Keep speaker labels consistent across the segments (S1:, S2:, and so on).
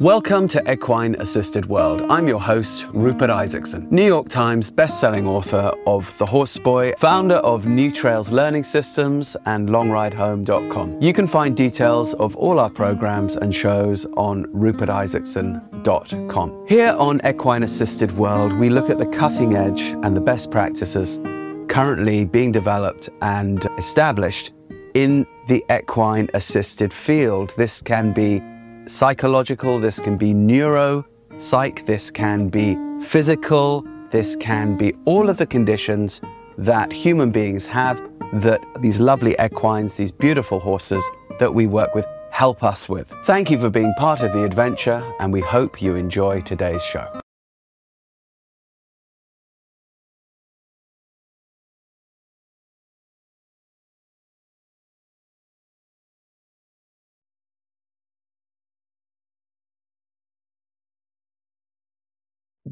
S1: Welcome to Equine Assisted World. I'm your host, Rupert Isaacson, New York Times best-selling author of The Horse Boy, founder of New Trails Learning Systems and LongRideHome.com. You can find details of all our programs and shows on rupertisaacson.com. Here on Equine Assisted World, we look at the cutting edge and the best practices currently being developed and established in the equine assisted field. This can be psychological, this can be neuro, psych, this can be physical, this can be all of the conditions that human beings have that these lovely equines, these beautiful horses that we work with, help us with. Thank you for being part of the adventure, and we hope you enjoy today's show.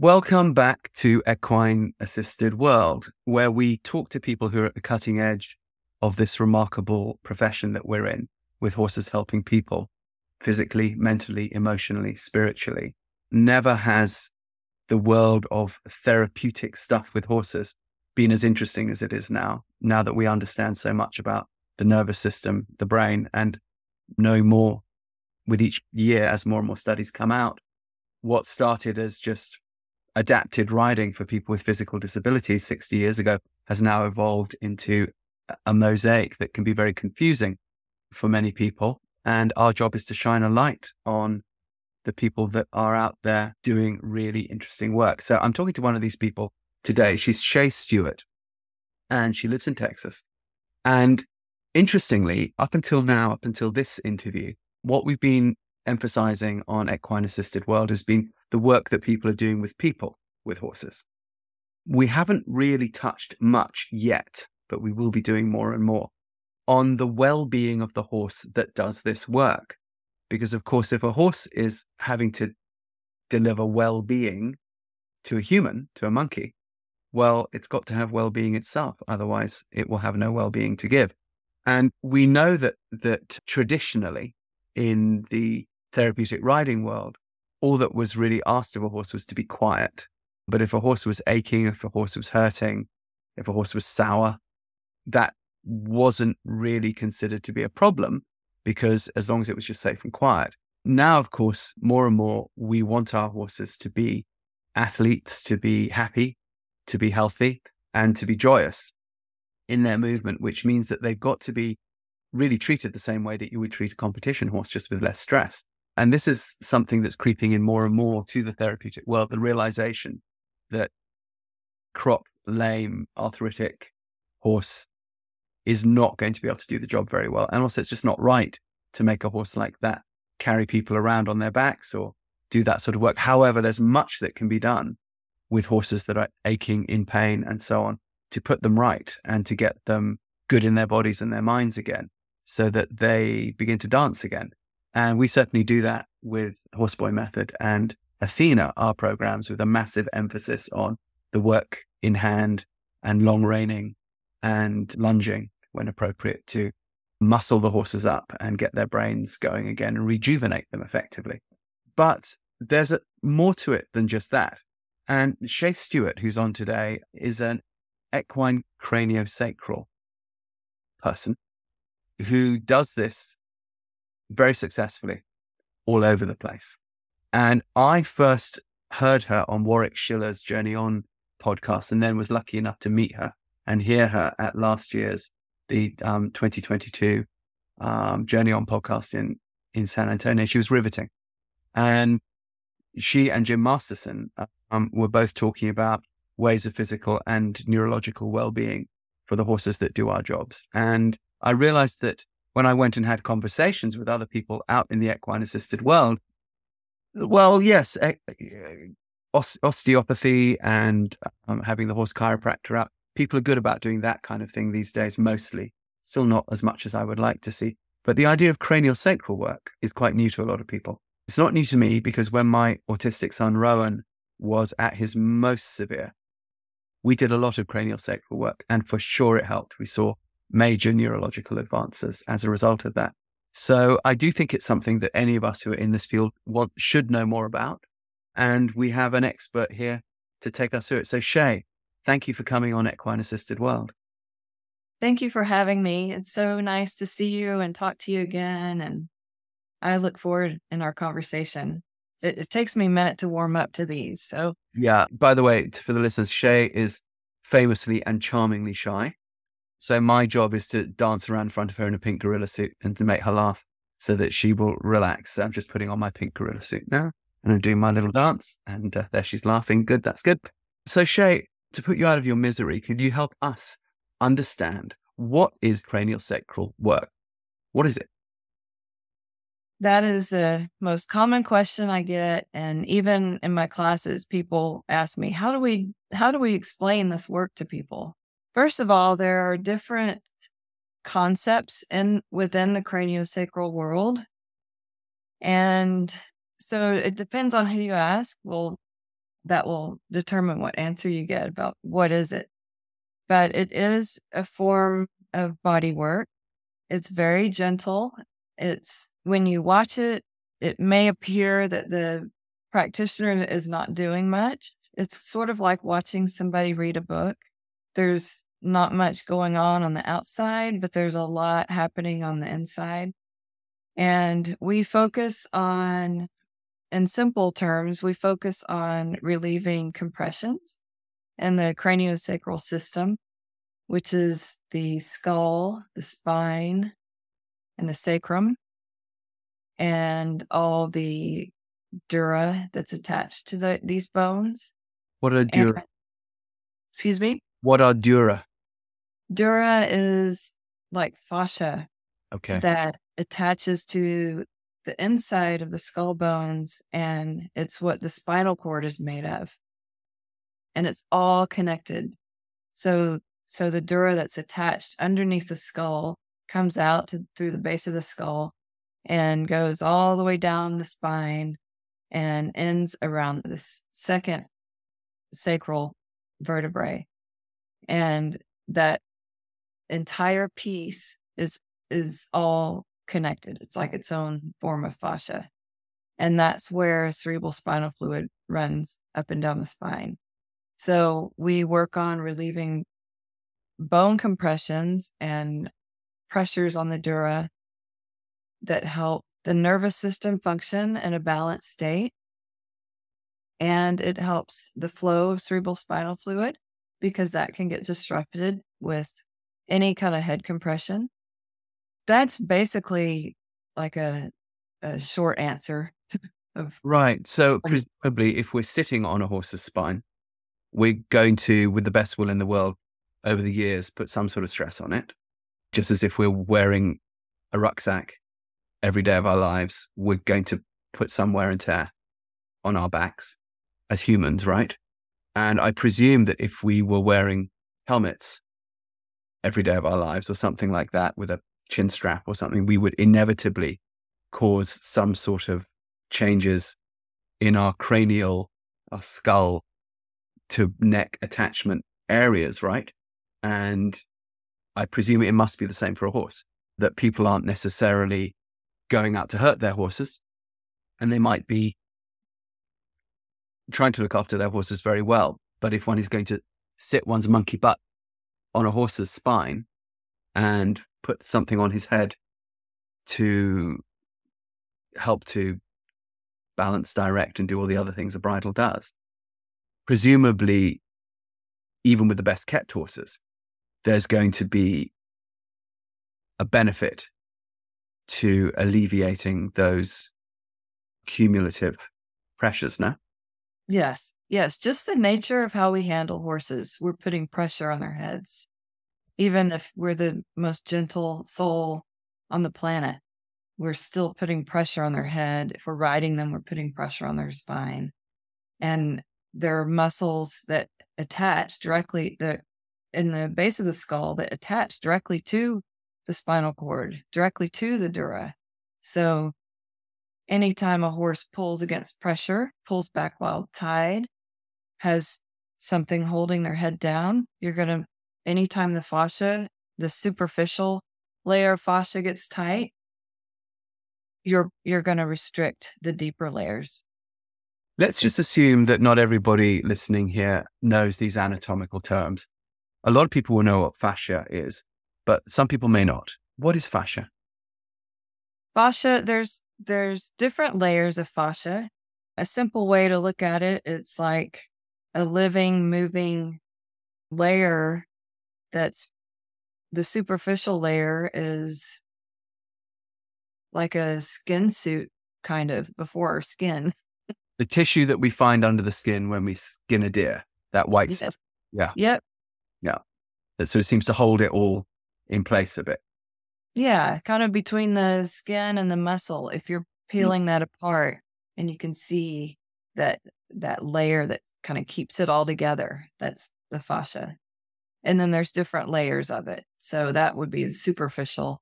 S1: Welcome back to Equine Assisted World, where we talk to people who are at the cutting edge of this remarkable profession that we're in, with horses helping people physically, mentally, emotionally, spiritually. Never has the world of therapeutic stuff with horses been as interesting as it is now, now that we understand so much about the nervous system, the brain, and know more with each year as more and more studies come out. What started as just adapted riding for people with physical disabilities 60 years ago has now evolved into a mosaic that can be very confusing for many people. And our job is to shine a light on the people that are out there doing really interesting work. So I'm talking to one of these people today. She's Shea Stewart and she lives in Texas. And interestingly, up until now, up until this interview, what we've been emphasizing on Equine Assisted World has been the work that people are doing with people with horses. We haven't really touched much yet, but we will be doing more and more on the well being of the horse that does this work. Because, of course, if a horse is having to deliver well being to a human, to a monkey, well, it's got to have well being itself. Otherwise, it will have no well being to give. And we know that, that traditionally in the therapeutic riding world, all that was really asked of a horse was to be quiet. But if a horse was aching, if a horse was hurting, if a horse was sour, that wasn't really considered to be a problem because as long as it was just safe and quiet. Now, of course, more and more, we want our horses to be athletes, to be happy, to be healthy, and to be joyous in their movement, which means that they've got to be really treated the same way that you would treat a competition horse, just with less stress. And this is something that's creeping in more and more to the therapeutic world the realization that crop, lame, arthritic horse is not going to be able to do the job very well. And also, it's just not right to make a horse like that carry people around on their backs or do that sort of work. However, there's much that can be done with horses that are aching, in pain, and so on to put them right and to get them good in their bodies and their minds again so that they begin to dance again. And we certainly do that with Horse Boy Method and Athena, our programs with a massive emphasis on the work in hand and long reining and lunging when appropriate to muscle the horses up and get their brains going again and rejuvenate them effectively. But there's a, more to it than just that. And Shea Stewart, who's on today, is an equine craniosacral person who does this very successfully all over the place. And I first heard her on Warwick Schiller's Journey On podcast and then was lucky enough to meet her and hear her at last year's the um, 2022 um, Journey On podcast in, in San Antonio. She was riveting. And she and Jim Masterson um, were both talking about ways of physical and neurological well-being for the horses that do our jobs. And I realized that when I went and had conversations with other people out in the equine assisted world, well, yes, osteopathy and um, having the horse chiropractor out. People are good about doing that kind of thing these days, mostly. Still not as much as I would like to see. But the idea of cranial sacral work is quite new to a lot of people. It's not new to me because when my autistic son Rowan was at his most severe, we did a lot of cranial sacral work and for sure it helped. We saw major neurological advances as a result of that. So I do think it's something that any of us who are in this field want, should know more about. And we have an expert here to take us through it. So Shea, thank you for coming on Equine Assisted World.
S2: Thank you for having me. It's so nice to see you and talk to you again. And I look forward in our conversation. It, it takes me a minute to warm up to these. So,
S1: yeah, by the way, for the listeners, Shea is famously and charmingly shy. So, my job is to dance around in front of her in a pink gorilla suit and to make her laugh so that she will relax. So I'm just putting on my pink gorilla suit now and I'm doing my little dance. And uh, there she's laughing. Good, that's good. So, Shea, to put you out of your misery, could you help us understand what is cranial sacral work? What is it?
S2: That is the most common question I get. And even in my classes, people ask me, how do we, how do we explain this work to people? First of all, there are different concepts in within the craniosacral world. And so it depends on who you ask. Well, that will determine what answer you get about what is it. But it is a form of body work. It's very gentle. It's when you watch it, it may appear that the practitioner is not doing much. It's sort of like watching somebody read a book. There's not much going on on the outside, but there's a lot happening on the inside. And we focus on, in simple terms, we focus on relieving compressions in the craniosacral system, which is the skull, the spine, and the sacrum and all the dura that's attached to the, these bones.
S1: What are dura? And,
S2: excuse me?
S1: What are dura?
S2: Dura is like fascia.
S1: Okay.
S2: That attaches to the inside of the skull bones and it's what the spinal cord is made of. And it's all connected. So so the dura that's attached underneath the skull comes out to, through the base of the skull and goes all the way down the spine and ends around the second sacral vertebrae. And that entire piece is is all connected. It's like its own form of fascia. And that's where cerebral spinal fluid runs up and down the spine. So we work on relieving bone compressions and pressures on the dura that help the nervous system function in a balanced state. And it helps the flow of cerebral spinal fluid because that can get disrupted with any kind of head compression. That's basically like a, a short answer of.
S1: Right. So, presumably, if we're sitting on a horse's spine, we're going to, with the best will in the world over the years, put some sort of stress on it, just as if we're wearing a rucksack every day of our lives, we're going to put some wear and tear on our backs as humans, right? And I presume that if we were wearing helmets every day of our lives or something like that with a chin strap or something, we would inevitably cause some sort of changes in our cranial, our skull to neck attachment areas, right? And I presume it must be the same for a horse, that people aren't necessarily going out to hurt their horses, and they might be trying to look after their horses very well. But if one is going to sit one's monkey butt on a horse's spine and put something on his head to help to balance, direct, and do all the other things a bridle does, presumably, even with the best kept horses, there's going to be a benefit to alleviating those cumulative pressures now?
S2: Yes. Yes. Just the nature of how we handle horses. We're putting pressure on their heads. Even if we're the most gentle soul on the planet, we're still putting pressure on their head. If we're riding them, we're putting pressure on their spine. And there are muscles that attach directly that in the base of the skull that attach directly to the spinal cord directly to the dura. So anytime a horse pulls against pressure, pulls back while tied, has something holding their head down, you're going to, anytime the fascia, the superficial layer of fascia gets tight, you're you're going to restrict the deeper layers.
S1: Let's just assume that not everybody listening here knows these anatomical terms. A lot of people will know what fascia is, but some people may not. What is fascia?
S2: Fascia, there's there's different layers of fascia. A simple way to look at it, it's like a living, moving layer that's the superficial layer is like a skin suit kind of before our skin.
S1: The tissue that we find under the skin when we skin a deer, that white
S2: Yep.
S1: stuff. Yeah.
S2: Yep.
S1: That sort of seems to hold it all in place a bit.
S2: Yeah, kind of between the skin and the muscle. If you're mm-hmm. peeling that apart and you can see that that layer that kind of keeps it all together, that's the fascia. And then there's different layers of it. So that would be mm-hmm. superficial.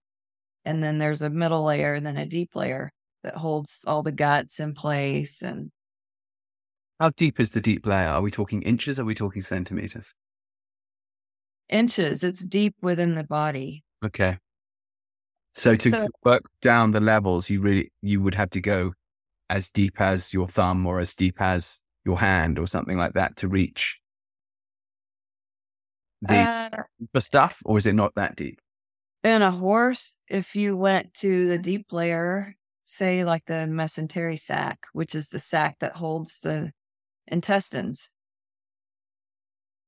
S2: And then there's a middle layer and then a deep layer that holds all the guts in place and
S1: How deep is the deep layer? Are we talking inches? Are we talking centimeters?
S2: inches. It's deep within the body.
S1: Okay. So to
S2: So-
S1: work down the levels, you really you would have to go as deep as your thumb or as deep as your hand or something like that to reach the
S2: Uh,
S1: the stuff, or is it not that deep?
S2: In a horse, if you went to the deep layer, say like the mesentery sac, which is the sac that holds the intestines.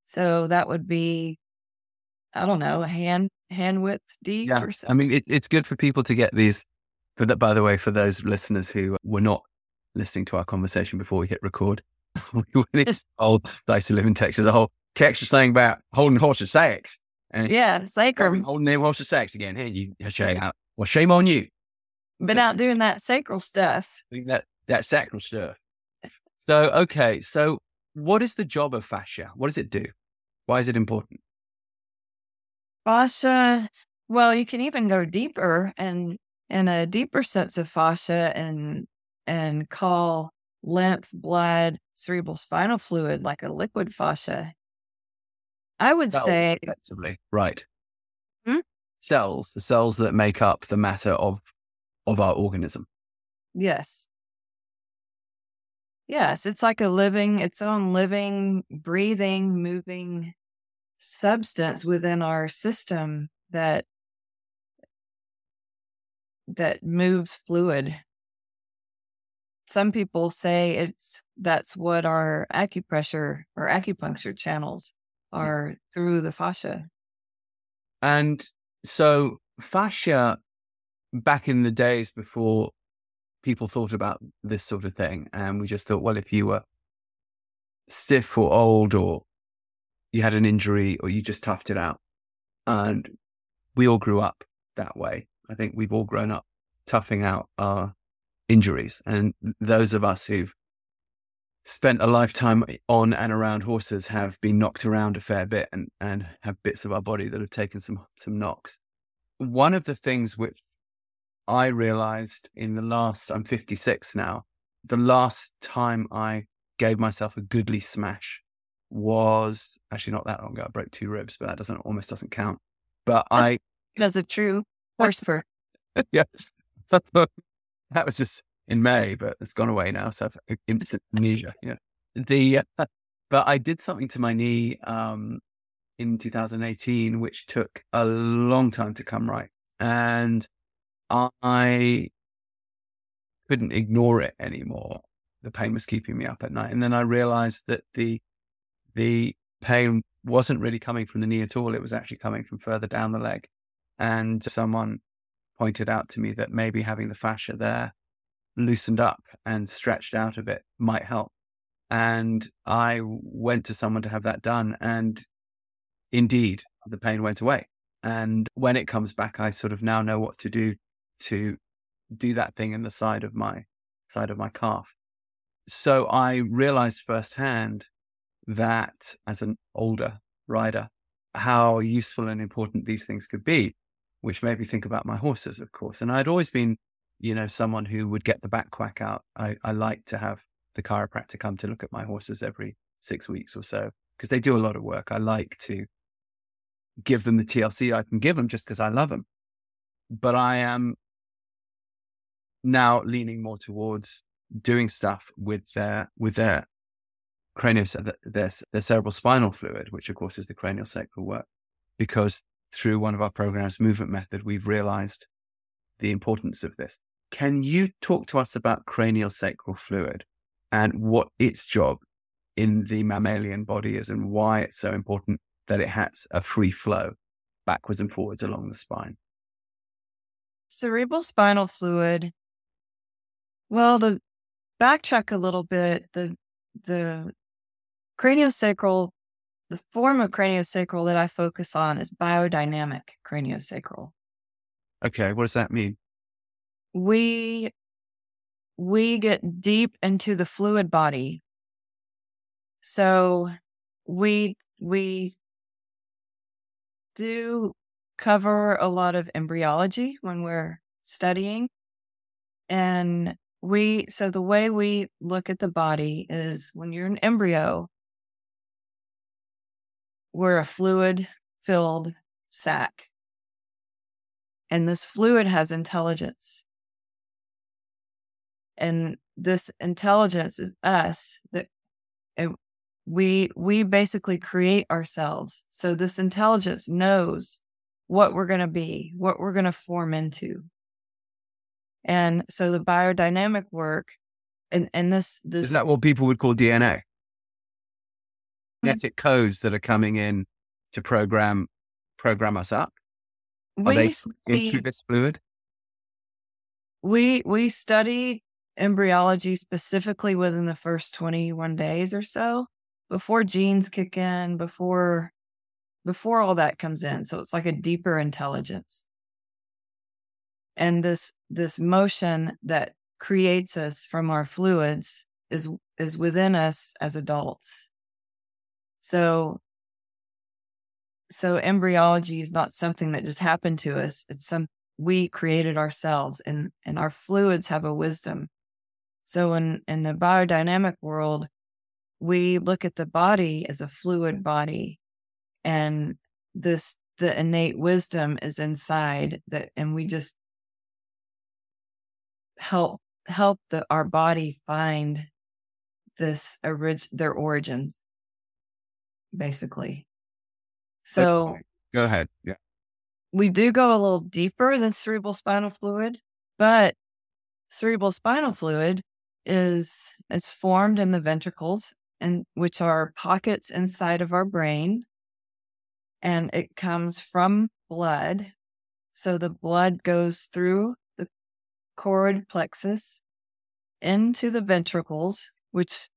S2: So that would be, I don't know, a hand hand width deep
S1: Yeah,
S2: or something.
S1: I mean, it, it's good for people to get these. For that, by the way, for those listeners who were not listening to our conversation before we hit record, we were this whole Dice to Live in Texas, a whole Texas thing about holding horses' sacks. And
S2: Yeah, sacrum.
S1: holding their horses' sacks again. Here, you shame out. Uh, well, shame on you.
S2: Been out doing that sacral stuff.
S1: That that sacral stuff. So, okay, so what is the job of fascia? What does it do? Why is it important?
S2: Fascia. Well, you can even go deeper and in a deeper sense of fascia and and call lymph, blood, cerebral spinal fluid like a liquid fascia. I would
S1: Cells,
S2: say
S1: effectively, right?
S2: Hmm?
S1: Cells, the cells that make up the matter of of our organism.
S2: yes. Yes, it's like a living, its own living, breathing, moving substance within our system that that moves fluid. Some people say it's that's what our acupressure or acupuncture channels are through the fascia.
S1: And so fascia, back in the days before people thought about this sort of thing, and we just thought, well, if you were stiff or old, or you had an injury, or you just toughed it out, and we all grew up that way. I think we've all grown up toughing out our injuries, and those of us who've spent a lifetime on and around horses have been knocked around a fair bit and, and have bits of our body that have taken some some knocks. One of the things which I realized in the last I'm 56 now, the last time I gave myself a goodly smash was actually not that long ago. I broke two ribs, but that doesn't almost doesn't count. But I
S2: As a true horse fur.
S1: yeah. that was just in May, but it's gone away now. So I've instant amnesia. Yeah. The, uh, but I did something to my knee um, in 2018, which took a long time to come right. And I couldn't ignore it anymore. The pain was keeping me up at night. And then I realized that the, the pain wasn't really coming from the knee at all. It was actually coming from further down the leg. And someone pointed out to me that maybe having the fascia there loosened up and stretched out a bit might help. And I went to someone to have that done. And indeed, the pain went away. And when it comes back, I sort of now know what to do to do that thing in the side of my side of my calf. So I realized firsthand that as an older rider, how useful and important these things could be, which made me think about my horses, of course. And I'd always been, you know, someone who would get the back quack out. I, I like to have the chiropractor come to look at my horses every six weeks or so because they do a lot of work. I like to give them the TLC I can give them just because I love them. But I am now leaning more towards doing stuff with their with their cranial their, their cerebral spinal fluid, which of course is the cranial sacral work, because through one of our programs, movement method, we've realized the importance of this. Can you talk to us about cranial sacral fluid and what its job in the mammalian body is and why it's so important that it has a free flow backwards and forwards along the spine?
S2: Cerebral spinal fluid. Well, to backtrack a little bit, the the craniosacral, the form of craniosacral that I focus on is biodynamic craniosacral.
S1: Okay, what does that mean?
S2: We we get deep into the fluid body. So we we do cover a lot of embryology when we're studying. And we, so the way we look at the body is when you're an embryo, we're a fluid filled sac. And this fluid has intelligence. And this intelligence is us that we we basically create ourselves. So this intelligence knows what we're going to be, what we're going to form into. And so the biodynamic work and and this this
S1: Is that what people would call DNA? Hmm. Genetic codes that are coming in to program program us up? Are we, they into this fluid?
S2: We we study embryology specifically within the first 21 days or so before genes kick in, before before all that comes in. So it's like a deeper intelligence. And this this motion that creates us from our fluids is is within us as adults. So so embryology is not something that just happened to us. It's some we created ourselves and and our fluids have a wisdom. So in in the biodynamic world, we look at the body as a fluid body and this the innate wisdom is inside that and we just help help the our body find this orig- their origins basically so
S1: okay. go ahead yeah
S2: we do go a little deeper than cerebral spinal fluid but cerebral spinal fluid is is formed in the ventricles and which are pockets inside of our brain. And it comes from blood. So the blood goes through the choroid plexus into the ventricles, which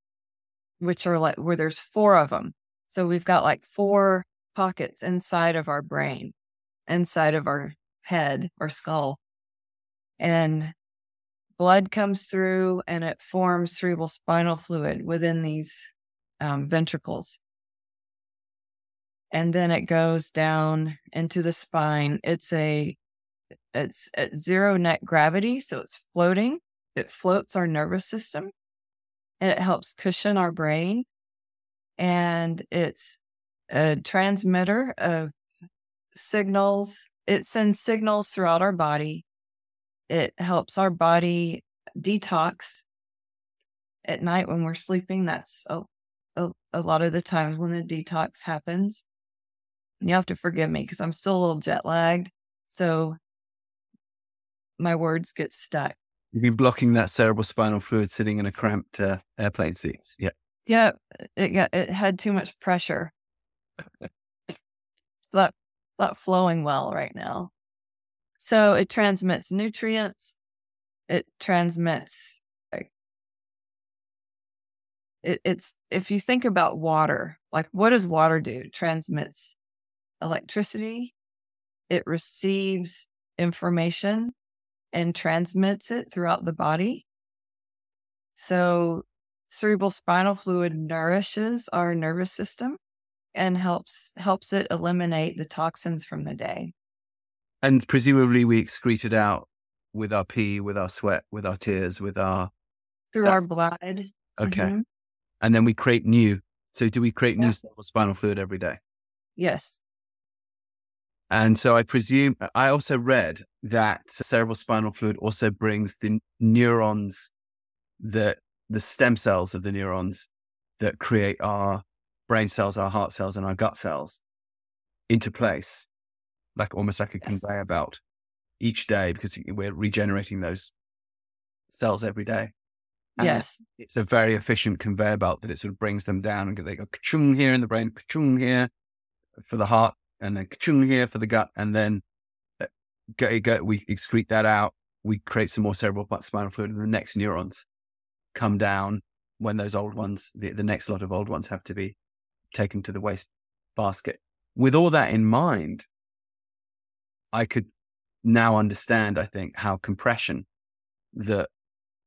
S2: which are like where there's four of them. So we've got like four pockets inside of our brain, inside of our head or skull. And blood comes through and it forms cerebral spinal fluid within these um, ventricles. And then it goes down into the spine. It's a it's at zero net gravity, so it's floating. It floats our nervous system and it helps cushion our brain. And it's a transmitter of signals. It sends signals throughout our body. It helps our body detox at night when we're sleeping. That's a, a, a lot of the times when the detox happens. And you have to forgive me because I'm still a little jet lagged. So my words get stuck.
S1: You've been blocking that cerebral spinal fluid sitting in a cramped uh, airplane seat. Yeah.
S2: Yeah. It got, it had too much pressure. it's not, not flowing well right now. So it transmits nutrients. It transmits it, it's if you think about water, like what does water do? It transmits electricity, it receives information and transmits it throughout the body. So cerebral spinal fluid nourishes our nervous system and helps helps it eliminate the toxins from the day.
S1: And presumably we excrete it out with our pee, with our sweat, with our tears, with our
S2: through our blood.
S1: Okay. Mm-hmm and then we create new. So do we create yeah. new spinal fluid every day?
S2: Yes.
S1: And so I presume, I also read that cerebral spinal fluid also brings the neurons that the stem cells of the neurons that create our brain cells, our heart cells, and our gut cells into place, like almost like a yes. conveyor belt each day because we're regenerating those cells every day.
S2: And yes.
S1: It's a very efficient conveyor belt that it sort of brings them down and they go ka here in the brain, ka chung here for the heart, and then ka chung here for the gut. And then uh, go, go, we excrete that out. We create some more cerebral spinal fluid, and the next neurons come down when those old ones, the, the next lot of old ones have to be taken to the waste basket. With all that in mind, I could now understand, I think, how compression that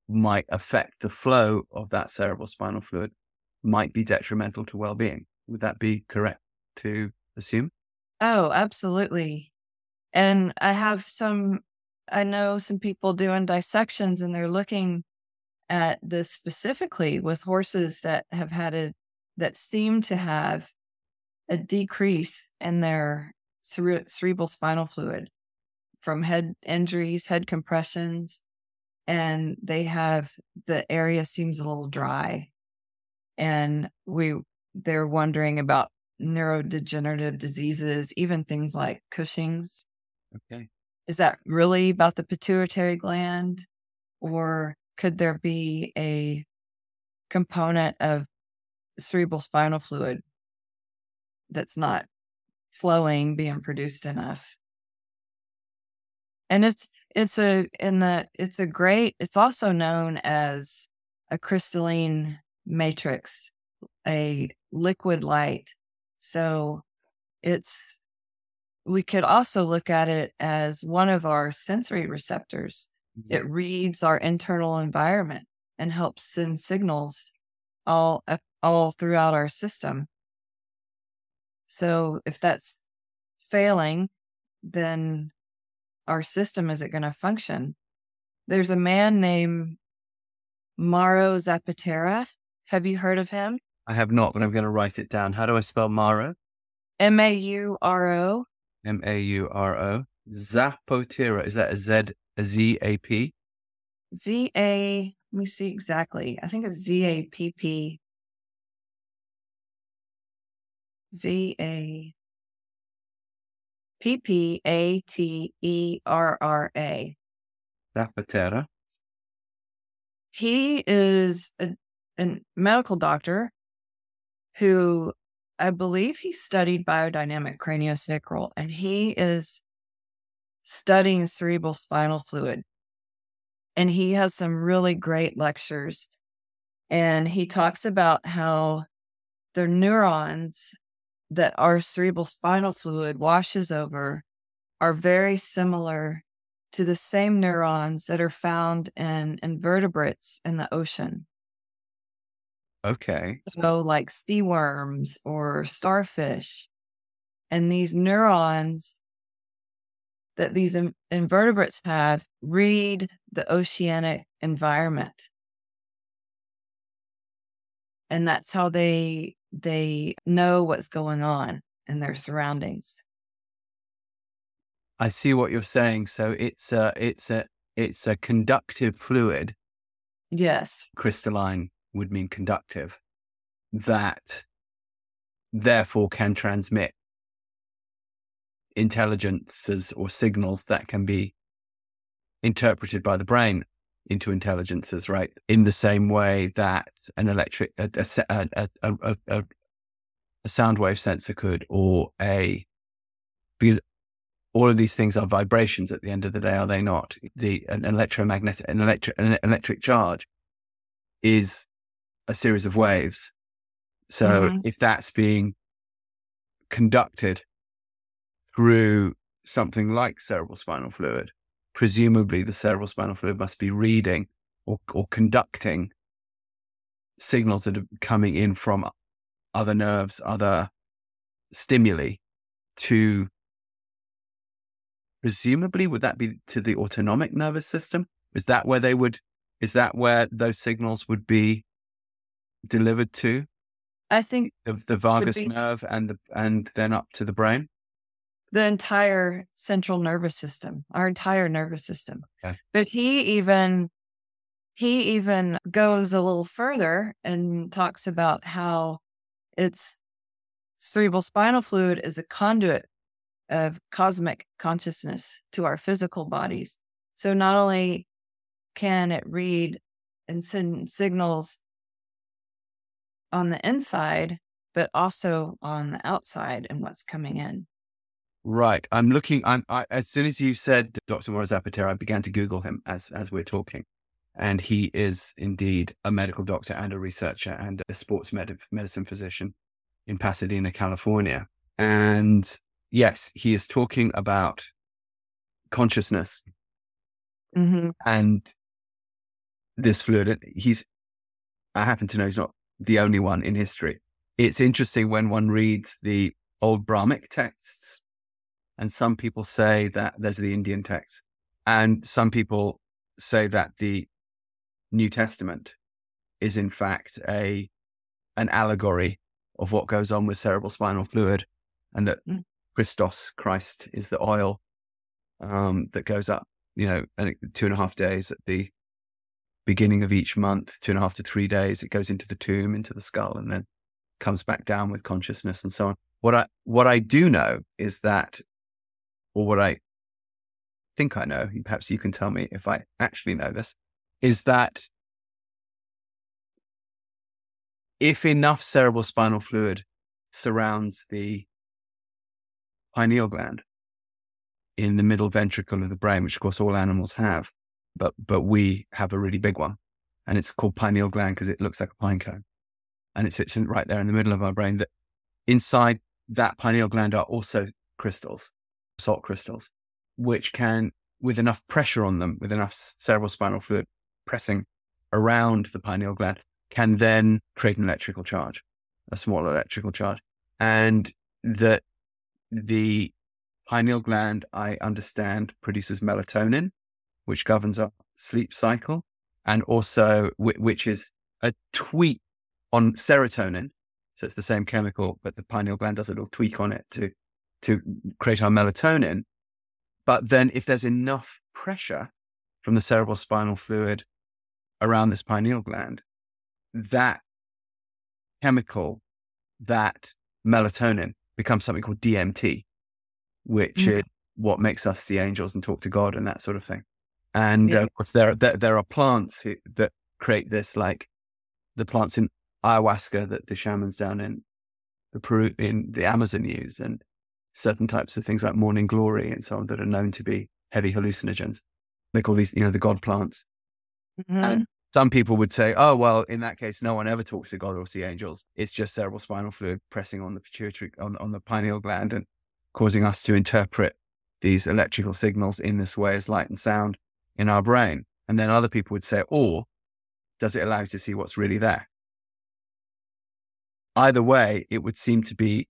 S1: might affect the flow of that cerebral spinal fluid might be detrimental to well-being. Would that be correct to assume?
S2: Oh, absolutely. And I have some I know some people doing dissections and they're looking at this specifically with horses that have had a that seem to have a decrease in their cere- cerebral spinal fluid from head injuries, head compressions, and they have the area seems a little dry. And we they're wondering about neurodegenerative diseases, even things like Cushing's.
S1: Okay.
S2: Is that really about the pituitary gland? Or could there be a component of cerebral spinal fluid that's not flowing, being produced enough? And it's it's a in the it's a great it's also known as a crystalline matrix, a liquid light. So it's we could also look at it as one of our sensory receptors. It reads our internal environment and helps send signals all all throughout our system. So if that's failing, then our system isn't going to function. There's a man named Mauro Zappaterra. Have you heard of him?
S1: I have not, but I'm going to write it down. How do I spell Mauro?
S2: M A U R O.
S1: M A U R O. Zappaterra. Is that a Z Z A P?
S2: Z A. Let me see exactly. I think it's Z A P P. Z A P P A T E R R A.
S1: Zappaterra.
S2: He is a, a medical doctor who I believe he studied biodynamic craniosacral and he is studying cerebral spinal fluid. And he has some really great lectures. And he talks about how the neurons that our cerebral spinal fluid washes over are very similar to the same neurons that are found in invertebrates in the ocean.
S1: Okay.
S2: So, like sea worms or starfish. And these neurons that these in- invertebrates have read the oceanic environment. And that's how they they know what's going on in their surroundings.
S1: I see what you're saying. So it's a it's a it's a conductive fluid.
S2: Yes.
S1: Crystalline would mean conductive. That therefore can transmit intelligences or signals that can be interpreted by the brain into intelligences, right? In the same way that an electric, a, a, a, a, a sound wave sensor could, or a, because all of these things are vibrations at the end of the day, are they not? The, an electromagnetic, an electric, an electric charge is a series of waves. So mm-hmm. if that's being conducted through something like cerebral spinal fluid, presumably the cerebral spinal fluid must be reading or, or conducting signals that are coming in from other nerves, other stimuli to presumably would that be to the autonomic nervous system? Is that where they would is that where those signals would be delivered to?
S2: I think
S1: the, the vagus nerve and the and then up to the brain.
S2: The entire central nervous system, our entire nervous system.
S1: Okay.
S2: But he even he even goes a little further and talks about how it's cerebral spinal fluid is a conduit of cosmic consciousness to our physical bodies. So not only can it read and send signals on the inside, but also on the outside and what's coming in.
S1: Right. I'm looking. I'm I, as soon as you said Dr. Morris Zapatero, I began to Google him as as we're talking, and he is indeed a medical doctor and a researcher and a sports med- medicine physician in Pasadena, California. And yes, he is talking about consciousness
S2: Mm-hmm.
S1: and this fluid. He's. I happen to know he's not the only one in history. It's interesting when one reads the old Brahmic texts and some people say that there's the Indian text. And some people say that the New Testament is in fact a an allegory of what goes on with cerebral spinal fluid and that
S2: Mm.
S1: Christos, Christ, is the oil um, that goes up, you know, and two and a half days at the beginning of each month, two and a half to three days, it goes into the tomb, into the skull, and then comes back down with consciousness and so on. What I what I do know is that or what I think I know, perhaps you can tell me if I actually know this, is that if enough cerebral spinal fluid surrounds the pineal gland in the middle ventricle of the brain, which of course all animals have, but but we have a really big one, and it's called pineal gland because it looks like a pine cone, and it sits in, right there in the middle of our brain. That inside that pineal gland are also crystals, salt crystals, which can, with enough pressure on them, with enough cerebral spinal fluid pressing around the pineal gland, can then create an electrical charge, a small electrical charge. And that the pineal gland, I understand, produces melatonin, which governs our sleep cycle, and also which is a tweak on serotonin. So it's the same chemical, but the pineal gland does a little tweak on it to to create our melatonin. But then if there's enough pressure from the cerebral spinal fluid around this pineal gland, that chemical, that melatonin becomes something called DMT, which
S2: Mm.
S1: is what makes us see angels and talk to God and that sort of thing. And uh, of course, there, there there are plants who, that create this, like the plants in ayahuasca that the shamans down in the Peru in the Amazon use, and certain types of things like morning glory and so on that are known to be heavy hallucinogens. They call these, you know, the God plants.
S2: Mhm.
S1: And some people would say, oh, well, in that case, no one ever talks to God or see angels. It's just cerebral spinal fluid pressing on the pituitary, on, on the pineal gland and causing us to interpret these electrical signals in this way as light and sound in our brain. And then other people would say, or does it allow you to see what's really there? Either way, it would seem to be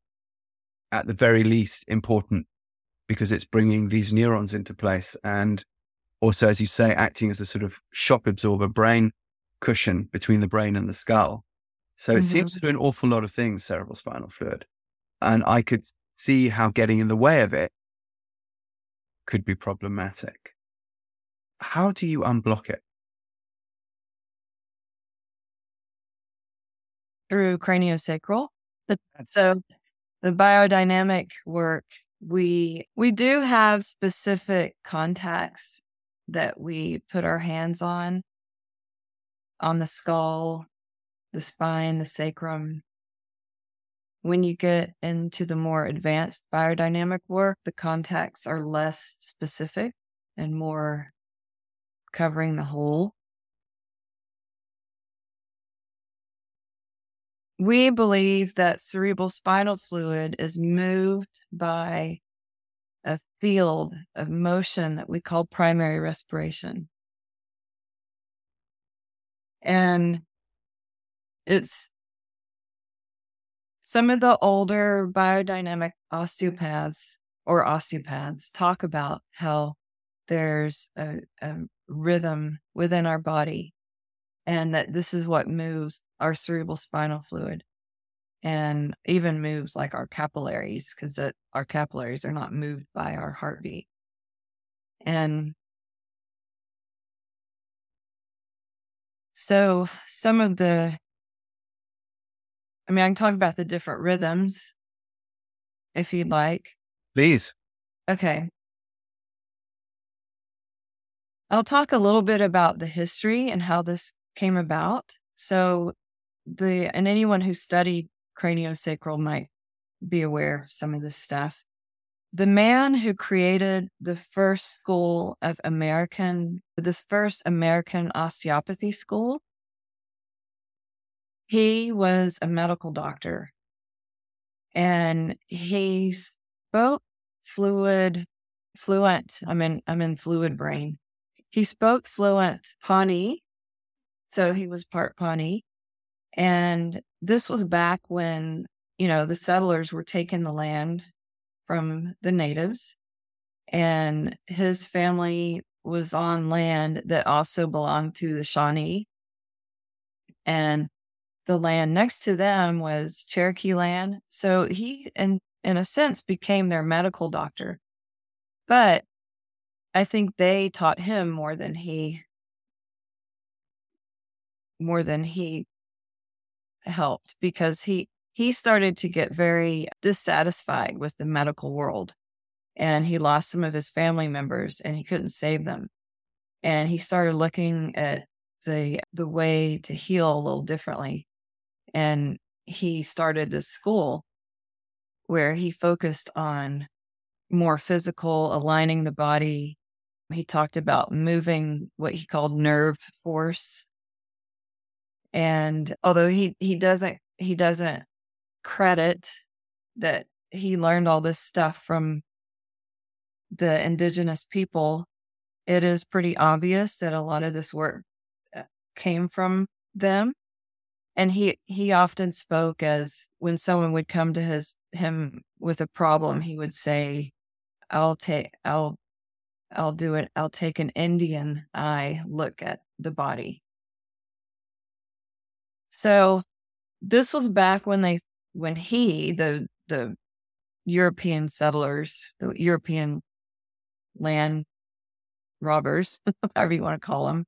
S1: at the very least important because it's bringing these neurons into place and also, as you say, acting as a sort of shock absorber brain cushion between the brain and the skull. So it seems to mm-hmm. do an awful lot of things, cerebral spinal fluid. And I could see how getting in the way of it could be problematic. How do you unblock it?
S2: through craniosacral. So the biodynamic work, we we do have specific contacts that we put our hands on on the skull, the spine, the sacrum. When you get into the more advanced biodynamic work, the contacts are less specific and more covering the whole. We believe that cerebral spinal fluid is moved by a field of motion that we call primary respiration. And it's some of the older biodynamic osteopaths or osteopaths talk about how there's a, a rhythm within our body and that this is what moves our cerebral spinal fluid. and even moves like our capillaries because our capillaries are not moved by our heartbeat. And so some of the, I mean, I can talk about the different rhythms if you'd like.
S1: Please.
S2: Okay. I'll talk a little bit about the history and how this came about. So, the and anyone who studied craniosacral might be aware of some of this stuff. The man who created the first school of American, this first American osteopathy school, he was a medical doctor and he spoke fluid, fluent. I'm in, I'm in fluid brain. He spoke fluent Pawnee. So he was part Pawnee. And this was back when, you know, the settlers were taking the land from the natives. And his family was on land that also belonged to the Shawnee. And the land next to them was Cherokee land. So he, in, in a sense, became their medical doctor. But I think they taught him more than he more than he helped because he he started to get very dissatisfied with the medical world and he lost some of his family members and he couldn't save them. And he started looking at the the way to heal a little differently. And he started this school where he focused on more physical aligning the body. He talked about moving what he called nerve force and although he he doesn't he doesn't credit that he learned all this stuff from the indigenous people it is pretty obvious that a lot of this work uh, came from them. And he he often spoke as when someone would come to his him with a problem he would say i'll take i'll i'll do it. I'll take an indian eye look at the body so this was back when they when he the the European settlers, the European land robbers, however you want to call them,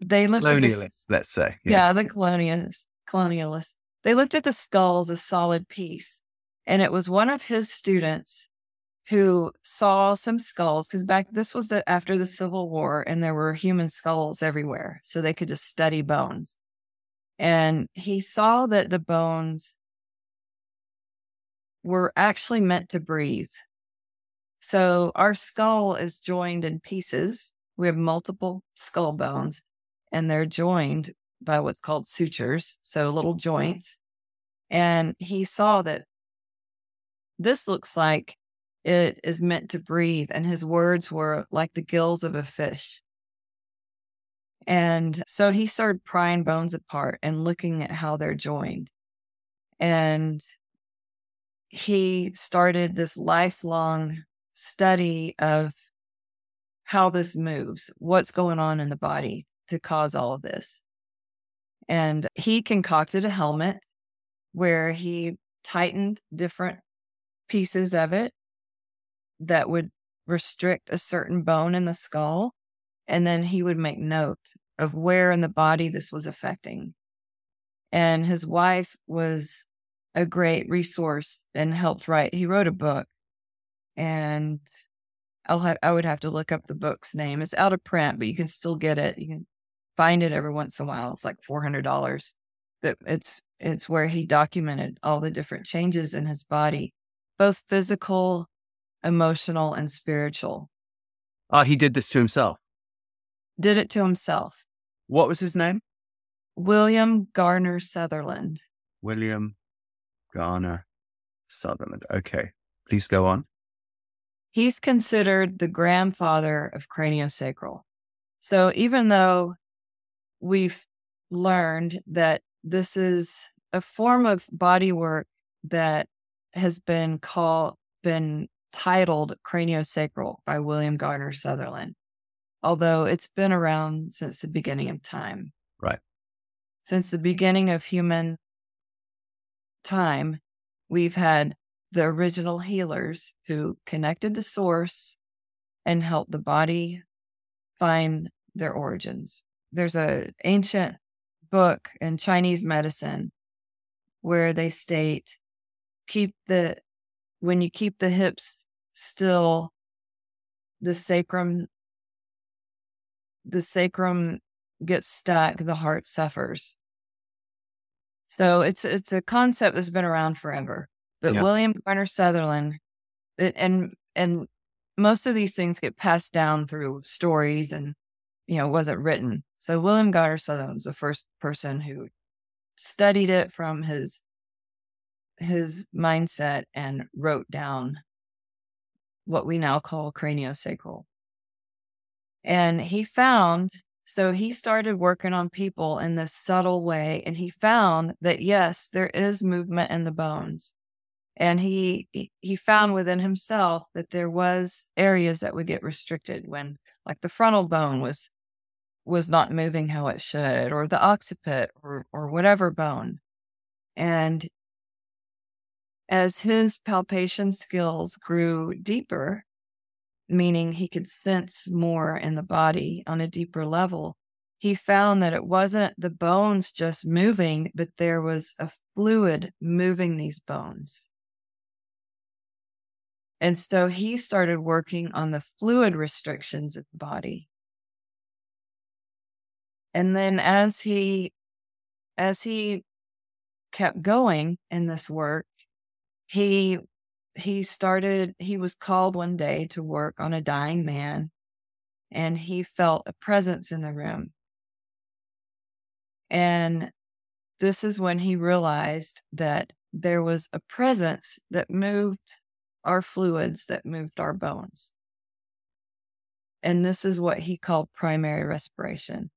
S2: they looked
S1: colonialists, this, let's say.
S2: Yeah. yeah, the colonialists, colonialists. They looked at the skull as a solid piece, and it was one of his students who saw some skulls because back this was the, after the Civil War, and there were human skulls everywhere, so they could just study bones and he saw that the bones were actually meant to breathe. So our skull is joined in pieces. We have multiple skull bones and they're joined by what's called sutures, so little mm-hmm. joints. And he saw that this looks like it is meant to breathe. And his words were like the gills of a fish. And so he started prying bones apart and looking at how they're joined. And he started this lifelong study of how this moves, what's going on in the body to cause all of this. And he concocted a helmet where he tightened different pieces of it that would restrict a certain bone in the skull and then he would make note of where in the body this was affecting. And his wife was a great resource and helped write. He wrote a book, and I'll I would have to look up the book's name. It's out of print, but you can still get it. You can find it every once in a while. It's like four hundred dollars. That it's it's where he documented all the different changes in his body, both physical, emotional, and spiritual.
S1: Oh, he did this to himself
S2: did it to himself.
S1: What was his name?
S2: William Garner Sutherland.
S1: William Garner Sutherland. Okay. Please go on.
S2: He's considered the grandfather of craniosacral. So even though we've learned that this is a form of body work that has been called, been titled craniosacral by William Garner Sutherland although it's been around since the beginning of time.
S1: Right.
S2: Since the beginning of human time, we've had the original healers who connected to source and helped the body find their origins. There's a ancient book in Chinese medicine where they state keep the when you keep the hips still the sacrum the sacrum gets stuck the heart suffers so it's it's a concept that's been around forever but yeah. william garner sutherland it, and and most of these things get passed down through stories and you know wasn't written so william garner sutherland was the first person who studied it from his his mindset and wrote down what we now call craniosacral. And he found, so he started working on people in this subtle way, and he found that yes, there is movement in the bones. And he he found within himself that there was areas that would get restricted when like the frontal bone was was not moving how it should, or the occiput or or whatever bone. And as his palpation skills grew deeper, meaning he could sense more in the body on a deeper level, he found that it wasn't the bones just moving, but there was a fluid moving these bones. And so he started working on the fluid restrictions of the body. And then as he as he kept going in this work, he he started he was called one day to work on a dying man and he felt a presence in the room. And this is when he realized that there was a presence that moved our fluids that moved our bones. And this is what he called primary respiration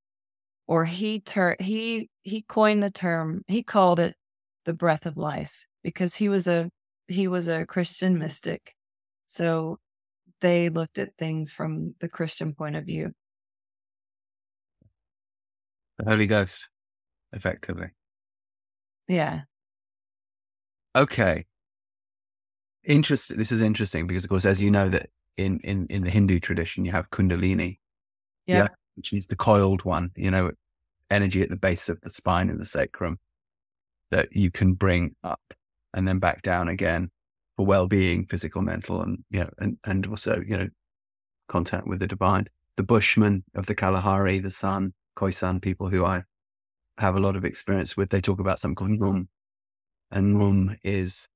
S2: or he ter- he he coined the term he called it the breath of life because he was a he was a Christian mystic. So they looked at things from the Christian point of view.
S1: The Holy Ghost, effectively.
S2: Yeah.
S1: Okay. Interesting. This is interesting because, of course, as you know, that in in in the Hindu tradition, you have Kundalini,
S2: yeah, yeah
S1: which is the coiled one. You know, energy at the base of the spine and the sacrum that you can bring up and then back down again for well-being, physical, mental, and you know, and and also you know, contact with the divine. The Bushmen of the Kalahari, the San, Khoisan people who I have a lot of experience with, they talk about something called Rum, and Rum is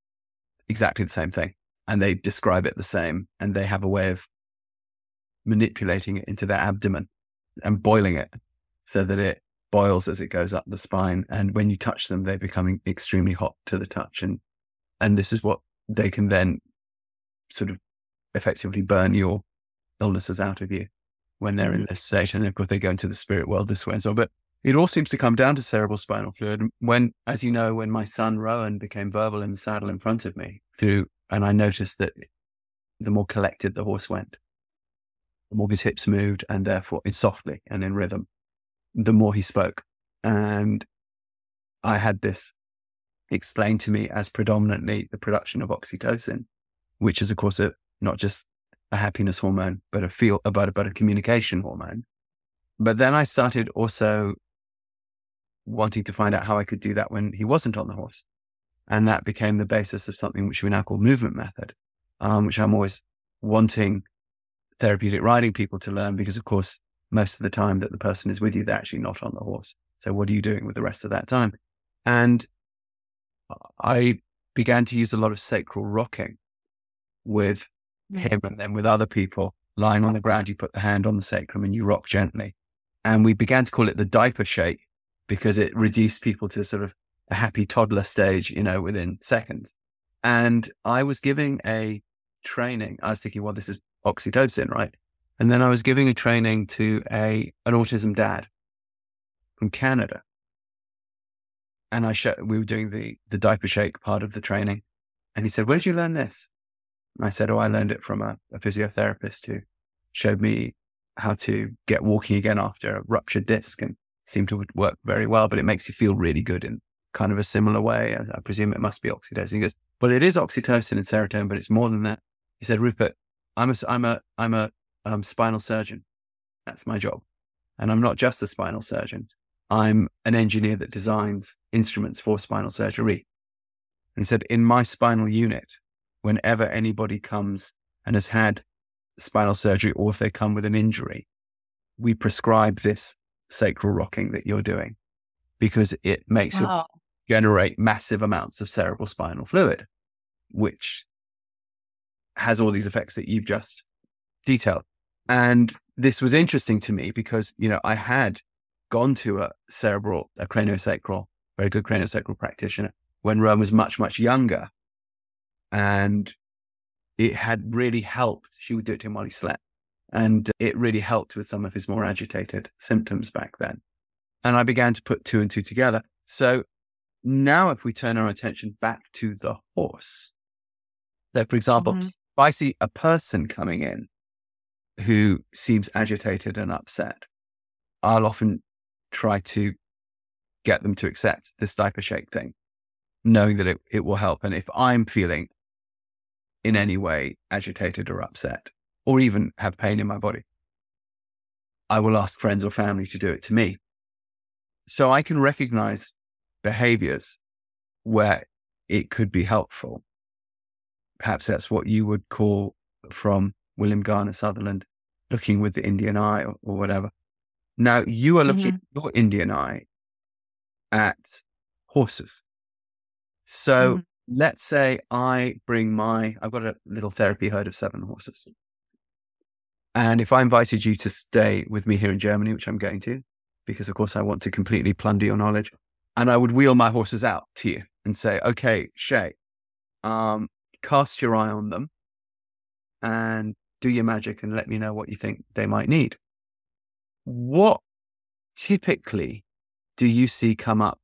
S1: exactly the same thing, and they describe it the same, and they have a way of manipulating it into their abdomen and boiling it so that it boils as it goes up the spine. And when you touch them, they become extremely hot to the touch. And and this is what they can then sort of effectively burn your illnesses out of you when they're in mm-hmm. this state. And of course, they go into the spirit world this way and so. on. But it all seems to come down to cerebral spinal fluid. When, as you know, when my son Rowan became verbal in the saddle in front of me through, and I noticed that the more collected the horse went, the more his hips moved and therefore it's softly and in rhythm, the more he spoke. And I had this explained to me as predominantly the production of oxytocin, which is, of course, a, not just a happiness hormone, but a feel about, about a communication hormone. But then I started also wanting to find out how I could do that when he wasn't on the horse. And that became the basis of something which we now call movement method, um, which I'm always wanting therapeutic riding people to learn because, of course, most of the time that the person is with you, they're actually not on the horse. So what are you doing with the rest of that time? And I began to use a lot of sacral rocking with hmm. him and then with other people lying on the ground. You put the hand on the sacrum and you rock gently. And we began to call it the diaper shake because it reduced people to sort of a happy toddler stage, you know, within seconds. And I was giving a training. I was thinking, well, this is oxytocin, right? And then I was giving a training to a an autism dad from Canada and I we were doing the the diaper shake part of the training, and he said, "Where did you learn this?" And I said, "Oh, I learned it from a, a physiotherapist who showed me how to get walking again after a ruptured disc, and seemed to work very well. But it makes you feel really good in kind of a similar way. I, I presume it must be oxytocin. He goes, well, it is oxytocin and serotonin, but it's more than that. He said, Rupert, I'm a, I'm a, I'm a um, spinal surgeon. That's my job. And I'm not just a spinal surgeon. I'm an engineer that designs instruments for spinal surgery. And he said, in my spinal unit, whenever anybody comes and has had spinal surgery or if they come with an injury, we prescribe this sacral rocking that you're doing because it makes wow. you generate massive amounts of cerebral spinal fluid, which has all these effects that you've just detailed. And this was interesting to me because, you know, I had gone to a cerebral, a craniosacral, very good craniosacral practitioner when Rowan was much, much younger. And it had really helped. She would do it to him while he slept. And it really helped with some of his more agitated symptoms back then. And I began to put two and two together. So now, if we turn our attention back to the horse, so for example, mm-hmm. if I see a person coming in who seems agitated and upset, I'll often try to get them to accept this diaper shake thing, knowing that it, it will help. And if I'm feeling in any way agitated or upset, or even have pain in my body, I will ask friends or family to do it to me. So I can recognize behaviors where it could be helpful. Perhaps that's what you would call from William Garner Sutherland, looking with the Indian eye or, or whatever. Now you are looking mm-hmm. your Indian eye at horses. So mm-hmm. let's say I bring my, I've got a little therapy herd of seven horses. And if I invited you to stay with me here in Germany, which I'm going to, because of course I want to completely plunder your knowledge, and I would wheel my horses out to you and say, okay, Shea, um, cast your eye on them and do your magic and let me know what you think they might need. What typically do you see come up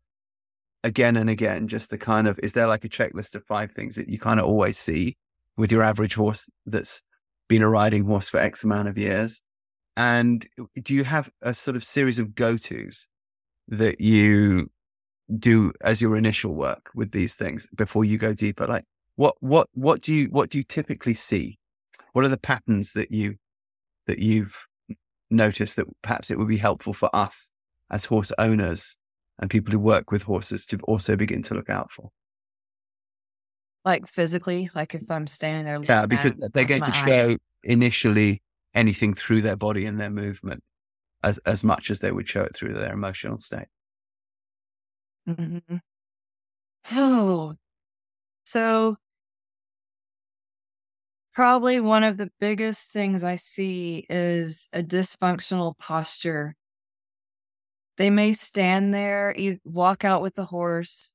S1: again and again? Just the kind of, is there like a checklist of five things that you kind of always see with your average horse that's been a riding horse for X amount of years? And do you have a sort of series of go tos that you do as your initial work with these things before you go deeper? Like what, what, what do you, what do you typically see? What are the patterns that you, that you've noticed that perhaps it would be helpful for us as horse owners and people who work with horses to also begin to look out for?
S2: Like physically, like if I'm standing there.
S1: Yeah, because they're going to show eyes. initially anything through their body and their movement as, as much as they would show it through their emotional state.
S2: Mm-hmm. Oh, so probably one of the biggest things I see is a dysfunctional posture. They may stand there, you walk out with the horse,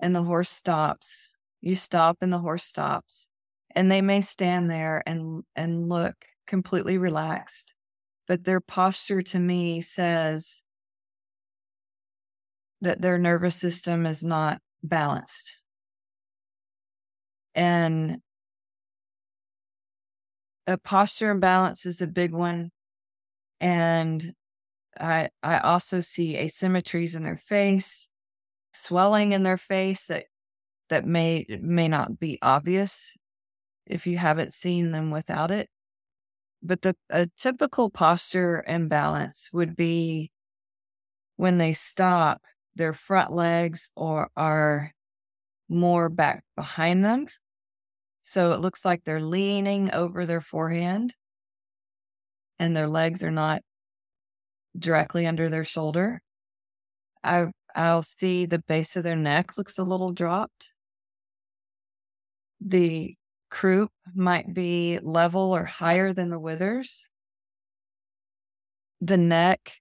S2: and the horse stops. You stop and the horse stops. And they may stand there and and look completely relaxed but their posture to me says that their nervous system is not balanced. And a posture imbalance is a big one and i i also see asymmetries in their face swelling in their face that that may may not be obvious if you haven't seen them without it. But the a typical posture imbalance would be when they stop, their front legs or are more back behind them. So it looks like they're leaning over their forehand and their legs are not directly under their shoulder. I I'll see the base of their neck looks a little dropped the croup might be level or higher than the withers. The neck,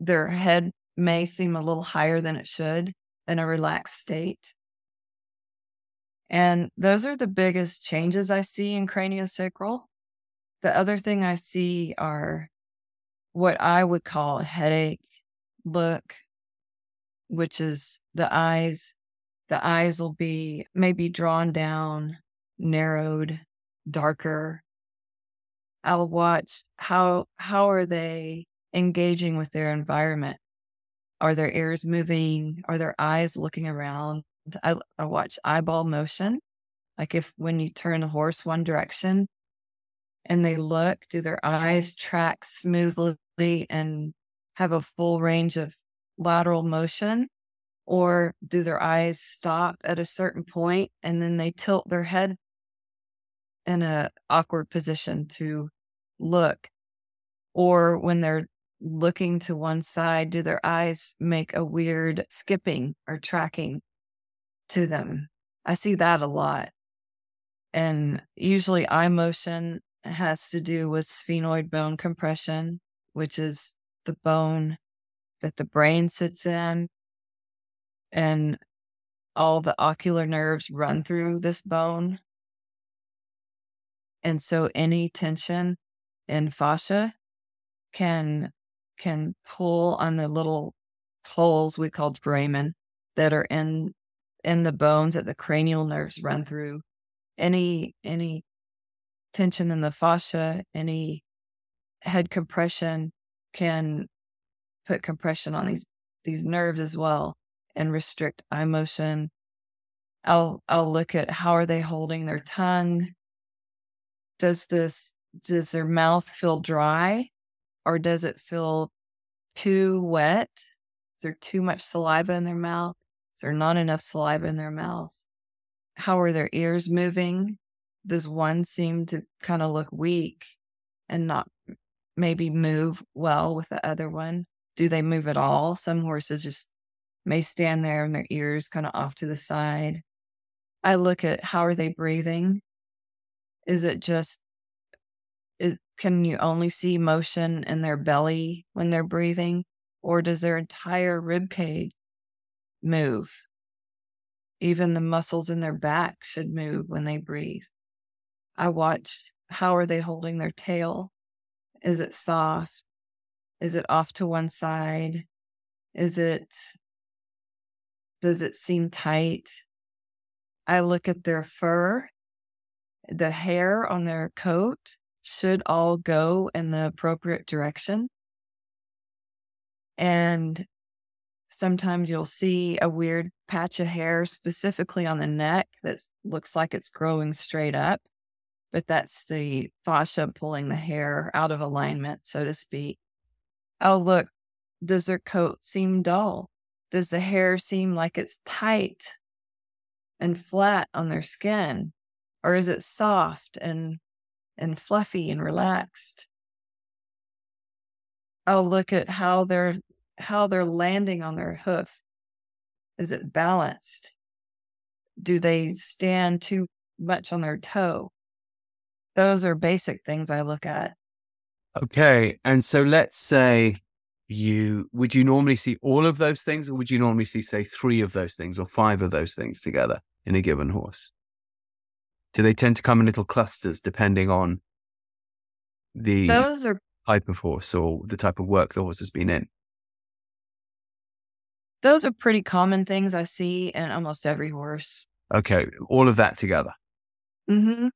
S2: their head may seem a little higher than it should in a relaxed state. And those are the biggest changes I see in craniosacral. The other thing I see are what I would call a headache look, which is the eyes the eyes will be maybe drawn down, narrowed, darker. I'll watch how how are they engaging with their environment? Are their ears moving? Are their eyes looking around? I, I watch eyeball motion. Like if when you turn a horse one direction and they look, do their eyes track smoothly and have a full range of lateral motion? Or do their eyes stop at a certain point and then they tilt their head in a awkward position to look? Or when they're looking to one side, do their eyes make a weird skipping or tracking to them? I see that a lot. And usually eye motion has to do with sphenoid bone compression, which is the bone that the brain sits in. And all the ocular nerves run through this bone. And so any tension in fascia can can pull on the little holes we call foramen that are in in the bones that the cranial nerves run through. Any any tension in the fascia, any head compression can put compression on these these nerves as well and restrict eye motion. I'll I'll look at how are they holding their tongue? Does this does their mouth feel dry or does it feel too wet? Is there too much saliva in their mouth? Is there not enough saliva in their mouth? How are their ears moving? Does one seem to kind of look weak and not maybe move well with the other one? Do they move at all? Some horses just may stand there and their ears kind of off to the side. I look at how are they breathing? Is it just it, can you only see motion in their belly when they're breathing or does their entire rib cage move? Even the muscles in their back should move when they breathe. I watch how are they holding their tail? Is it soft? Is it off to one side? Is it does it seem tight? I look at their fur, the hair on their coat should all go in the appropriate direction. And sometimes you'll see a weird patch of hair specifically on the neck that looks like it's growing straight up, but that's the fascia pulling the hair out of alignment, so to speak. Oh, look, does their coat seem dull? Does the hair seem like it's tight and flat on their skin? Or is it soft and and fluffy and relaxed? I'll look at how they're how they're landing on their hoof. Is it balanced? Do they stand too much on their toe? Those are basic things I look at.
S1: Okay. And so let's say you would you normally see all of those things or would you normally see say three of those things or five of those things together in a given horse do they tend to come in little clusters depending on the
S2: those are
S1: type of horse or the type of work the horse has been in
S2: those are pretty common things i see in almost every horse
S1: okay all of that together
S2: mm-hmm.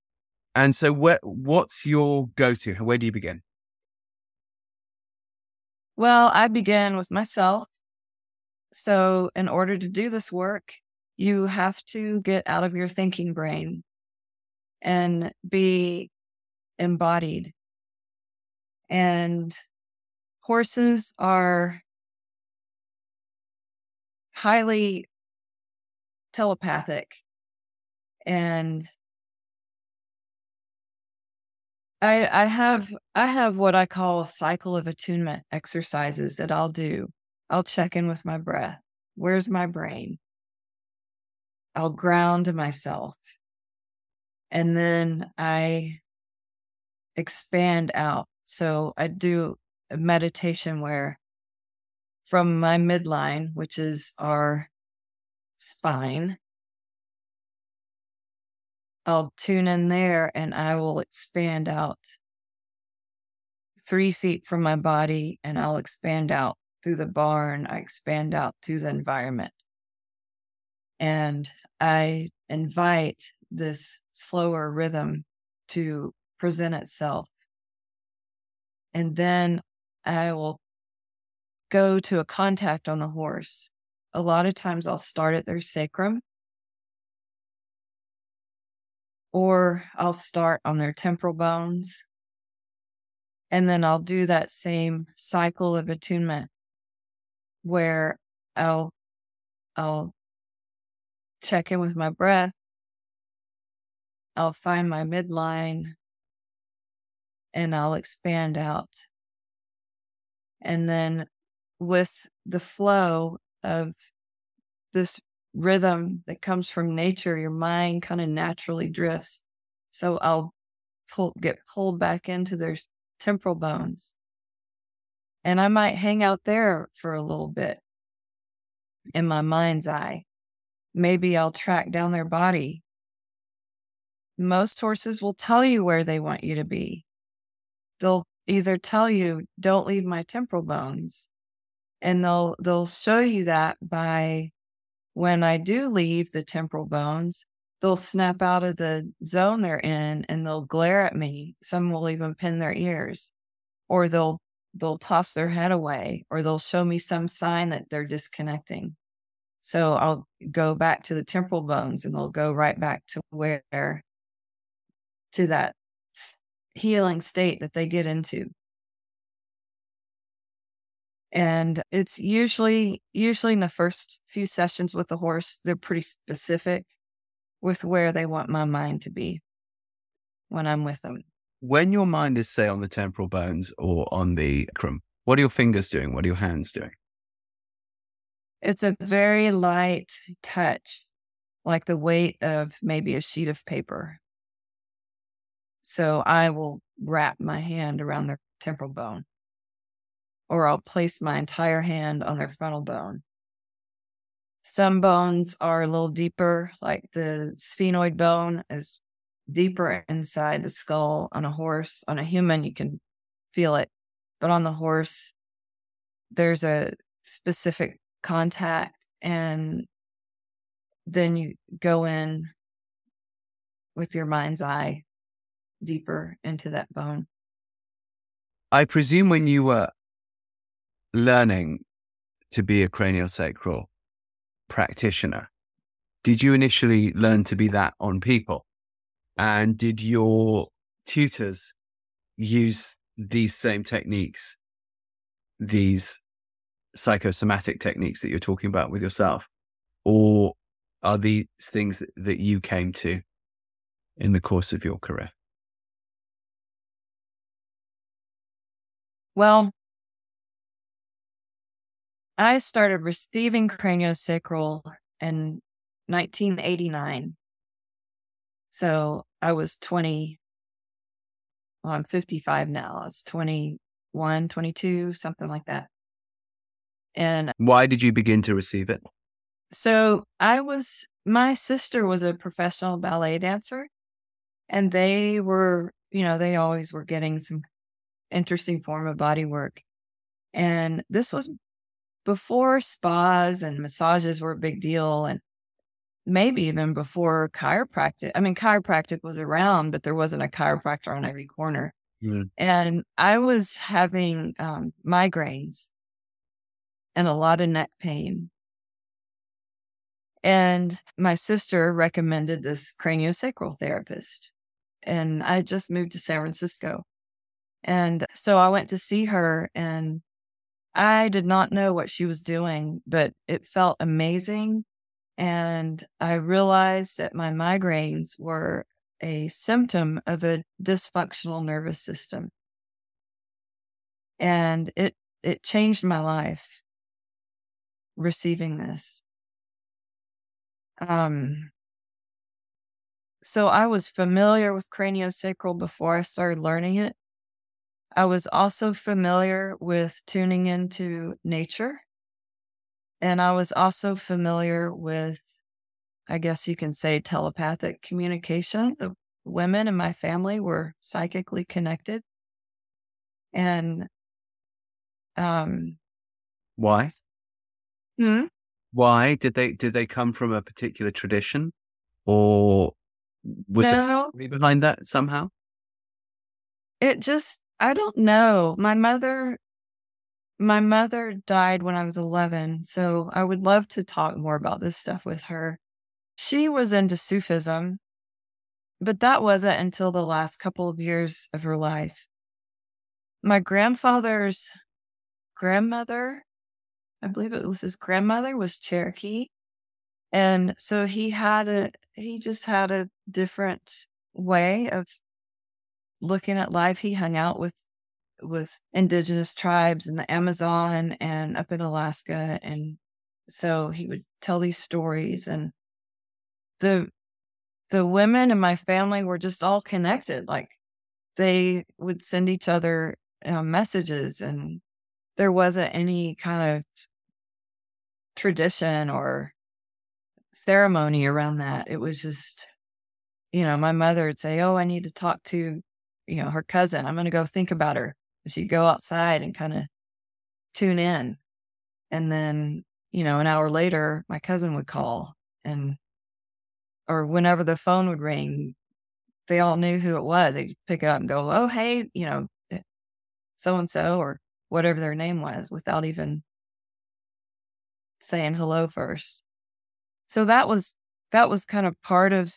S1: and so where, what's your go-to where do you begin
S2: well, I begin with myself. So, in order to do this work, you have to get out of your thinking brain and be embodied. And horses are highly telepathic and I I have I have what I call cycle of attunement exercises that I'll do. I'll check in with my breath. Where's my brain? I'll ground myself. And then I expand out. So I do a meditation where from my midline, which is our spine, I'll tune in there and I will expand out three feet from my body and I'll expand out through the barn. I expand out through the environment. And I invite this slower rhythm to present itself. And then I will go to a contact on the horse, a lot of times I'll start at their sacrum or I'll start on their temporal bones. And then I'll do that same cycle of attunement where I'll I'll check in with my breath. I'll find my midline and I'll expand out. And then with the flow of this rhythm that comes from nature, your mind kind of naturally drifts. So I'll pull, get pulled back into their temporal bones. And I might hang out there for a little bit in my mind's eye. Maybe I'll track down their body. Most horses will tell you where they want you to be. They'll either tell you, don't leave my temporal bones. And they'll, they'll show you that by when I do leave the temporal bones, they'll snap out of the zone they're in and they'll glare at me. Some will even pin their ears or they'll they'll toss their head away or they'll show me some sign that they're disconnecting. So I'll go back to the temporal bones and they'll go right back to where to that healing state that they get into. And it's usually usually in the first few sessions with the horse, they're pretty specific with where they want my mind to be when I'm with them.
S1: When your mind is, say, on the temporal bones or on the sacrum, what are your fingers doing? What are your hands doing?
S2: It's a very light touch, like the weight of maybe a sheet of paper. So I will wrap my hand around their temporal bone, or I'll place my entire hand on their frontal bone. Some bones are a little deeper, like the sphenoid bone is deeper inside the skull on a horse. On a human, you can feel it, but on the horse, there's a specific contact and then you go in with your mind's eye deeper into that bone.
S1: I presume when you were learning to be a craniosacral practitioner, did you initially learn to be that on people? And did your tutors use these same techniques, these psychosomatic techniques that you're talking about with yourself? Or are these things that, that you came to in the course of your career?
S2: Well, I started receiving craniosacral in 1989. So I was 20. Well, I'm 55 now. I was 21, 22, something like that. And
S1: why did you begin to receive it?
S2: So I was, my sister was a professional ballet dancer, and they were, you know, they always were getting some interesting form of body work. And this was before spas and massages were a big deal. And maybe even before chiropractic. I mean, chiropractic was around, but there wasn't a chiropractor on every corner. Mm. And I was having um, migraines and a lot of neck pain. And my sister recommended this craniosacral therapist. And I just moved to San Francisco. And so I went to see her and I did not know what she was doing, but it felt amazing. And I realized that my migraines were a symptom of a dysfunctional nervous system. And it, it changed my life receiving this. Um, so I was familiar with craniosacral before I started learning it. I was also familiar with tuning into nature. And I was also familiar with, I guess you can say, telepathic communication. The women in my family were psychically connected. And um,
S1: why?
S2: Hmm?
S1: Why did they did they come from a particular tradition, or was no. it behind that somehow?
S2: It just I don't know. My mother my mother died when I was 11, so I would love to talk more about this stuff with her. She was into Sufism, but that wasn't until the last couple of years of her life. My grandfather's grandmother, I believe it was his grandmother, was Cherokee. And so he had a, he just had a different way of looking at life. He hung out with with indigenous tribes in the Amazon and up in Alaska. And so he would tell these stories and the the women in my family were just all connected. Like they would send each other uh, messages and there wasn't any kind of tradition or ceremony around that. It was just, you know, my mother would say, Oh, I need to talk to, you know, her cousin. I'm going to go think about her she'd go outside and kind of tune in. And then, you know, an hour later, my cousin would call and, or whenever the phone would ring, they all knew who it was. They'd pick it up and go, Oh, hey, you know, so and so, or whatever their name was without even saying hello first. So that was, that was kind of part of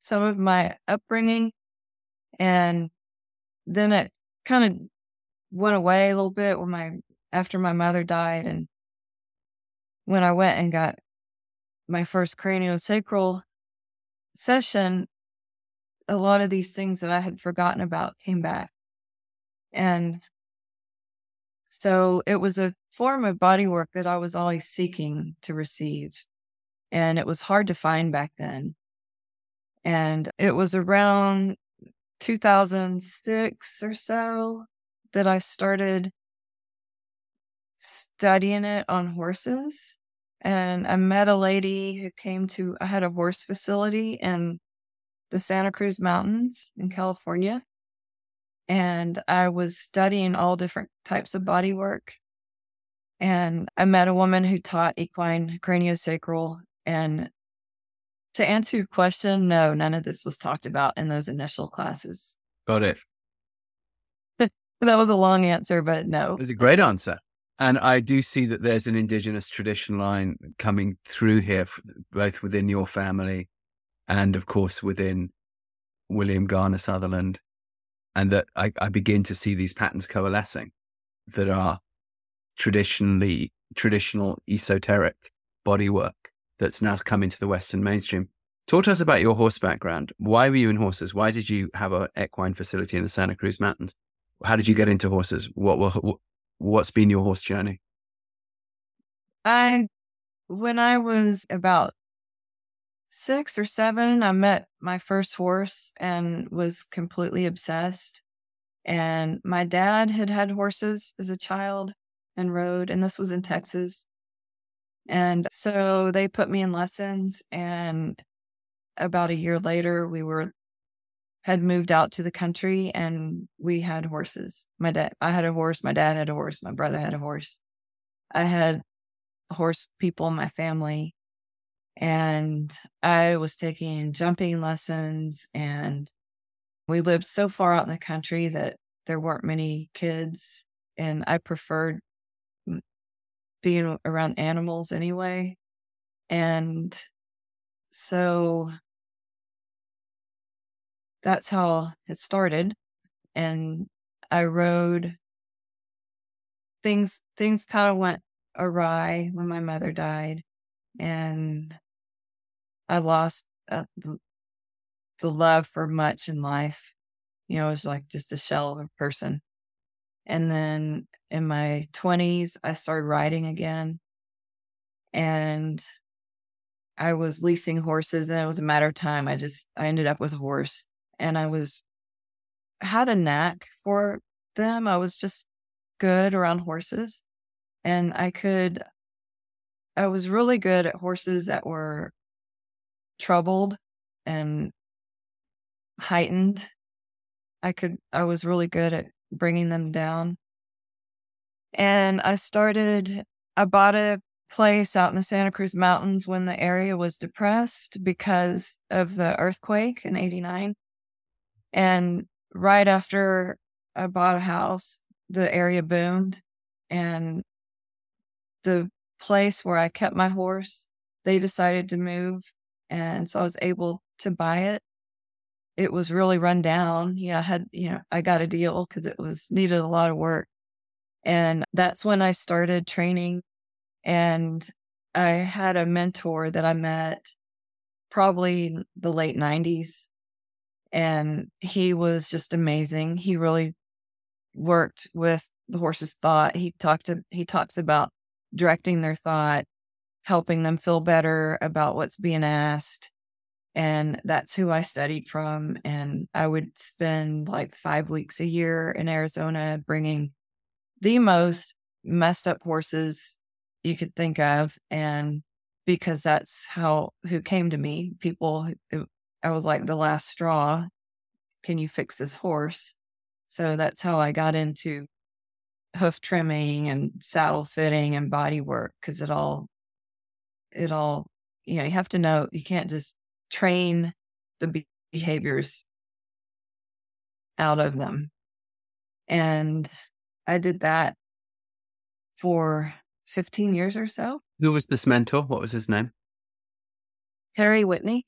S2: some of my upbringing. And then it kind of went away a little bit when my after my mother died and when I went and got my first craniosacral session, a lot of these things that I had forgotten about came back. And so it was a form of body work that I was always seeking to receive. And it was hard to find back then. And it was around 2006 or so that I started studying it on horses. And I met a lady who came to, I had a horse facility in the Santa Cruz Mountains in California. And I was studying all different types of body work. And I met a woman who taught equine craniosacral and to answer your question, no, none of this was talked about in those initial classes.
S1: Got it.
S2: that was a long answer, but no.
S1: It was a great answer. And I do see that there's an indigenous tradition line coming through here, both within your family and, of course, within William Garner Sutherland. And that I, I begin to see these patterns coalescing that are traditionally traditional esoteric bodywork that's now come into the Western mainstream. Talk to us about your horse background. Why were you in horses? Why did you have an equine facility in the Santa Cruz Mountains? How did you get into horses? What, what what's been your horse journey?
S2: I, when I was about six or seven, I met my first horse and was completely obsessed. And my dad had had horses as a child and rode, and this was in Texas. And so they put me in lessons and about a year later we were had moved out to the country and we had horses. My dad I had a horse, my dad had a horse, my brother had a horse. I had horse people in my family and I was taking jumping lessons and we lived so far out in the country that there weren't many kids and I preferred being around animals anyway. And so that's how it started. And I rode things things kind of went awry when my mother died and I lost uh, the, the love for much in life. You know, it was like just a shell of a person. And then in my 20s, I started riding again. And I was leasing horses, and it was a matter of time. I just, I ended up with a horse, and I was, had a knack for them. I was just good around horses. And I could, I was really good at horses that were troubled and heightened. I could, I was really good at bringing them down. And I started, I bought a place out in the Santa Cruz Mountains when the area was depressed because of the earthquake in 89. And right after I bought a house, the area boomed and the place where I kept my horse, they decided to move. And so I was able to buy it. It was really run down. Yeah, I had, you know, I got a deal because it was needed a lot of work. And that's when I started training. And I had a mentor that I met probably the late 90s. And he was just amazing. He really worked with the horse's thought. He talked to, he talks about directing their thought, helping them feel better about what's being asked. And that's who I studied from. And I would spend like five weeks a year in Arizona bringing the most messed up horses you could think of. And because that's how, who came to me, people, I was like the last straw. Can you fix this horse? So that's how I got into hoof trimming and saddle fitting and body work because it all it all you know you have to know you can't just train the behaviors out of them and i did that for 15 years or so
S1: who was this mentor what was his name
S2: harry whitney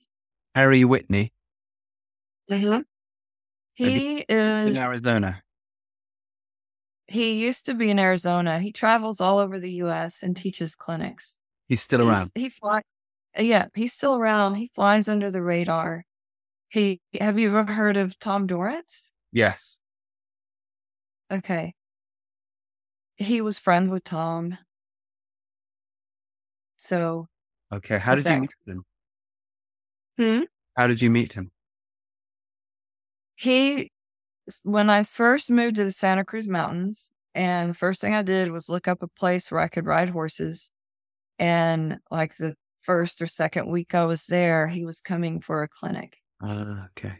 S1: harry whitney
S2: mm-hmm. he is
S1: in arizona
S2: he used to be in Arizona. He travels all over the U.S. and teaches clinics.
S1: He's still around.
S2: He's, he flies. yeah, he's still around. He flies under the radar. He have you ever heard of Tom Dorrance?
S1: Yes.
S2: Okay. He was friends with Tom. So.
S1: Okay, how did you meet him?
S2: Hmm.
S1: How did you meet him?
S2: He when I first moved to the Santa Cruz Mountains, and the first thing I did was look up a place where I could ride horses. And like the first or second week I was there, he was coming for a clinic.
S1: Uh, okay.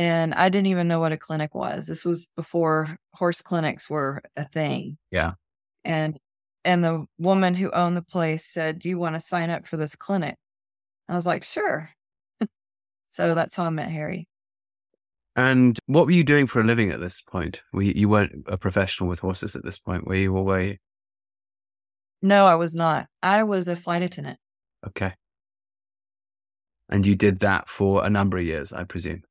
S2: And I didn't even know what a clinic was. This was before horse clinics were a thing.
S1: Yeah.
S2: And and the woman who owned the place said, "Do you want to sign up for this clinic?" And I was like, "Sure." so that's how I met Harry.
S1: And what were you doing for a living at this point? Were you, you weren't a professional with horses at this point, were you? Or were you?
S2: No, I was not. I was a flight attendant.
S1: Okay. And you did that for a number of years, I presume.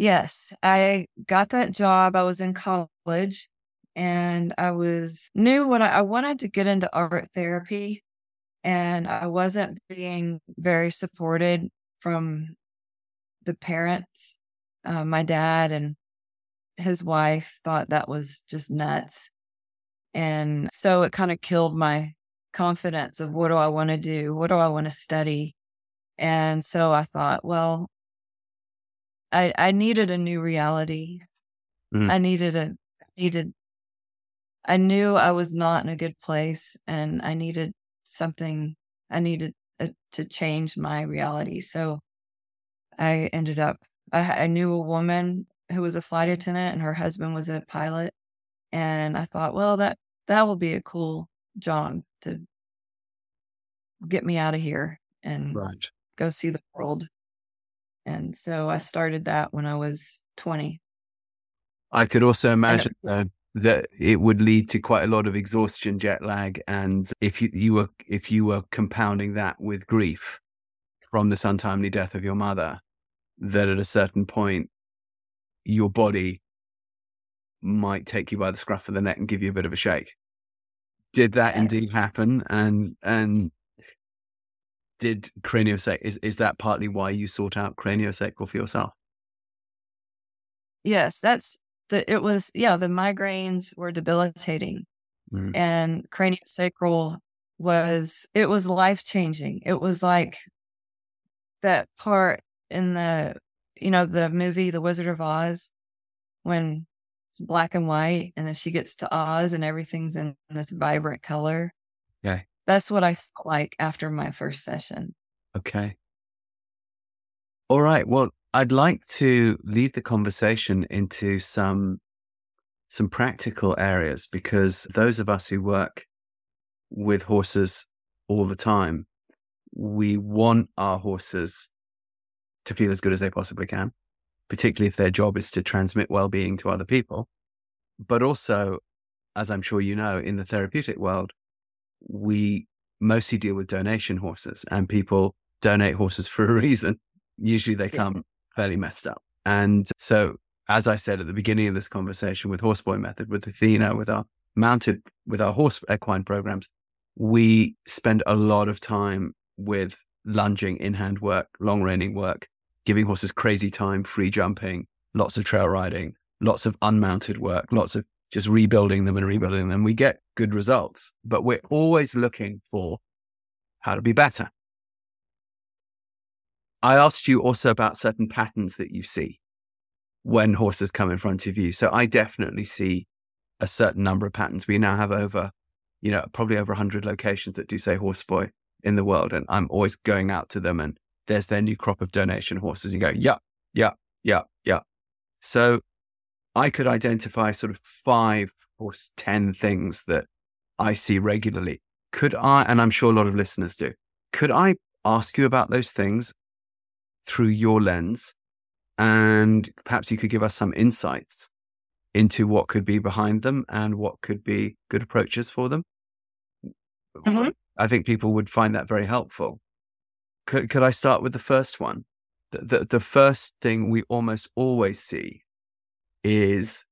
S2: Yes, I got that job. I was in college and I was knew what I, I wanted to get into art therapy and I wasn't being very supported from the parents, uh, my dad and his wife thought that was just nuts. And so it kind of killed my confidence of what do I want to do? What do I want to study? And so I thought, well, I I needed a new reality. Mm. I needed a needed I knew I was not in a good place and I needed something I needed a, to change my reality. So I ended up, I, I knew a woman who was a flight attendant and her husband was a pilot. And I thought, well, that, that will be a cool job to get me out of here and
S1: right.
S2: go see the world. And so I started that when I was 20.
S1: I could also imagine uh, that it would lead to quite a lot of exhaustion, jet lag, and if you, you were if you were compounding that with grief from this untimely death of your mother, that at a certain point your body might take you by the scruff of the neck and give you a bit of a shake. Did that yeah. indeed happen? And and did craniosacral is is that partly why you sought out craniosacral for yourself?
S2: Yes, that's the it was yeah, the migraines were debilitating. Mm. And craniosacral was it was life changing. It was like that part in the you know the movie The Wizard of Oz when it's black and white and then she gets to Oz and everything's in this vibrant color.
S1: Okay.
S2: That's what I felt like after my first session.
S1: Okay. All right. Well, I'd like to lead the conversation into some some practical areas because those of us who work with horses all the time, we want our horses to feel as good as they possibly can, particularly if their job is to transmit well being to other people. but also, as I'm sure you know, in the therapeutic world, we mostly deal with donation horses and people donate horses for a reason. Usually they come fairly messed up. And so, as I said at the beginning of this conversation with Horse Boy Method, with Athena, with our mounted, with our horse equine programs, we spend a lot of time with lunging, in hand work, long reining work, giving horses crazy time, free jumping, lots of trail riding, lots of unmounted work, lots of just rebuilding them and rebuilding them. We get good results, but we're always looking for how to be better. I asked you also about certain patterns that you see when horses come in front of you. So I definitely see a certain number of patterns. We now have over, you know, probably over 100 locations that do say horse boy in the world. And I'm always going out to them and there's their new crop of donation horses. You go, yeah, yeah, yeah, yeah. So I could identify sort of five or 10 things that I see regularly. Could I, and I'm sure a lot of listeners do, could I ask you about those things through your lens? And perhaps you could give us some insights into what could be behind them and what could be good approaches for them. Mm-hmm. I think people would find that very helpful. Could, could I start with the first one? The, the, the first thing we almost always see is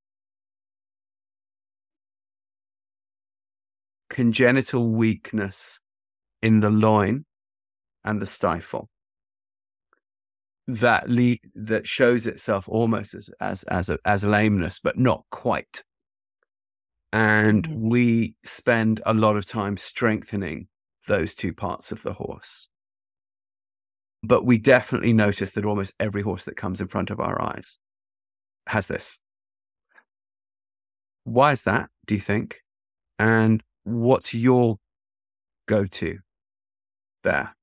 S1: congenital weakness in the loin and the stifle that le- that shows itself almost as as as a, as lameness, but not quite. And mm-hmm. we spend a lot of time strengthening those two parts of the horse. But we definitely notice that almost every horse that comes in front of our eyes has this. Why is that, do you think? And what's your go to there?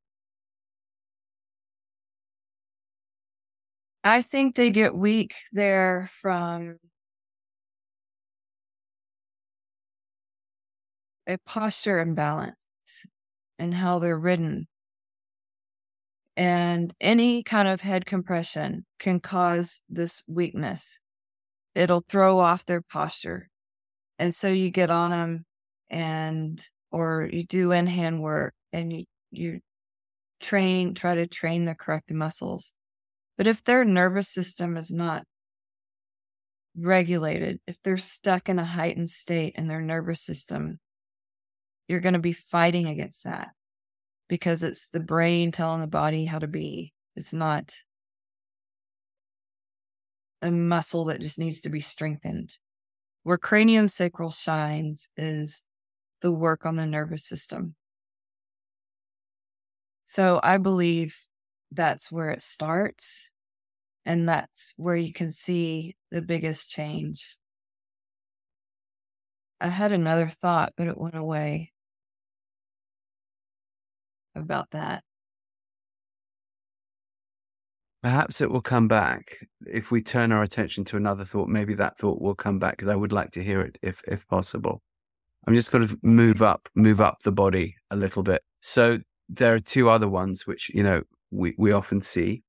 S2: I think they get weak there from a posture imbalance and how they're ridden. And any kind of head compression can cause this weakness. It'll throw off their posture. And so you get on them and, or you do in hand work and you, you train, try to train the correct muscles. But if their nervous system is not regulated, if they're stuck in a heightened state in their nervous system, you're going to be fighting against that because it's the brain telling the body how to be. It's not a muscle that just needs to be strengthened. Where craniosacral shines is the work on the nervous system. So I believe that's where it starts. And that's where you can see the biggest change. I had another thought, but it went away about that.
S1: Perhaps it will come back if we turn our attention to another thought. Maybe that thought will come back because I would like to hear it if if possible. I'm just going to move up, move up the body a little bit. So there are two other ones which you know we we often see.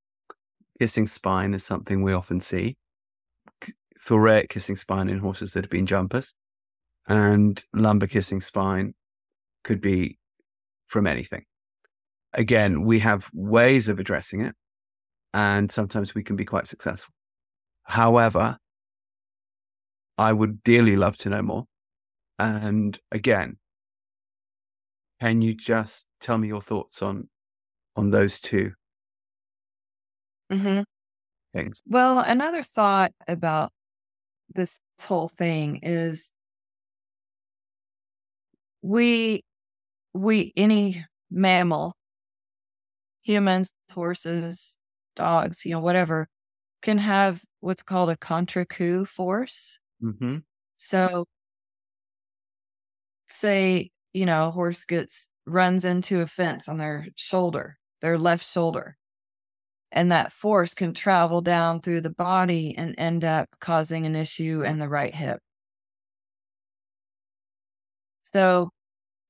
S1: Kissing spine is something we often see. Thoracic kissing spine in horses that have been jumpers, and lumbar kissing spine could be from anything again, we have ways of addressing it, and sometimes we can be quite successful. However, I would dearly love to know more. And again, can you just tell me your thoughts on on those 2
S2: mm-hmm.
S1: things?
S2: Well, another thought about this whole thing is we we any mammal humans, horses, dogs, you know, whatever, can have what's called a contrecoup force.
S1: Mm-hmm.
S2: So, say, you know, a horse gets runs into a fence on their shoulder, their left shoulder, and that force can travel down through the body and end up causing an issue in the right hip. So,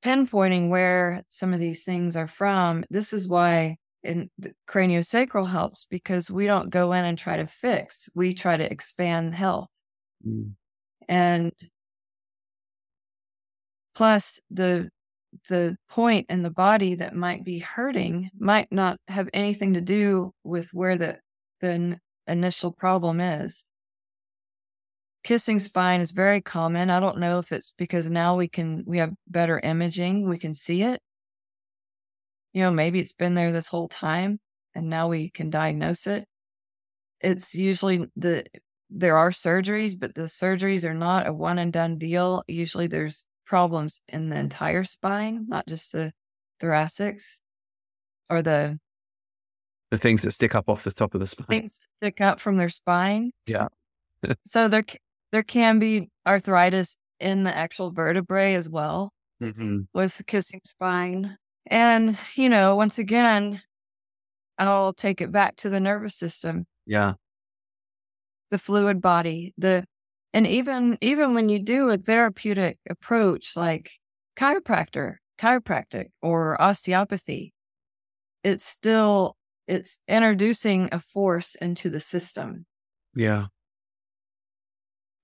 S2: pinpointing where some of these things are from, this is why and craniosacral helps because we don't go in and try to fix we try to expand health mm. And plus the the point in the body that might be hurting might not have anything to do with where the the initial problem is. Kissing spine is very common. I don't know if it's because now we can we have better imaging, we can see it. You know, maybe it's been there this whole time and now we can diagnose it. It's usually the there are surgeries, but the surgeries are not a one and done deal. Usually there's problems in the entire spine, not just the thoracics or the
S1: the things that stick up off the top of the spine.
S2: Things stick up from their spine.
S1: Yeah.
S2: so there there can be arthritis in the actual vertebrae as well
S1: mm-hmm.
S2: with kissing spine. And, you know, once again, I'll take it back to the nervous system.
S1: Yeah.
S2: The fluid body, the and even even when you do a therapeutic approach like chiropractor, chiropractic or osteopathy, it's still it's introducing a force into the system.
S1: Yeah.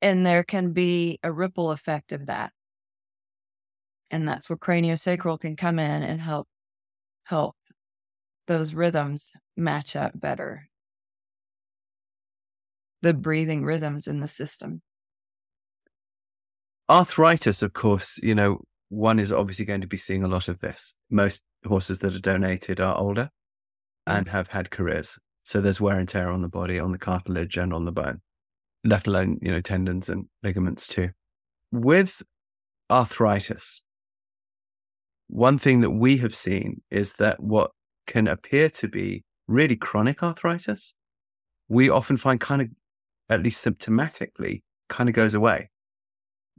S2: And there can be a ripple effect of that. And that's where craniosacral can come in and help help those rhythms match up better. The breathing rhythms in the system
S1: arthritis, of course, you know, one is obviously going to be seeing a lot of this. Most horses that are donated are older and have had careers. So there's wear and tear on the body, on the cartilage, and on the bone, let alone, you know, tendons and ligaments too. With arthritis, one thing that we have seen is that what can appear to be really chronic arthritis, we often find kind of, at least symptomatically, kind of goes away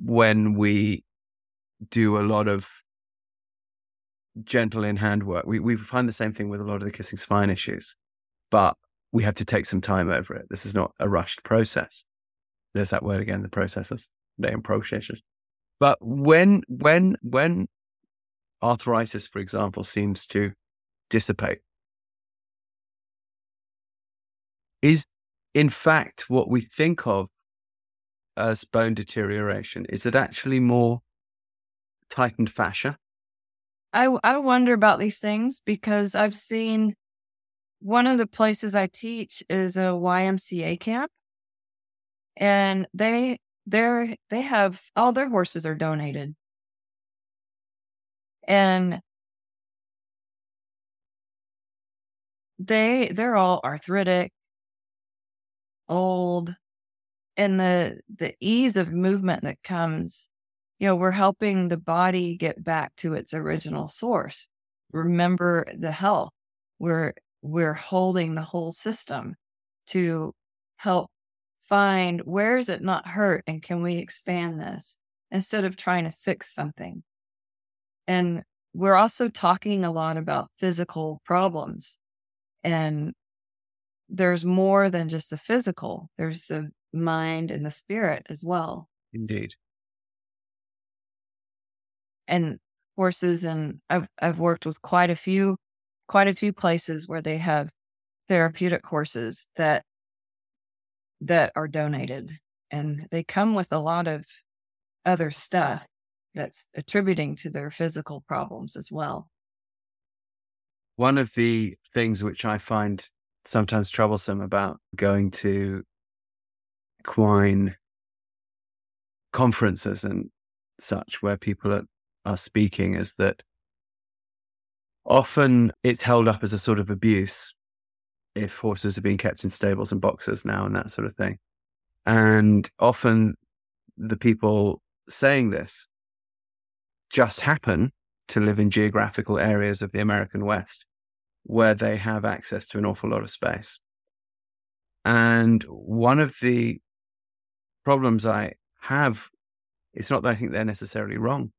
S1: when we do a lot of gentle in hand work. We we find the same thing with a lot of the kissing spine issues, but we have to take some time over it. This is not a rushed process. There's that word again, the processes, the processes. But when when when arthritis, for example, seems to dissipate, is in fact what we think of as bone deterioration? Is it actually more tightened fascia?
S2: I, I wonder about these things because I've seen one of the places I teach is a YMCA camp, and they they they have all their horses are donated, and they they're all arthritic, old, and the the ease of movement that comes you know we're helping the body get back to its original source. Remember the health. We're we're holding the whole system to help find where is it not hurt and can we expand this instead of trying to fix something and we're also talking a lot about physical problems and there's more than just the physical there's the mind and the spirit as well.
S1: Indeed.
S2: And horses and I've I've worked with quite a few quite a few places where they have therapeutic horses that that are donated and they come with a lot of other stuff that's attributing to their physical problems as well.
S1: One of the things which I find sometimes troublesome about going to equine conferences and such where people are, are speaking is that often it's held up as a sort of abuse if horses are being kept in stables and boxes now and that sort of thing. And often the people saying this just happen to live in geographical areas of the American West where they have access to an awful lot of space. And one of the problems I have, it's not that I think they're necessarily wrong,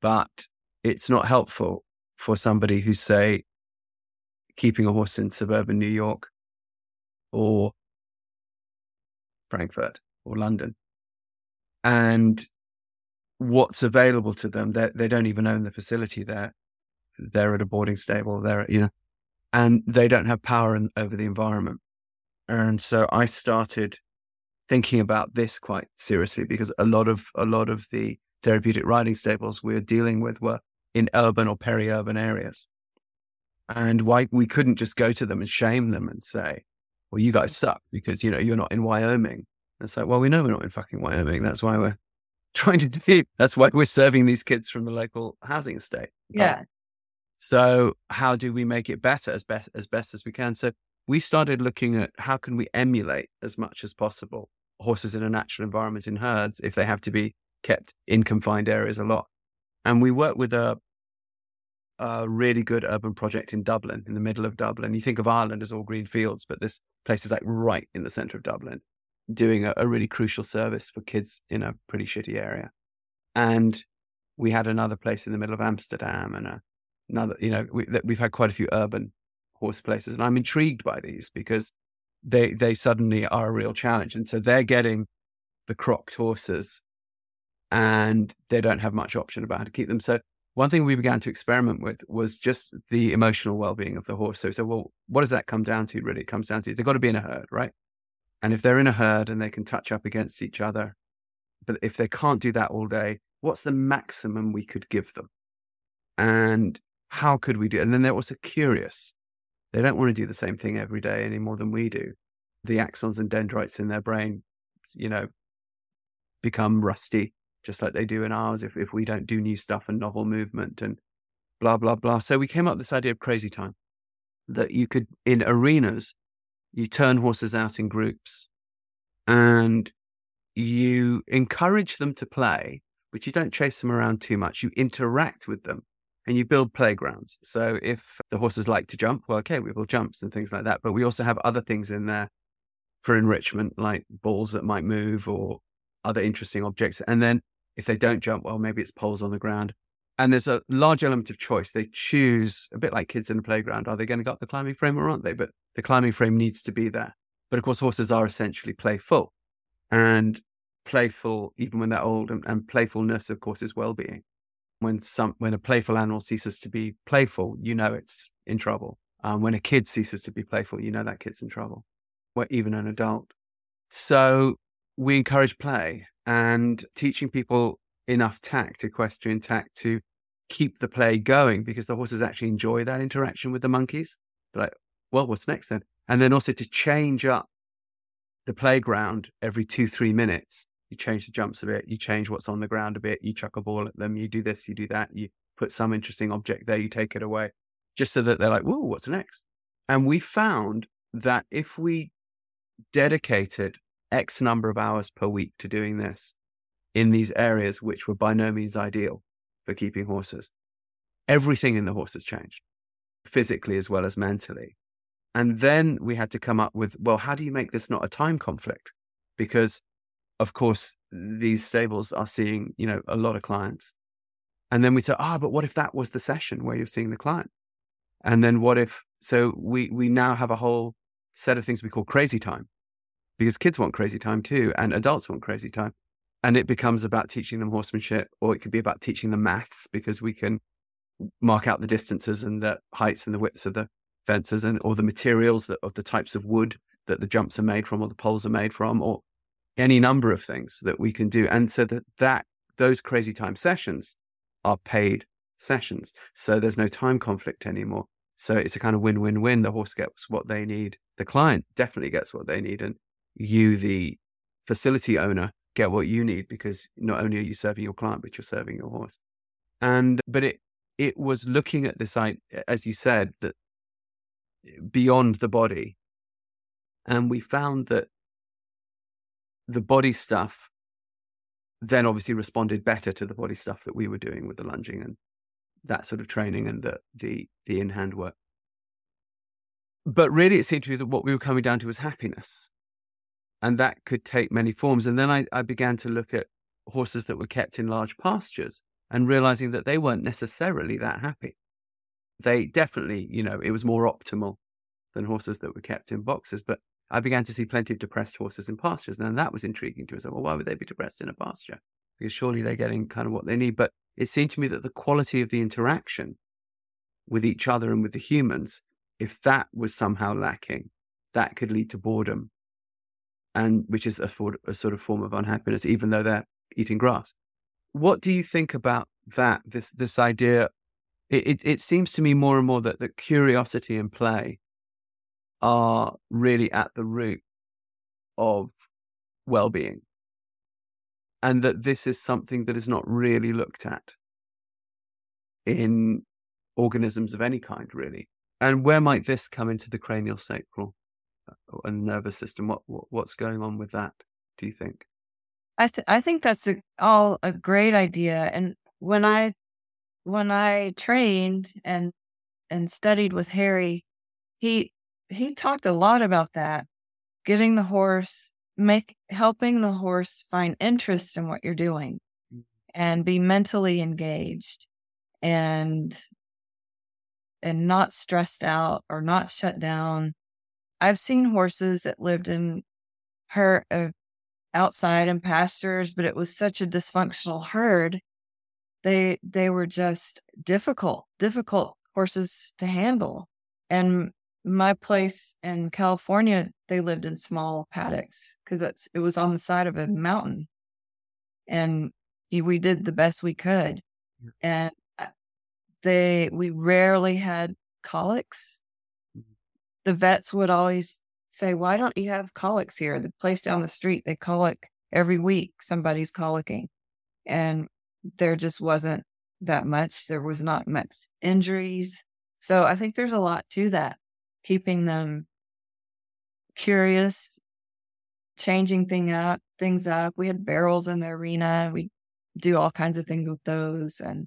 S1: but it's not helpful for somebody who's, say, keeping a horse in suburban New York or Frankfurt or London. And what's available to them, they, they don't even own the facility there. They're at a boarding stable, they're, you know, and they don't have power in, over the environment. And so I started thinking about this quite seriously because a lot of a lot of the therapeutic riding stables we were dealing with were in urban or peri-urban areas. And why we couldn't just go to them and shame them and say, well, you guys suck because, you know, you're not in Wyoming. And it's like, well, we know we're not in fucking Wyoming. That's why we're trying to do, that's why we're serving these kids from the local housing estate.
S2: Um, yeah.
S1: So how do we make it better as best, as best as we can? So we started looking at how can we emulate as much as possible horses in a natural environment in herds if they have to be kept in confined areas a lot. And we worked with a, a really good urban project in Dublin, in the middle of Dublin. You think of Ireland as all green fields, but this place is like right in the center of Dublin, doing a, a really crucial service for kids in a pretty shitty area. And we had another place in the middle of Amsterdam and a, another, you know, we, we've had quite a few urban horse places. And I'm intrigued by these because they, they suddenly are a real challenge. And so they're getting the crocked horses and they don't have much option about how to keep them. So one thing we began to experiment with was just the emotional well-being of the horse. So, so well, what does that come down to? Really, it comes down to they've got to be in a herd, right? And if they're in a herd and they can touch up against each other, but if they can't do that all day, what's the maximum we could give them? And how could we do? And then they're also curious. They don't want to do the same thing every day any more than we do. The axons and dendrites in their brain, you know, become rusty just like they do in ours if, if we don't do new stuff and novel movement and blah, blah, blah. So we came up with this idea of crazy time that you could, in arenas, you turn horses out in groups and you encourage them to play, but you don't chase them around too much. You interact with them and you build playgrounds. So if the horses like to jump, well, okay, we build jumps and things like that. But we also have other things in there for enrichment, like balls that might move or other interesting objects. And then if they don't jump, well, maybe it's poles on the ground. And there's a large element of choice. They choose a bit like kids in the playground. Are they going to go up the climbing frame or aren't they? But the climbing frame needs to be there. But of course, horses are essentially playful and playful, even when they're old. And, and playfulness, of course, is well being. When some, when a playful animal ceases to be playful, you know it's in trouble. Um, when a kid ceases to be playful, you know that kid's in trouble, or even an adult. So we encourage play and teaching people enough tact, equestrian tact, to keep the play going because the horses actually enjoy that interaction with the monkeys. Like, well, what's next then? And then also to change up the playground every two, three minutes. You change the jumps a bit, you change what's on the ground a bit, you chuck a ball at them, you do this, you do that, you put some interesting object there, you take it away, just so that they're like, whoa, what's next? And we found that if we dedicated X number of hours per week to doing this in these areas, which were by no means ideal for keeping horses. Everything in the horses changed, physically as well as mentally. And then we had to come up with, well, how do you make this not a time conflict? Because, of course, these stables are seeing, you know, a lot of clients. And then we said, ah, oh, but what if that was the session where you're seeing the client? And then what if, so we, we now have a whole set of things we call crazy time, because kids want crazy time too, and adults want crazy time. And it becomes about teaching them horsemanship, or it could be about teaching them maths because we can mark out the distances and the heights and the widths of the fences and or the materials that of the types of wood that the jumps are made from or the poles are made from or any number of things that we can do. And so that that those crazy time sessions are paid sessions. So there's no time conflict anymore. So it's a kind of win-win-win. The horse gets what they need. The client definitely gets what they need. And you, the facility owner, get what you need because not only are you serving your client, but you're serving your horse. And, but it, it was looking at this, as you said, that beyond the body. And we found that the body stuff then obviously responded better to the body stuff that we were doing with the lunging and that sort of training and the the the in hand work. But really, it seemed to me that what we were coming down to was happiness, and that could take many forms. And then I, I began to look at horses that were kept in large pastures and realizing that they weren't necessarily that happy. They definitely, you know, it was more optimal than horses that were kept in boxes. But I began to see plenty of depressed horses in pastures. And that was intriguing to us. Well, why would they be depressed in a pasture? Because surely they're getting kind of what they need. But it seemed to me that the quality of the interaction with each other and with the humans, if that was somehow lacking, that could lead to boredom and which is a, for, a sort of form of unhappiness, even though they're eating grass. What do you think about that? This this idea. It, it, it seems to me more and more that, that curiosity and play are really at the root of well-being. And that this is something that is not really looked at in organisms of any kind really. And where might this come into the cranial sacral uh, and nervous system? What, what, what's going on with that do you think?
S2: I th- i think that's a, all a great idea. And when i when i trained and and studied with harry he he talked a lot about that getting the horse make helping the horse find interest in what you're doing mm. and be mentally engaged and and not stressed out or not shut down i've seen horses that lived in her uh, outside in pastures but it was such a dysfunctional herd they they were just difficult difficult horses to handle and my place in California, they lived in small paddocks because it's it was on the side of a mountain, and we did the best we could, and uh, they we rarely had colics. Mm-hmm. The vets would always say, "Why don't you have colics here?" The place down the street, they colic every week. Somebody's colicking, and there just wasn't that much. There was not much injuries. So I think there's a lot to that keeping them curious, changing thing up, things up. We had barrels in the arena. We do all kinds of things with those. And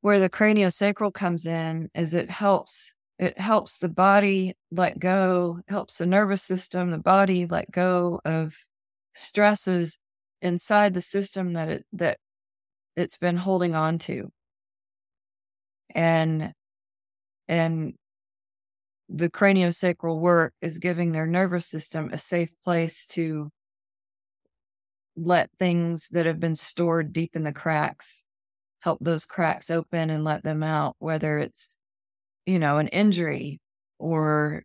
S2: where the craniosacral comes in is it helps it helps the body let go, helps the nervous system, the body let go of stresses inside the system that it that it's been holding on to. And and the craniosacral work is giving their nervous system a safe place to let things that have been stored deep in the cracks help those cracks open and let them out whether it's you know an injury or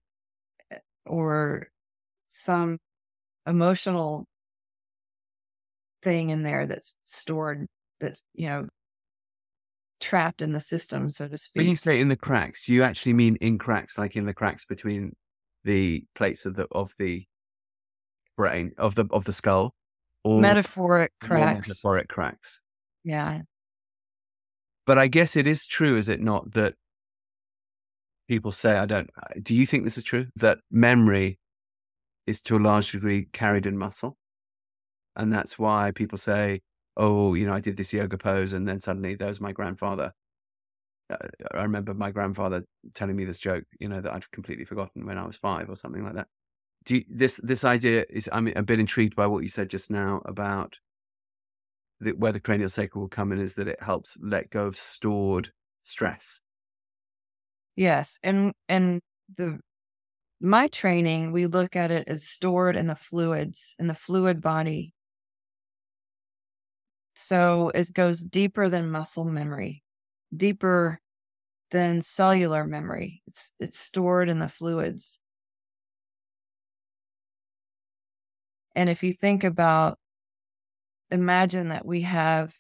S2: or some emotional thing in there that's stored that's you know trapped in the system, so to speak.
S1: When you say in the cracks, you actually mean in cracks, like in the cracks between the plates of the of the brain of the of the skull,
S2: or metaphoric cracks.
S1: Metaphoric cracks.
S2: Yeah.
S1: But I guess it is true, is it not, that people say, I don't, do you think this is true? That memory is to a large degree carried in muscle. And that's why people say, oh, you know, I did this yoga pose, and then suddenly there was my grandfather. Uh, I remember my grandfather telling me this joke, you know, that I'd completely forgotten when I was five or something like that. Do you, this this idea is? I'm a bit intrigued by what you said just now about the, where the cranial sacral will come in is that it helps let go of stored stress.
S2: Yes, and and the my training we look at it as stored in the fluids in the fluid body so it goes deeper than muscle memory, deeper than cellular memory. It's it's stored in the fluids. And if you think about imagine that we have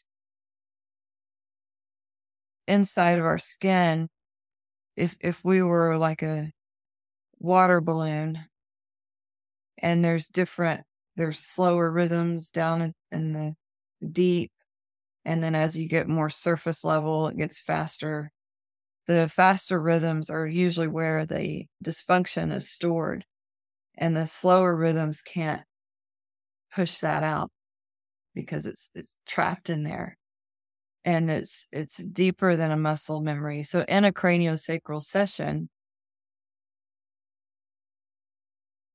S2: inside of our skin if if we were like a water balloon and there's different there's slower rhythms down in, the deep. And then as you get more surface level, it gets faster. The faster rhythms are usually where the dysfunction is stored, and the slower rhythms can't push that out because it's it's trapped in there and it's it's deeper than a muscle memory so in a craniosacral session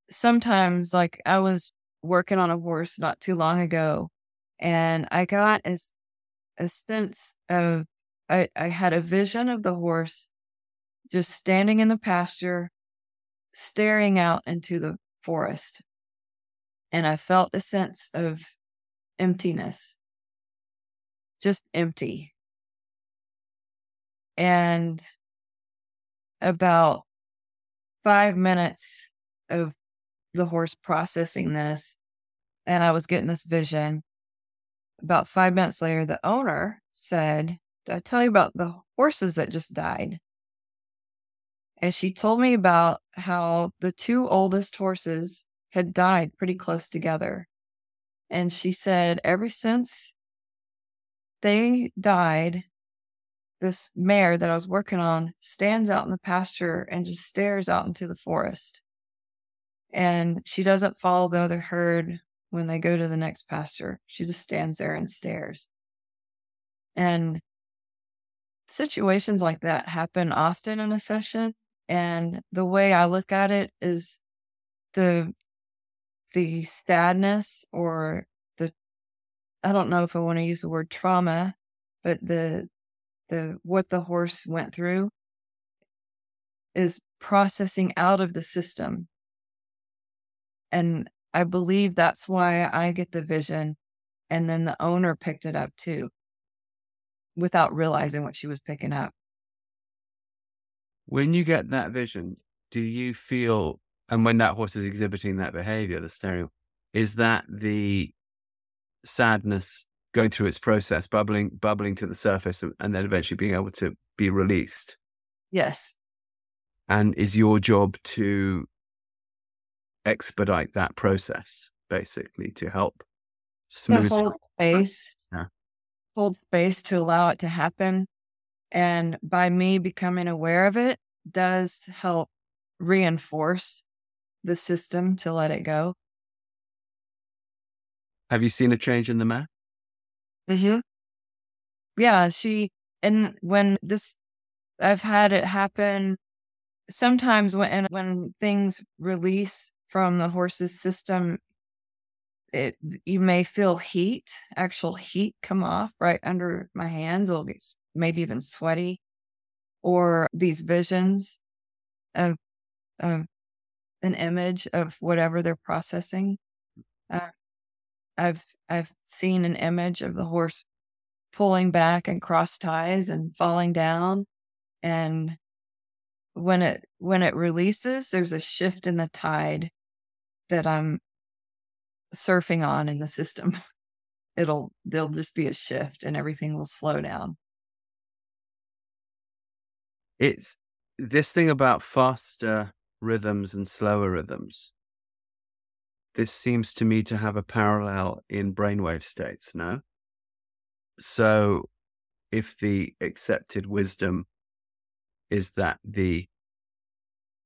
S2: sometimes like i was working on a horse not too long ago and I got a, a sense of, I, I had a vision of the horse just standing in the pasture, staring out into the forest. And I felt a sense of emptiness, just empty. And about five minutes of the horse processing this and I was getting this vision. About five minutes later, the owner said, Did I tell you about the horses that just died? And she told me about how the two oldest horses had died pretty close together. And she said, ever since they died, this mare that I was working on stands out in the pasture and just stares out into the forest. And she doesn't follow the other herd when they go to the next pasture. She just stands there and stares. And situations like that happen often in a session. And the way I look at it is the the sadness or the I don't know if I want to use the word trauma, but the the what the horse went through is processing out of the system. And I believe that's why I get the vision. And then the owner picked it up too, without realizing what she was picking up.
S1: When you get that vision, do you feel, and when that horse is exhibiting that behavior, the stereo, is that the sadness going through its process, bubbling, bubbling to the surface, and then eventually being able to be released?
S2: Yes.
S1: And is your job to expedite that process, basically, to help
S2: smooth hold space, yeah. hold space to allow it to happen, and by me becoming aware of it, does help reinforce the system to let it go.
S1: Have you seen a change in the map?
S2: Mm-hmm. Yeah, she and when this I've had it happen sometimes when when things release from the horse's system it you may feel heat, actual heat come off right under my hands. It'll be maybe even sweaty, or these visions of of an image of whatever they're processing. Uh, I've I've seen an image of the horse pulling back and cross ties and falling down, and when it when it releases, there's a shift in the tide that I'm surfing on in the system. It'll there'll just be a shift and everything will slow down.
S1: It's this thing about faster rhythms and slower rhythms this seems to me to have a parallel in brainwave states, no? So if the accepted wisdom is that the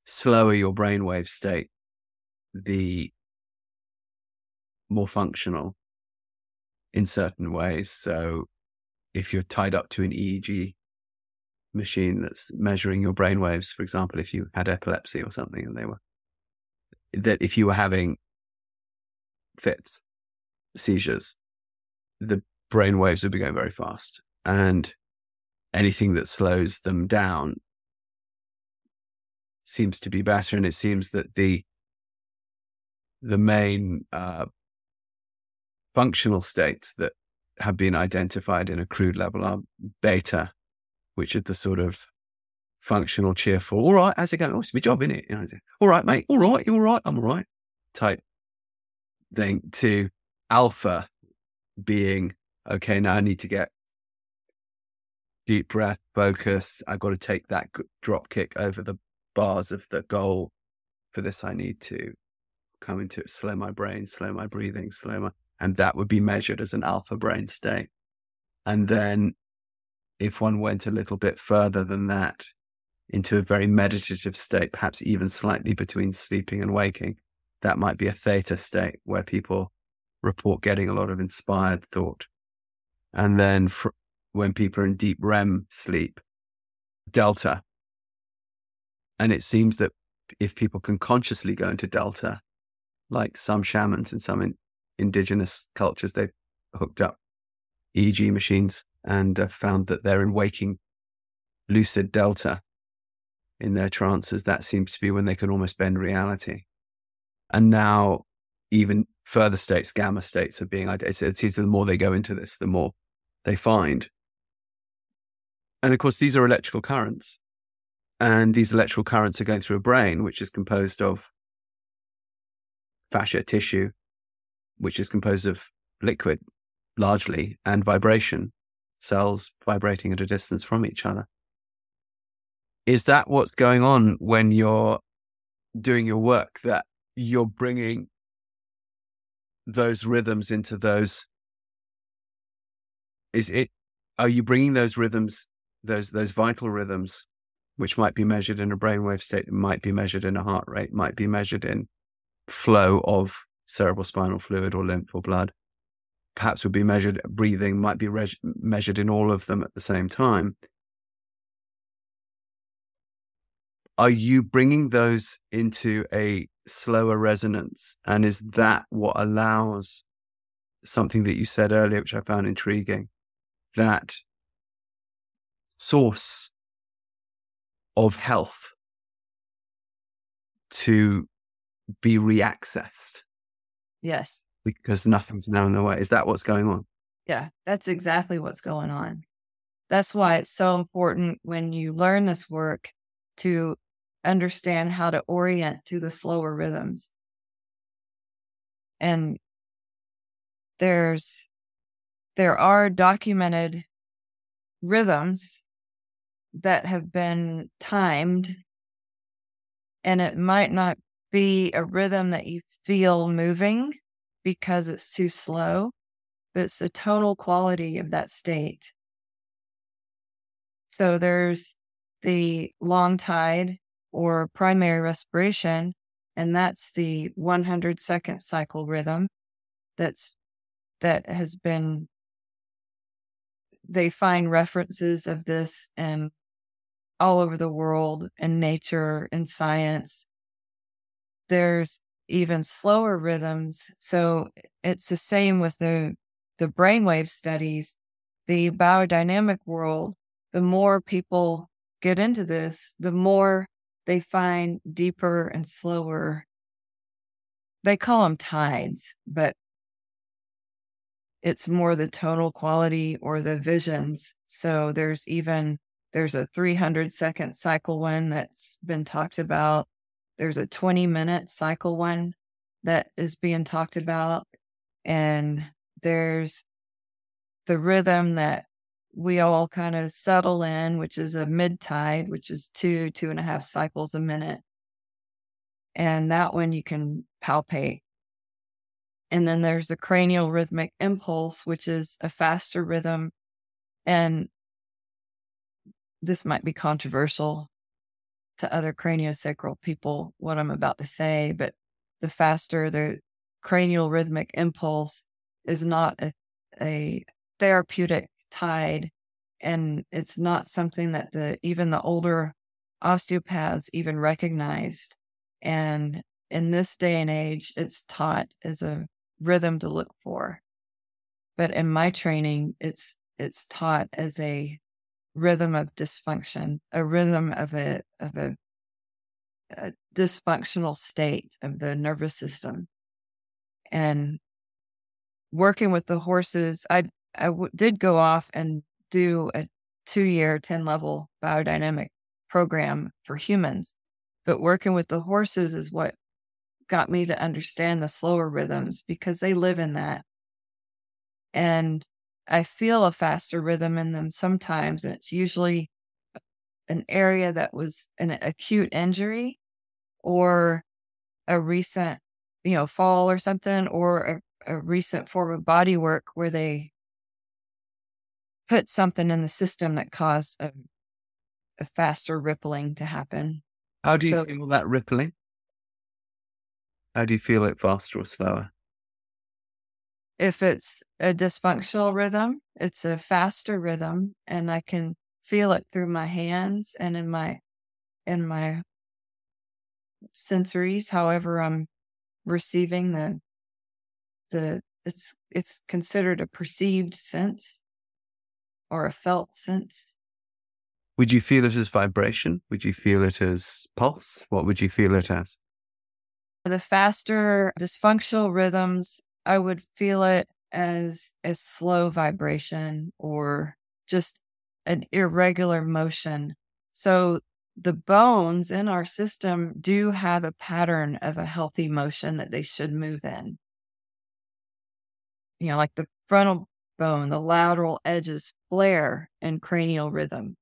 S1: slower your brainwave state, the more functional in certain ways. So if you're tied up to an EEG machine that's measuring your brainwaves, for example, if you had epilepsy or something and they were, that if you were having fits, seizures, the brain waves would be going very fast. And anything that slows them down seems to be better. And it seems that the the main uh, functional states that have been identified in a crude level are beta, which are the sort of functional, cheerful, all right, how's it going? Oh, it's my job, isn't it? You know, all right, mate, all right, you're all right? I'm all right. Type thing to alpha being okay now i need to get deep breath focus i've got to take that drop kick over the bars of the goal for this i need to come into it slow my brain slow my breathing slow my and that would be measured as an alpha brain state and then if one went a little bit further than that into a very meditative state perhaps even slightly between sleeping and waking that might be a theta state where people report getting a lot of inspired thought. And then fr- when people are in deep REM sleep, delta. And it seems that if people can consciously go into delta, like some shamans in some in- indigenous cultures, they've hooked up EEG machines and uh, found that they're in waking lucid delta in their trances. That seems to be when they can almost bend reality. And now even further states, gamma states are being identified. It seems the more they go into this, the more they find. And of course, these are electrical currents. And these electrical currents are going through a brain, which is composed of fascia tissue, which is composed of liquid largely and vibration, cells vibrating at a distance from each other. Is that what's going on when you're doing your work? That you're bringing those rhythms into those is it are you bringing those rhythms those those vital rhythms which might be measured in a brainwave state might be measured in a heart rate might be measured in flow of cerebral spinal fluid or lymph or blood perhaps would be measured breathing might be reg- measured in all of them at the same time. Are you bringing those into a slower resonance? And is that what allows something that you said earlier which i found intriguing that source of health to be reaccessed.
S2: Yes.
S1: Because nothing's now in the way. Is that what's going on?
S2: Yeah, that's exactly what's going on. That's why it's so important when you learn this work to understand how to orient to the slower rhythms. And there's there are documented rhythms that have been timed and it might not be a rhythm that you feel moving because it's too slow, but it's the total quality of that state. So there's the long tide or primary respiration, and that's the 100 second cycle rhythm that's that has been they find references of this and all over the world in nature and science. There's even slower rhythms. So it's the same with the the brainwave studies, the biodynamic world. The more people get into this, the more they find deeper and slower. They call them tides, but it's more the tonal quality or the visions. So there's even there's a 300 second cycle one that's been talked about. There's a 20 minute cycle one that is being talked about. And there's the rhythm that we all kind of settle in, which is a mid tide, which is two, two and a half cycles a minute. And that one you can palpate and then there's a cranial rhythmic impulse, which is a faster rhythm. And this might be controversial to other craniosacral people, what I'm about to say, but the faster the cranial rhythmic impulse is not a, a therapeutic tide. And it's not something that the even the older osteopaths even recognized. And in this day and age, it's taught as a rhythm to look for. But in my training, it's it's taught as a rhythm of dysfunction, a rhythm of a of a, a dysfunctional state of the nervous system. And working with the horses, I I w- did go off and do a two year, 10 level biodynamic program for humans. But working with the horses is what got me to understand the slower rhythms because they live in that. And I feel a faster rhythm in them sometimes. And it's usually uh, an area that was an acute injury or a recent, you know, fall or something, or a, a recent form of body work where they put something in the system that caused a, a faster rippling to happen.
S1: How do you so, feel that rippling? How do you feel it faster or slower?
S2: If it's a dysfunctional rhythm, it's a faster rhythm and I can feel it through my hands and in my in my sensories, however I'm receiving the the it's it's considered a perceived sense or a felt sense.
S1: Would you feel it as vibration? Would you feel it as pulse? What would you feel it as?
S2: The faster dysfunctional rhythms, I would feel it as a slow vibration or just an irregular motion. So the bones in our system do have a pattern of a healthy motion that they should move in. You know, like the frontal bone, the lateral edges flare in cranial rhythm.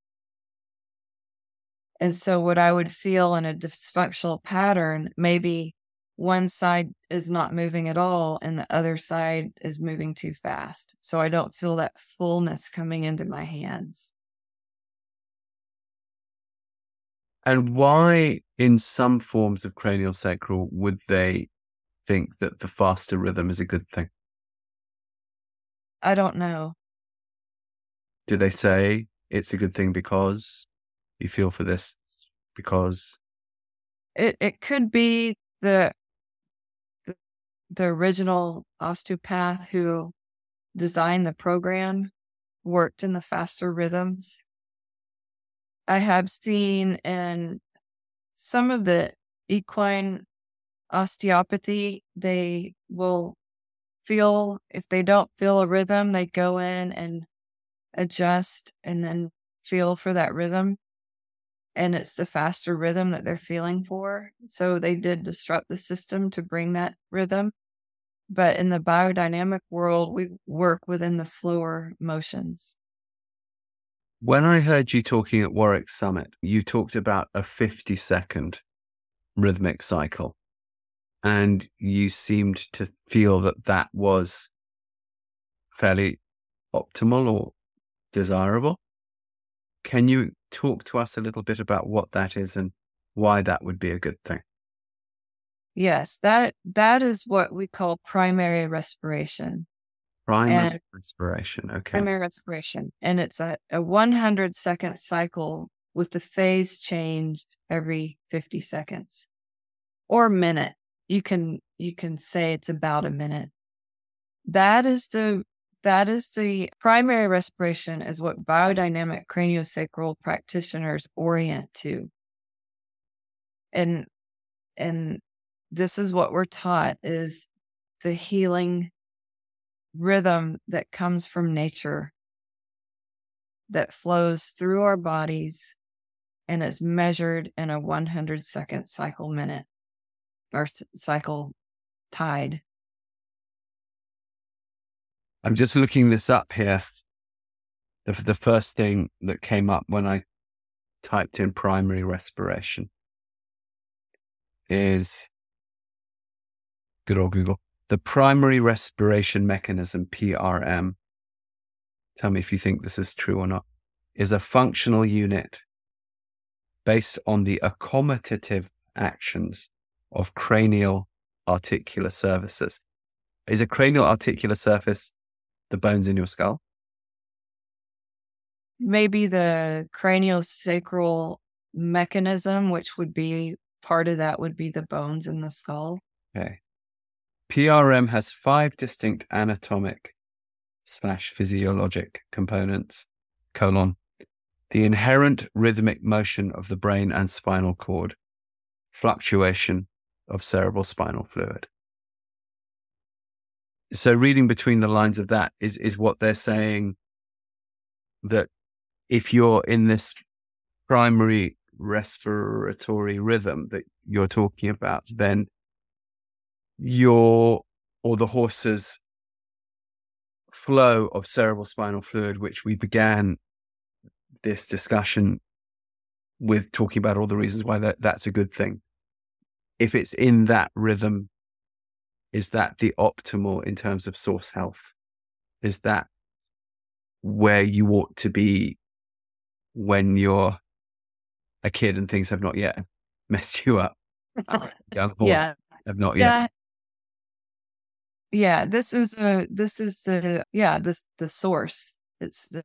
S2: And so, what I would feel in a dysfunctional pattern, maybe one side is not moving at all and the other side is moving too fast. So, I don't feel that fullness coming into my hands.
S1: And why, in some forms of cranial sacral, would they think that the faster rhythm is a good thing?
S2: I don't know.
S1: Do they say it's a good thing because you feel for this? Because
S2: it it could be the the original osteopath who designed the program worked in the faster rhythms I have seen in some of the equine osteopathy, they will feel, if they don't feel a rhythm, they go in and adjust and then feel for that rhythm. And it's the faster rhythm that they're feeling for. So they did disrupt the system to bring that rhythm. But in the biodynamic world, we work within the slower motions.
S1: When I heard you talking at Warwick Summit, you talked about a 50 second rhythmic cycle. And you seemed to feel that that was fairly optimal or desirable. Can you talk to us a little bit about what that is and why that would be a good thing?
S2: Yes, that that is what we call primary respiration.
S1: Primary and respiration. Okay.
S2: Primary respiration. And it's a, a 100 second cycle with the phase changed every 50 seconds or minute. You can, you can say it's about a minute. That is the, that is the primary respiration is what biodynamic craniosacral practitioners orient to. And, and this is what we're taught is the healing rhythm that comes from nature that flows through our bodies and is measured in a 100 second cycle minute or cycle tide.
S1: I'm just looking this up here. The, the first thing that came up when I typed in primary respiration is good old Google the primary respiration mechanism, PRM, tell me if you think this is true or not, is a functional unit based on the accommodative actions of cranial articular surfaces. Is a cranial articular surface the bones in your skull?
S2: Maybe the cranial sacral mechanism, which would be part of that, would be the bones in the skull.
S1: Okay. PRM has five distinct anatomic slash physiologic components, colon, the inherent rhythmic motion of the brain and spinal cord, fluctuation of cerebral spinal fluid. So reading between the lines of that is, is what they're saying that if you're in this primary respiratory rhythm that you're talking about, mm-hmm. then your or the horse's flow of cerebral spinal fluid, which we began this discussion with talking about all the reasons why that, that's a good thing. If it's in that rhythm, is that the optimal in terms of source health? Is that where you ought to be when you're a kid and things have not yet messed you up?
S2: Young yeah.
S1: have not yet.
S2: Yeah yeah this is a this is the yeah this the source it's the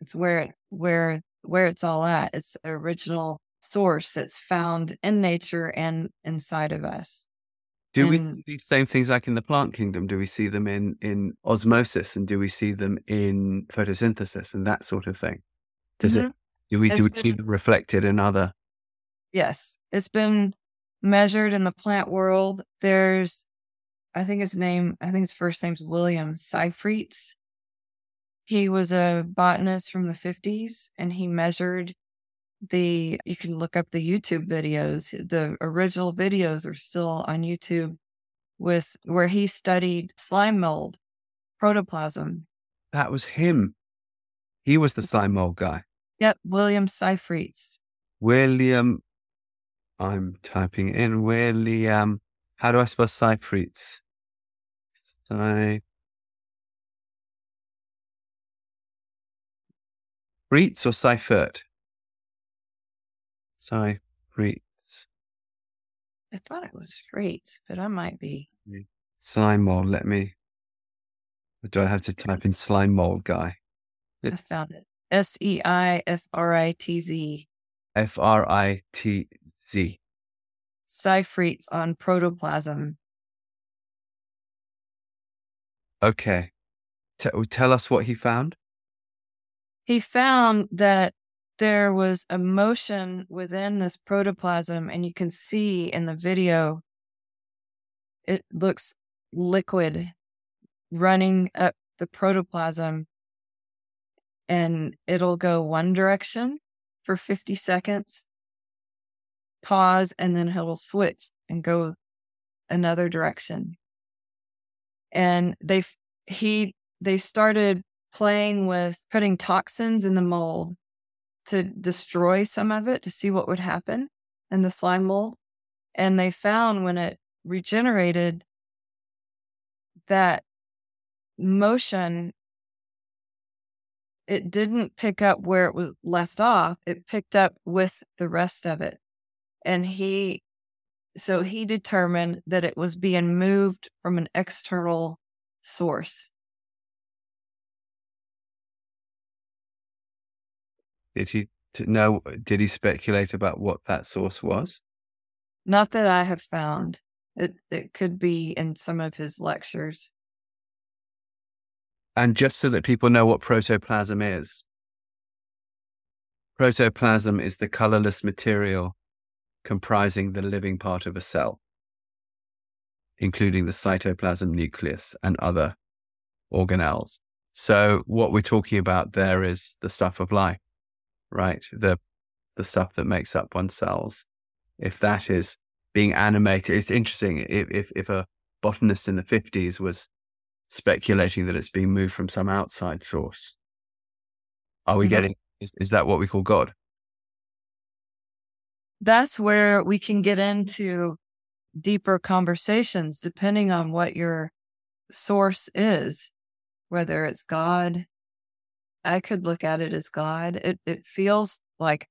S2: it's where it where where it's all at it's the original source that's found in nature and inside of us
S1: do we see these same things like in the plant kingdom do we see them in in osmosis and do we see them in photosynthesis and that sort of thing does mm-hmm. it do we do we see them reflected in other
S2: yes it's been measured in the plant world there's I think his name, I think his first name's William Seifriz. He was a botanist from the 50s and he measured the you can look up the YouTube videos. The original videos are still on YouTube with where he studied slime mold, protoplasm.
S1: That was him. He was the slime mold guy.
S2: Yep, William Seifriz.
S1: William, I'm typing in William. How do I spell Seifriz? Seifriz or Seifert? Seifriz.
S2: I thought it was Straits, but I might be.
S1: Slime mold. Let me. Do I have to type in slime mold guy?
S2: I found it. S E I F R I T Z.
S1: F R I T Z.
S2: Seifriz on protoplasm.
S1: Okay. T- tell us what he found.
S2: He found that there was a motion within this protoplasm, and you can see in the video, it looks liquid running up the protoplasm, and it'll go one direction for 50 seconds, pause, and then it'll switch and go another direction. And they, he, they started playing with putting toxins in the mold to destroy some of it to see what would happen in the slime mold. And they found when it regenerated that motion, it didn't pick up where it was left off, it picked up with the rest of it. And he, so he determined that it was being moved from an external source.
S1: Did he know? Did he speculate about what that source was?
S2: Not that I have found. It it could be in some of his lectures.
S1: And just so that people know what protoplasm is, protoplasm is the colorless material comprising the living part of a cell, including the cytoplasm nucleus and other organelles. So what we're talking about there is the stuff of life right? The the stuff that makes up one's cells. If that is being animated, it's interesting. If if, if a botanist in the fifties was speculating that it's being moved from some outside source, are we mm-hmm. getting? Is, is that what we call God?
S2: That's where we can get into deeper conversations, depending on what your source is, whether it's God, I could look at it as God. It it feels like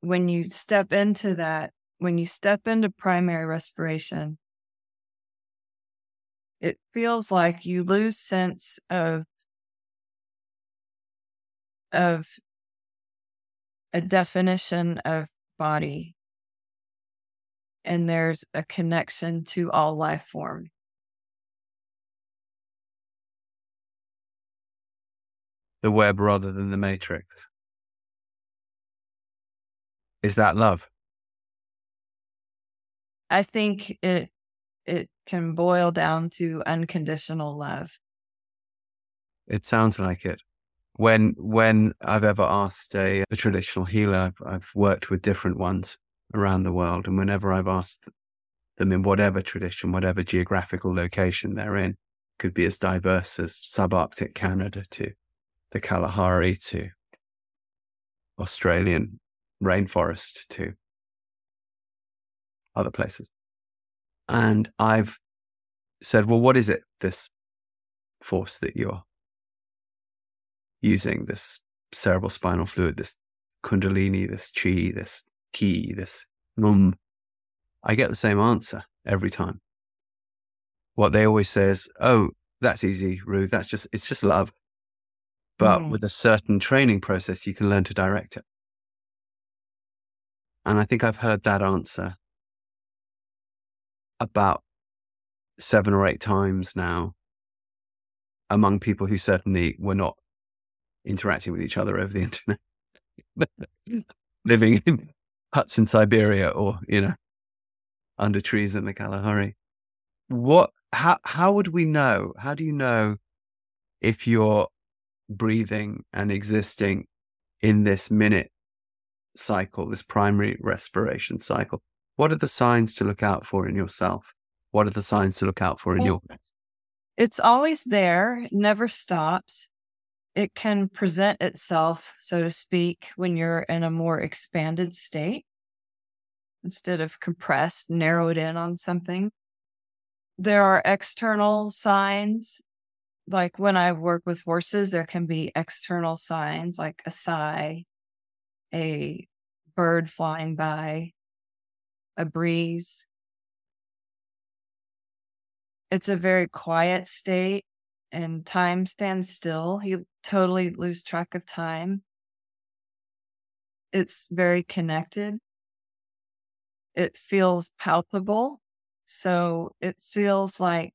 S2: when you step into that, when you step into primary respiration, it feels like you lose sense of of a definition of body and there's a connection to all life form
S1: the web rather than the matrix? Is that love?
S2: I think it it can boil down to unconditional love.
S1: It sounds like it. When when I've ever asked a, a traditional healer, I've, I've worked with different ones around the world, and whenever I've asked them in whatever tradition, whatever geographical location they're in, could be as diverse as subarctic Canada to the Kalahari to Australian rainforest to other places. And I've said, well, what is it, this force that you're using, this cerebral spinal fluid, this kundalini, this chi, this ki, this num? I get the same answer every time. What they always say is, oh, that's easy, Ruth. That's just, it's just love. But mm. with a certain training process, you can learn to direct it. And I think I've heard that answer about seven or eight times now among people who certainly were not interacting with each other over the internet, living in huts in Siberia or, you know, under trees in the Kalahari. What, how, how would we know? How do you know if you're breathing and existing in this minute cycle, this primary respiration cycle, what are the signs to look out for in yourself? What are the signs to look out for in
S2: Well,
S1: your
S2: It's always there, it never stops. It can present itself, so to speak, when you're in a more expanded state instead of compressed, narrowed in on something. There are external signs. Like when I work with horses, there can be external signs like a sigh, a bird flying by, a breeze. It's a very quiet state and time stands still. You totally lose track of time. It's very connected. It feels palpable. So it feels like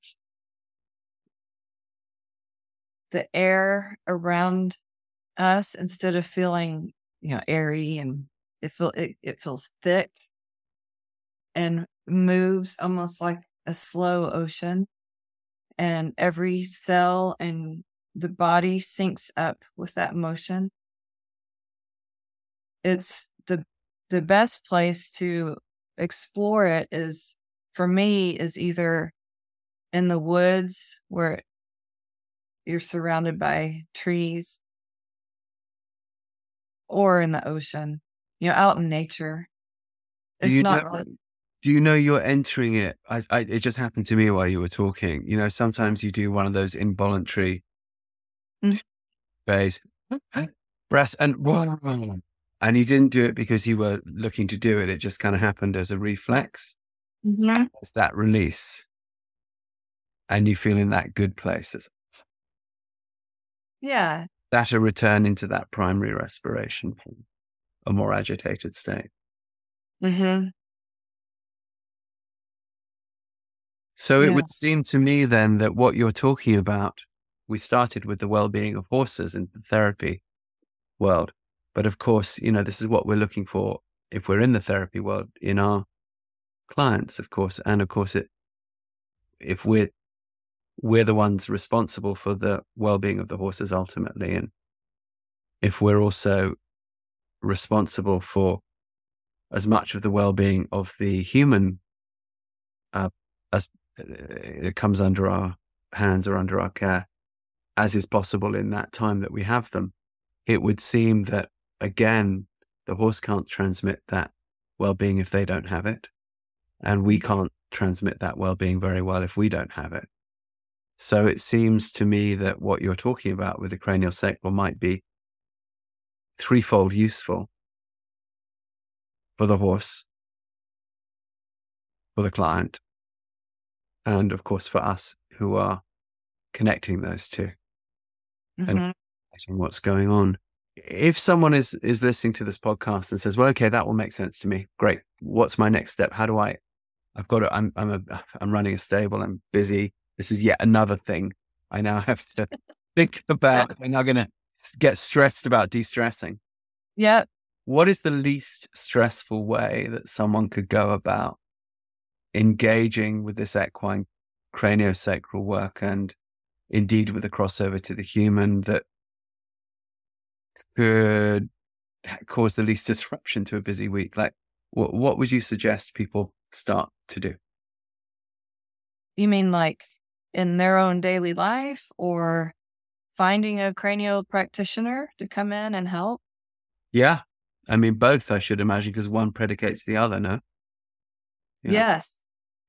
S2: the air around us instead of feeling, you know, airy and it feel it, it feels thick and moves almost like a slow ocean. And every cell and the body syncs up with that motion. It's the the best place to explore it is for me is either in the woods where you're surrounded by trees or in the ocean you know out in nature it's not
S1: know-
S2: really
S1: Do you know you're entering it? I, I, it just happened to me while you were talking. You know, sometimes you do one of those involuntary
S2: Mm.
S1: bass, breaths, and and you didn't do it because you were looking to do it. It just kind of happened as a reflex.
S2: Mhm.
S1: It's that release, and you feel in that good place. It's
S2: yeah.
S1: that a return into that primary respiration, a more agitated state.
S2: hmm
S1: So it would seem to me then that what you're talking about, we started with the well-being of horses in the therapy world, but of course, you know, this is what we're looking for if we're in the therapy world in our clients, of course, and of course, it if we're we're the ones responsible for the well-being of the horses ultimately, and if we're also responsible for as much of the well-being of the human uh, as uh, it comes under our hands or under our care as is possible in that time that we have them it would seem that again the horse can't transmit that well-being if they don't have it and we can't transmit that well-being very well if we don't have it so it seems to me that what you're talking about with the cranial sacral might be threefold useful for the horse for the client and of course for us who are connecting those two And-
S2: Mhm.
S1: and what's going on. If someone is is listening to this podcast and says well okay that will make sense to me. Great. What's my next step? How do i i've got to i'm i'm a i'm running a stable i'm busy this is yet another thing i now have to think about i'm now going to get stressed about de-stressing.
S2: Yep.
S1: what is the least stressful way that someone could go about engaging with this equine craniosacral work and indeed with the crossover to the human that could cause the least disruption to a busy week? Like what, what would you suggest people start to do?
S2: You mean like in their own daily life or finding a cranial practitioner to come in and help?
S1: yeah i mean both i should imagine because one predicates the other no Yeah.
S2: Yes.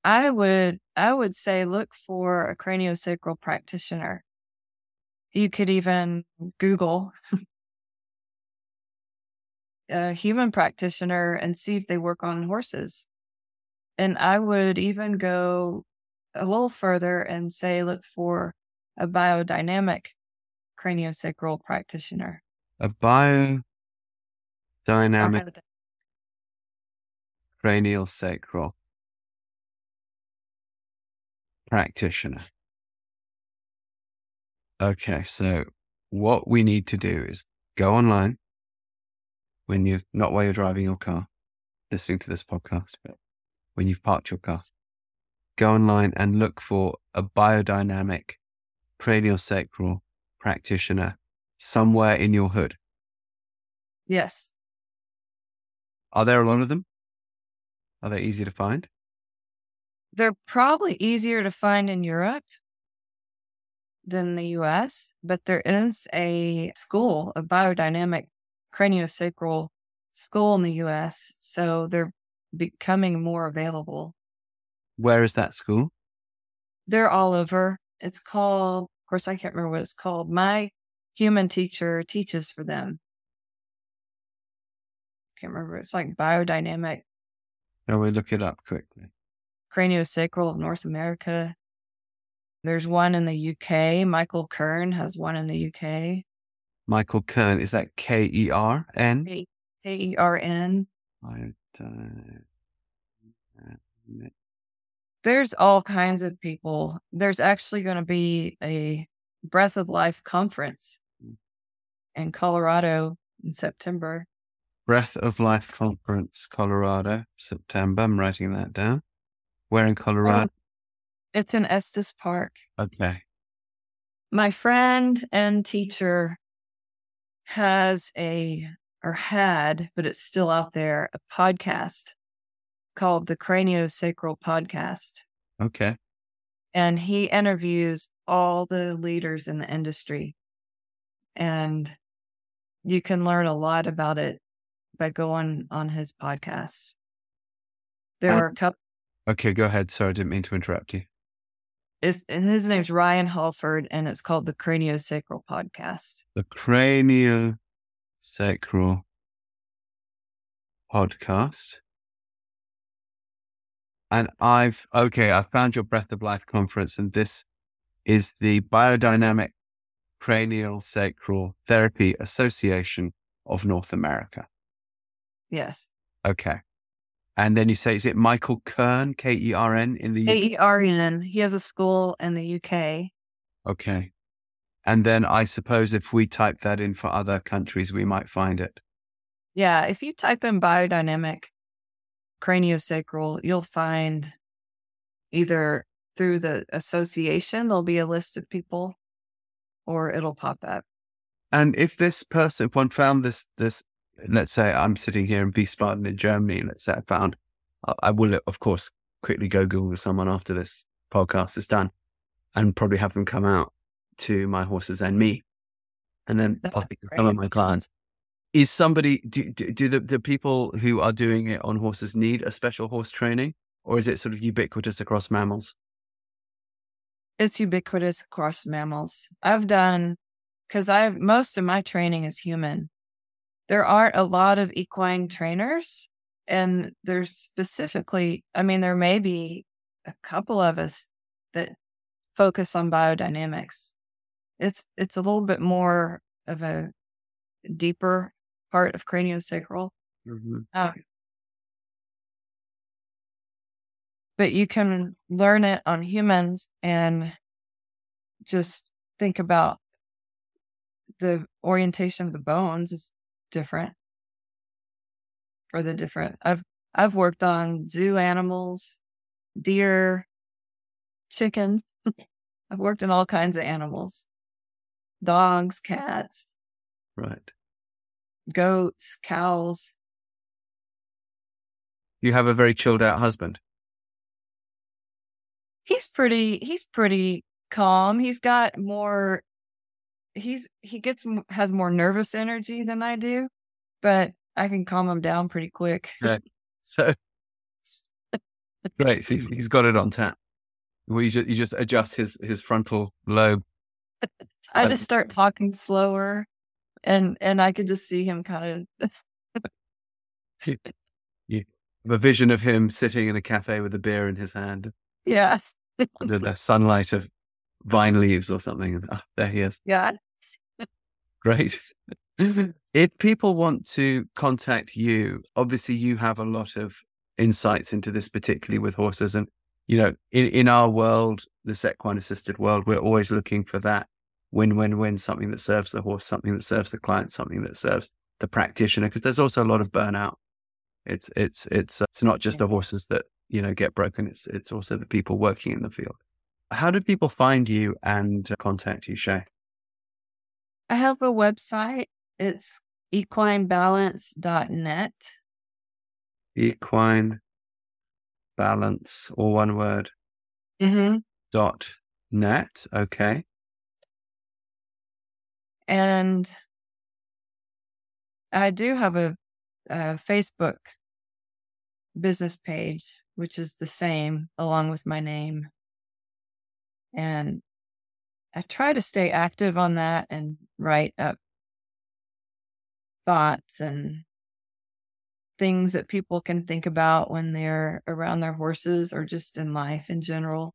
S2: I would I would say look for a craniosacral practitioner. You could even Google a human practitioner and see if they work on horses. And I would even go a little further and say look for a biodynamic craniosacral practitioner.
S1: a biodynamic
S2: Biod-
S1: cranial sacral practitioner. Okay, so what we need to do is go online when you're not while you're driving your car, listening to this podcast, but when you've parked your car, go online and look for a biodynamic cranial sacral practitioner somewhere in your hood.
S2: Yes.
S1: Are there a lot of them? Are they easy to find?
S2: They're probably easier to find in Europe than the US, but there is a school, a biodynamic craniosacral school in the US. So they're becoming more available.
S1: Where is that school?
S2: They're all over. It's called, of course, I can't remember what it's called. My human teacher teaches for them. Can't remember. It's like biodynamic.
S1: Shall we look it up quickly?
S2: Craniosacral of North America. There's one in the UK. Michael Kern has one in the UK.
S1: Michael Kern. Is that K E R N?
S2: K E R N. There's all kinds of people. There's actually going to be a Breath of Life conference mm. in Colorado in September.
S1: Breath of Life Conference, Colorado, September. I'm writing that down. Where in oh, Colorado?
S2: Oh, it's in Estes Park.
S1: Okay.
S2: My friend and teacher has a, or had, but it's still out there, a podcast called the Craniosacral Podcast.
S1: Okay.
S2: And he interviews all the leaders in the industry. And you can learn a lot about it by going on his podcast. There are a couple.
S1: Okay, go ahead. Sorry, I didn't mean to interrupt you.
S2: It's, his name's Ryan Hallford, and it's called the Craniosacral Podcast.
S1: The Craniosacral Podcast. And I've, okay, I found your Breath of Life conference, and this is the Biodynamic Cranial Sacral Therapy Association of North America.
S2: Yes.
S1: Okay. And then you say, is it Michael Kern, K E R N, in the
S2: K E R N? He has a school in the UK.
S1: Okay. And then I suppose if we type that in for other countries, we might find it.
S2: Yeah. If you type in biodynamic craniosacral, you'll find either through the association, there'll be a list of people, or it'll pop up.
S1: And if this person, if one found this, this, let's say I'm sitting here in Wiesbaden in Germany, let's say I found, I will, of course, quickly go Google someone after this podcast is done and probably have them come out to my horses and me. And then possibly some of my clients. Is somebody, do, do, do the, the people who are doing it on horses need a special horse training or is it sort of ubiquitous across mammals?
S2: It's ubiquitous across mammals. I've done, because I've, most of my training is human. There aren't a lot of equine trainers and there's specifically, I mean, there may be a couple of us that focus on biodynamics. It's it's a little bit more of a deeper part of craniosacral.
S1: Mm-hmm.
S2: Um, but you can learn it on humans and just think about the orientation of the bones is different for the different I've I've worked on zoo animals, deer, chickens. I've worked on all kinds of animals. Dogs, cats.
S1: Right.
S2: Goats, cows.
S1: You have a very chilled out husband.
S2: He's pretty he's pretty calm. He's got more he's he gets has more nervous energy than I do, but I can calm him down pretty quick.
S1: Right. So great. He's, he's got it on tap. Well, you just you just adjust his his frontal lobe.
S2: I just start talking slower, and and I could just see him kind of.
S1: you have a vision of him sitting in a cafe with a beer in his hand.
S2: Yes.
S1: under the sunlight of vine leaves or something. And oh, there he is.
S2: Yeah.
S1: Great. if people want to contact you, obviously you have a lot of insights into this, particularly with horses. And, you know, in, in our world, this equine assisted world, we're always looking for that win win win, something that serves the horse, something that serves the client, something that serves the practitioner, because there's also a lot of burnout. It's, it's, it's, uh, it's not just the horses that, you know, get broken. It's, it's also the people working in the field. How do people find you and uh, contact you, Shea?
S2: I have a website. It's equinebalance.net.
S1: equine balance, all one word,
S2: Mm-hmm.
S1: dot net. Okay.
S2: And I do have a, a Facebook business page, which is the same along with my name. And I try to stay active on that and write up thoughts and things that people can think about when they're around their horses or just in life in general.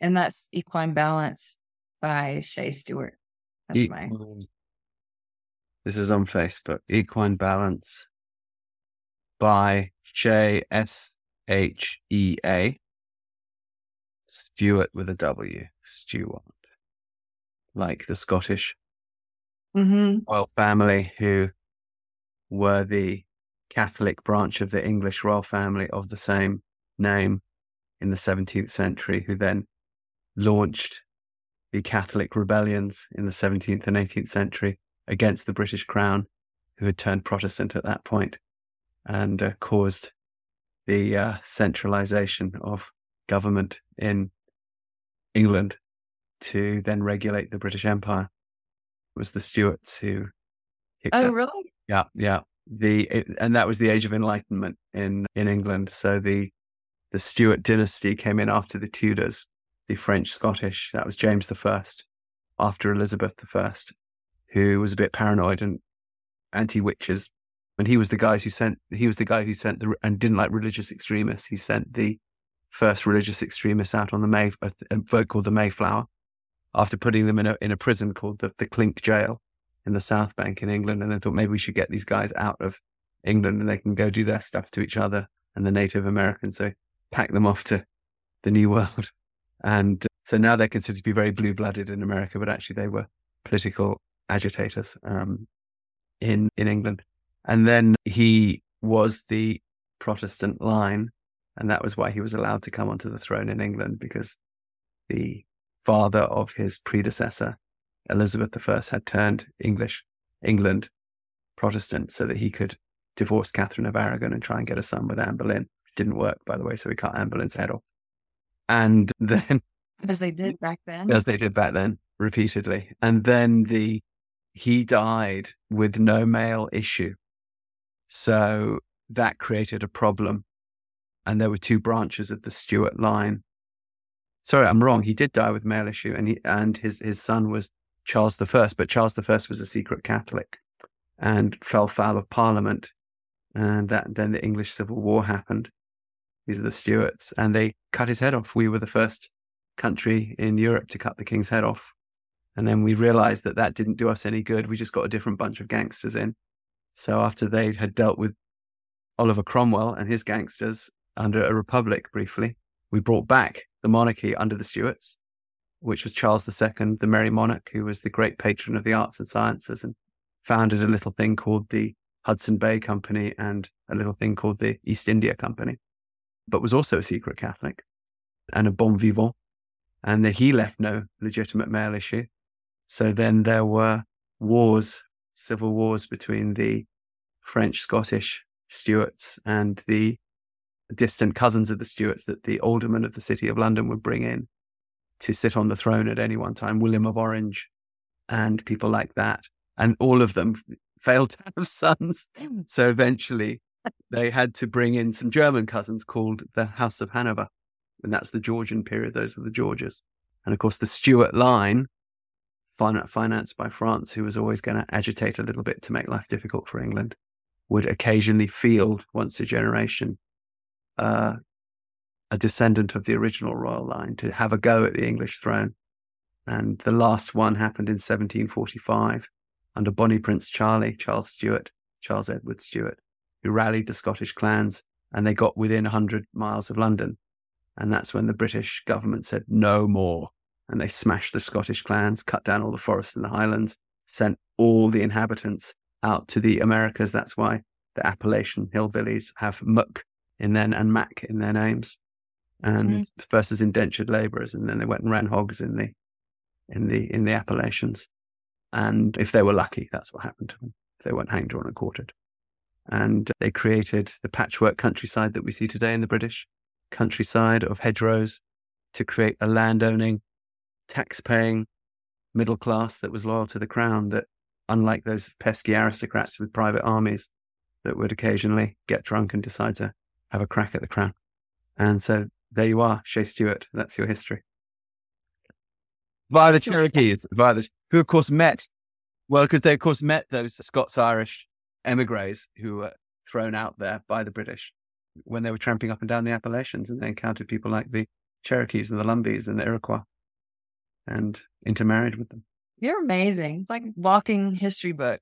S2: And that's Equine Balance by Shea Stewart. That's my
S1: Equine- This is on Facebook. Equine Balance by J S H E A. S H A Stewart with a W. Stewart. Like the Scottish
S2: hmm
S1: royal family who were the Catholic branch of the English royal family of the same name in the 17th century, who then launched the Catholic rebellions in the 17th and 18th century against the British crown, who had turned Protestant at that point and uh, caused the uh, centralization of government in England to then regulate the British Empire. It was the Stuarts who
S2: Oh,
S1: that
S2: really?
S1: yeah, yeah. The it, and that was the age of enlightenment in in England. So the the Stuart dynasty came in after the Tudors, the French Scottish. That was James the First, after Elizabeth the First, who was a bit paranoid and anti witches. And he was the guys who sent. He was the guy who sent the and didn't like religious extremists. He sent the first religious extremists out on the May a, a boat called the Mayflower, after putting them in a in a prison called the the Clink Jail in the South Bank in England, and they thought maybe we should get these guys out of England and they can go do their stuff to each other and the Native Americans. So pack them off to the New World, and uh, so now they're considered to be very blue blooded in America, but actually they were political agitators um, in in England. And then he was the Protestant line, and that was why he was allowed to come onto the throne in England because the father of his predecessor Elizabeth I had turned English, England Protestant so that he could divorce Catherine of Aragon and try and get a son with Anne Boleyn. Didn't work, by the way, so he cut Anne Boleyn's head off. And then,
S2: As they did back then.
S1: as they did back then, repeatedly. And then the he died with no male issue. So that created a problem. And there were two branches of the Stuart line. Sorry, I'm wrong. He did die with male issue, and he and his his son was Charles the First, but Charles the First was a secret Catholic and fell foul of Parliament, and that then the English Civil War happened. These are the Stuarts, and they cut his head off. We were the first country in Europe to cut the king's head off, and then we realised that that didn't do us any good. We just got a different bunch of gangsters in. So after they had dealt with Oliver Cromwell and his gangsters under a republic briefly, we brought back the monarchy under the Stuarts which was Charles II, the Merry Monarch, who was the great patron of the arts and sciences and founded a little thing called the Hudson Bay Company and a little thing called the East India Company, but was also a secret Catholic and a bon vivant. And he left no legitimate male issue. So then there were wars, civil wars between the French Scottish Stuarts and the distant cousins of the Stuarts that the aldermen of the city of London would bring in to sit on the throne at any one time, William of Orange and people like that. And all of them failed to have sons. Mm. So eventually they had to bring in some German cousins called the House of Hanover. And that's the Georgian period. Those are the Georges. And of course, the Stuart line, fin- financed by France, who was always going to agitate a little bit to make life difficult for England, would occasionally field once a generation uh, a descendant of the original royal line to have a go at the English throne. And the last one happened in 1745 under Bonnie Prince Charlie, Charles Stuart, Charles Edward Stuart, who rallied the Scottish clans and they got within 100 miles of London. And that's when the British government said, no more. And they smashed the Scottish clans, cut down all the forests in the Highlands, sent all the inhabitants out to the Americas. That's why the Appalachian hillbillies have muck in their and mac in their names and
S2: Mhm.
S1: first as indentured laborers, and then they went and ran hogs in the in the in the Appalachians. And if they were lucky, that's what happened to them. If they weren't hanged, drawn, and quartered. And they created the patchwork countryside that we see today in the British countryside of hedgerows to create a landowning, tax paying middle class that was loyal to the crown, that unlike those pesky aristocrats with private armies that would occasionally get drunk and decide to have a crack at the crown. And so there you are, Shea Stewart. That's your history. Via the Cherokees, via the, who of course met, well, because they of course met those Scots Irish emigres who were thrown out there by the British when they were tramping up and down the Appalachians and they encountered people like the Cherokees and the Lumbees and the Iroquois and intermarried with them.
S2: You're amazing. It's like walking history book.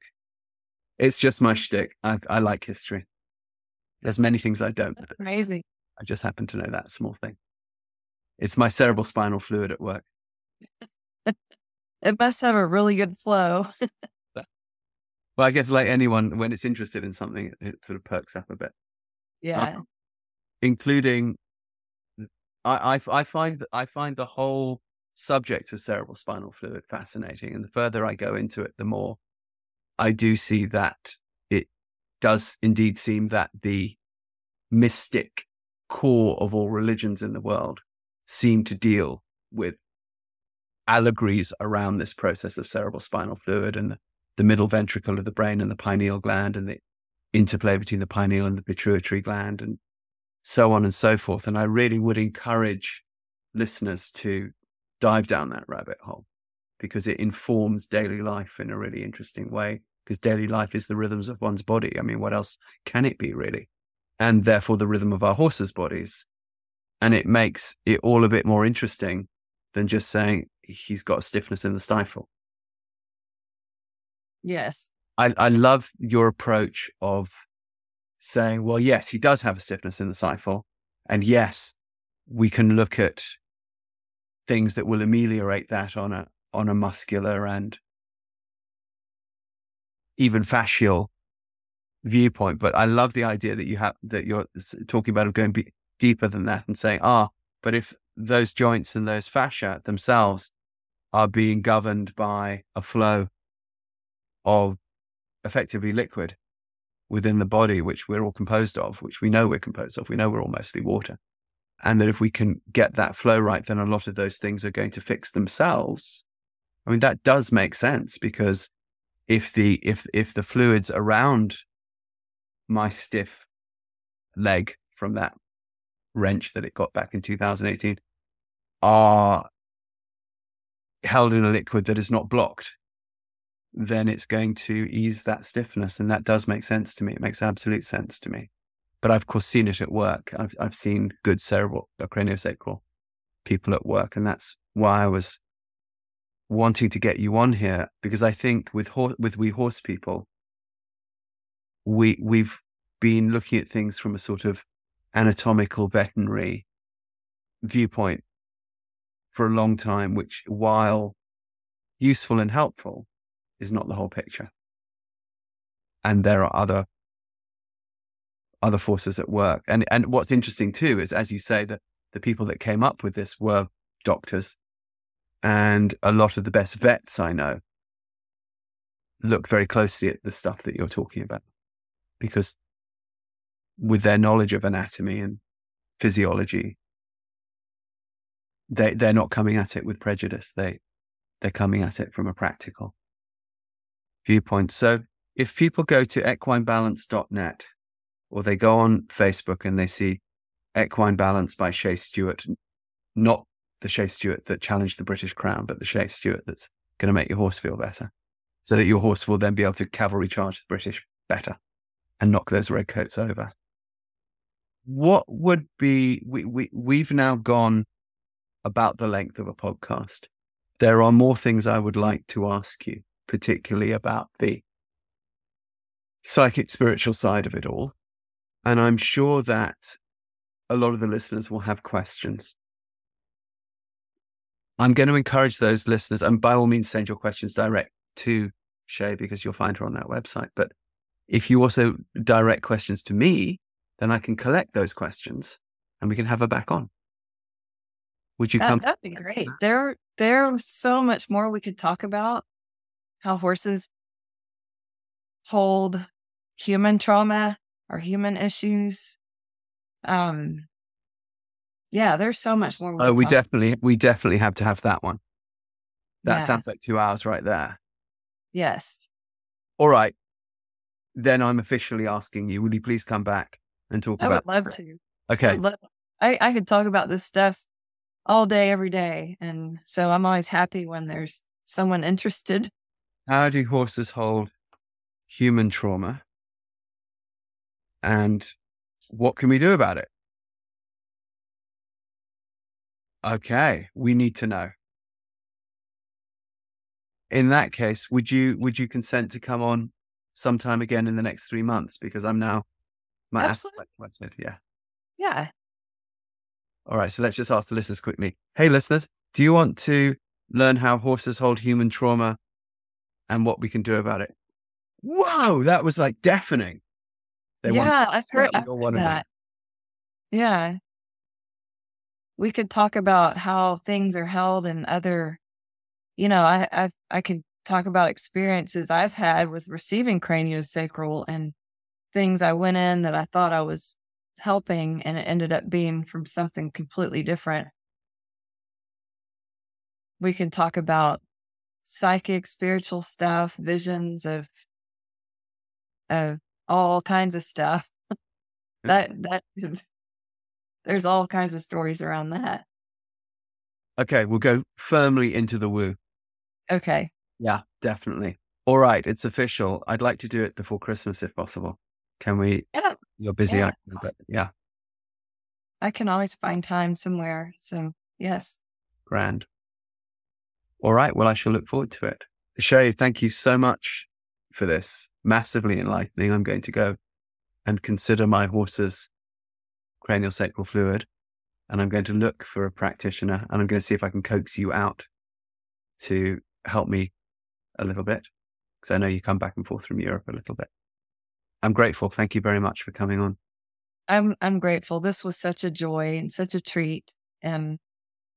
S1: It's just my shtick. I, I like history. There's many things I don't.
S2: That's amazing.
S1: I just happen to know that small thing. It's my cerebral spinal fluid at work.
S2: it must have a really good flow.
S1: well, I guess like anyone, when it's interested in something, it, it sort of perks up a bit.
S2: Yeah.
S1: Uh, including, I, I, I find I find the whole subject of cerebral spinal fluid fascinating, and the further I go into it, the more I do see that it does indeed seem that the mystic core of all religions in the world seem to deal with allegories around this process of cerebral spinal fluid and the, the middle ventricle of the brain and the pineal gland and the interplay between the pineal and the pituitary gland and so on and so forth. And I really would encourage listeners to dive down that rabbit hole because it informs daily life in a really interesting way. Because daily life is the rhythms of one's body. I mean, what else can it be, really? And therefore, the rhythm of our horses' bodies. And it makes it all a bit more interesting than just saying he's got a stiffness in the stifle.
S2: Yes.
S1: I, I love your approach of saying, well, yes, he does have a stiffness in the stifle. And yes, we can look at things that will ameliorate that on a on a muscular and even fascial viewpoint. But I love the idea that you have that you're talking about of going be, deeper than that and saying, ah, but if those joints and those fascia themselves are being governed by a flow of effectively liquid within the body, which we're all composed of, which we know we're composed of. We know we're all mostly water. And that if we can get that flow right, then a lot of those things are going to fix themselves. I mean, that does make sense because if the if if the fluids around my stiff leg from that wrench that it got back in 2018 are held in a liquid that is not blocked then it's going to ease that stiffness. And that does make sense to me. It makes absolute sense to me. But I've, of course, seen it at work. I've, I've seen good cerebral or craniosacral people at work. And that's why I was wanting to get you on here because I think with, with we horse people, we, we've been looking at things from a sort of anatomical veterinary viewpoint for a long time, which while useful and helpful, is not the whole picture. And there are other other forces at work. And and what's interesting too is as you say that the people that came up with this were doctors and a lot of the best vets I know look very closely at the stuff that you're talking about because with their knowledge of anatomy and physiology they they're not coming at it with prejudice they they're coming at it from a practical viewpoints. So if people go to equinebalance.net or they go on Facebook and they see Equine Balance by Shea Stewart, not the Shea Stewart that challenged the British Crown, but the Shea Stewart that's going to make your horse feel better so that your horse will then be able to cavalry charge the British better and knock those redcoats over. What would be, we, we, we've now gone about the length of a podcast. There are more things I would like to ask you particularly about the psychic spiritual side of it all. And I'm sure that a lot of the listeners will have questions. I'm going to encourage those listeners, and by all means, send your questions direct to Shea because you'll find her on that website. But if you also direct questions to me, then I can collect those questions and we can have her back on. Would you
S2: that,
S1: come?
S2: That'd be great. There, there's so much more we could talk about how horses hold human trauma or human issues. Um, yeah, there's so much more.
S1: Oh, we definitely, we definitely have to have that one. That
S2: Yeah.
S1: sounds like two hours right there.
S2: Yes.
S1: All right. Then I'm officially asking you, will you please come back and talk
S2: I
S1: about I
S2: would love to.
S1: Okay.
S2: would love- I, I could talk about this stuff all day, every day. And so I'm always happy when there's someone interested.
S1: How do horses hold human trauma? And what can we do about it? Okay, we need to know. In that case, would you would you consent to come on sometime again in the next three months? Because I'm now my
S2: Absolutely.
S1: aspect. Yeah.
S2: Yeah.
S1: All right, so let's just ask the listeners quickly. Hey, listeners, do you want to learn how horses hold human trauma and what we can do about it? Whoa, that was like deafening. They
S2: yeah. I've heard, I've heard that. Yeah. We could talk about how things are held in other, you know, I, I, I could talk about experiences I've had with receiving craniosacral and things I went in that I thought I was helping and it ended up being from something completely different. We can talk about psychic, spiritual stuff, visions of, of all kinds of stuff. Mm-hmm. that, that, there's all kinds of stories around that.
S1: Okay, we'll go firmly into the woo.
S2: Okay.
S1: Yeah, definitely. All right, it's official. I'd like to do it before Christmas if possible. Can we?
S2: Yeah.
S1: You're busy,
S2: Yeah.
S1: I but yeah,
S2: I can always find time somewhere. So yes.
S1: grand. All right, well, I shall look forward to it. Shea, thank you so much for this. Massively enlightening. I'm going to go and consider my horse's cranial sacral fluid, and I'm going to look for a practitioner, and I'm going to see if I can coax you out to help me a little bit, because I know you come back and forth from Europe a little bit. I'm grateful. Thank you very much for coming on.
S2: I'm I'm grateful. This was such a joy and such a treat and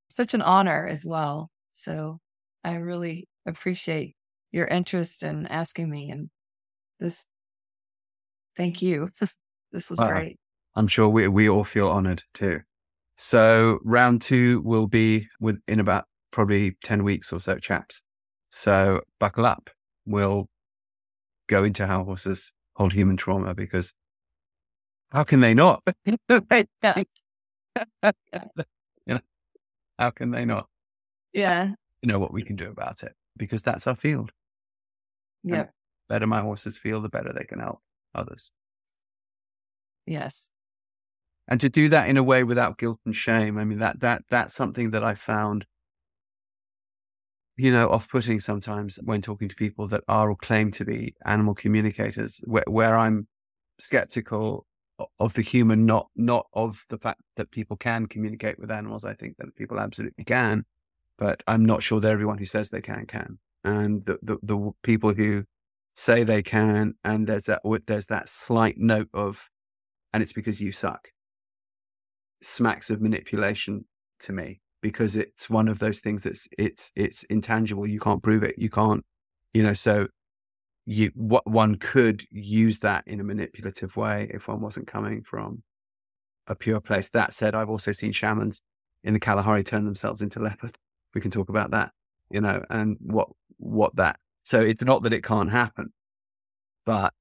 S2: such an honor as well. So I really appreciate your interest in asking me and this thank you. this was great.
S1: I'm sure we we all feel honored too. So round two will be within about probably ten weeks or so, chaps. So buckle up. We'll go into how horses hold human trauma because how can they not?
S2: Yeah.
S1: How can they not?
S2: Yeah.
S1: You know what we can do about it because that's our field.
S2: Yeah.
S1: Better my horses feel, the better they can help others.
S2: Yes.
S1: and to do that in a way without guilt and shame i mean that that that's something that i found you know off-putting sometimes when talking to people that are or claim to be animal communicators where, where i'm skeptical of the human not not of the fact that people can communicate with animals i think that people absolutely can but i'm not sure that everyone who says they can can. And the the, the people who say they can and there's that there's that slight note of and it's because you suck. Smacks of manipulation to me because it's one of those things that's it's it's intangible. You can't prove it. You can't you know so you what one could use that in a manipulative way if one wasn't coming from a pure place. That said i've also seen shamans in the kalahari turn themselves into leopards we can talk about that you know and what what that so it's not that it can't happen but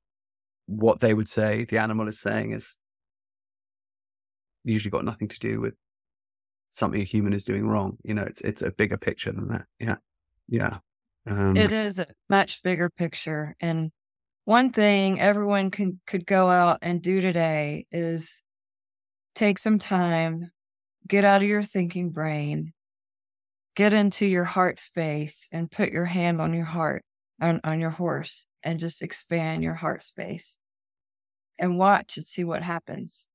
S1: what they would say the animal is saying is usually got nothing to do with something a human is doing wrong. You know, it's it's a bigger picture than that. Yeah, yeah. Um,
S2: It is a much bigger picture. And one thing everyone can could go out and do today is take some time, get out of your thinking brain, get into your heart space and put your hand on your heart on, on your horse and just expand your heart space and watch and see what happens.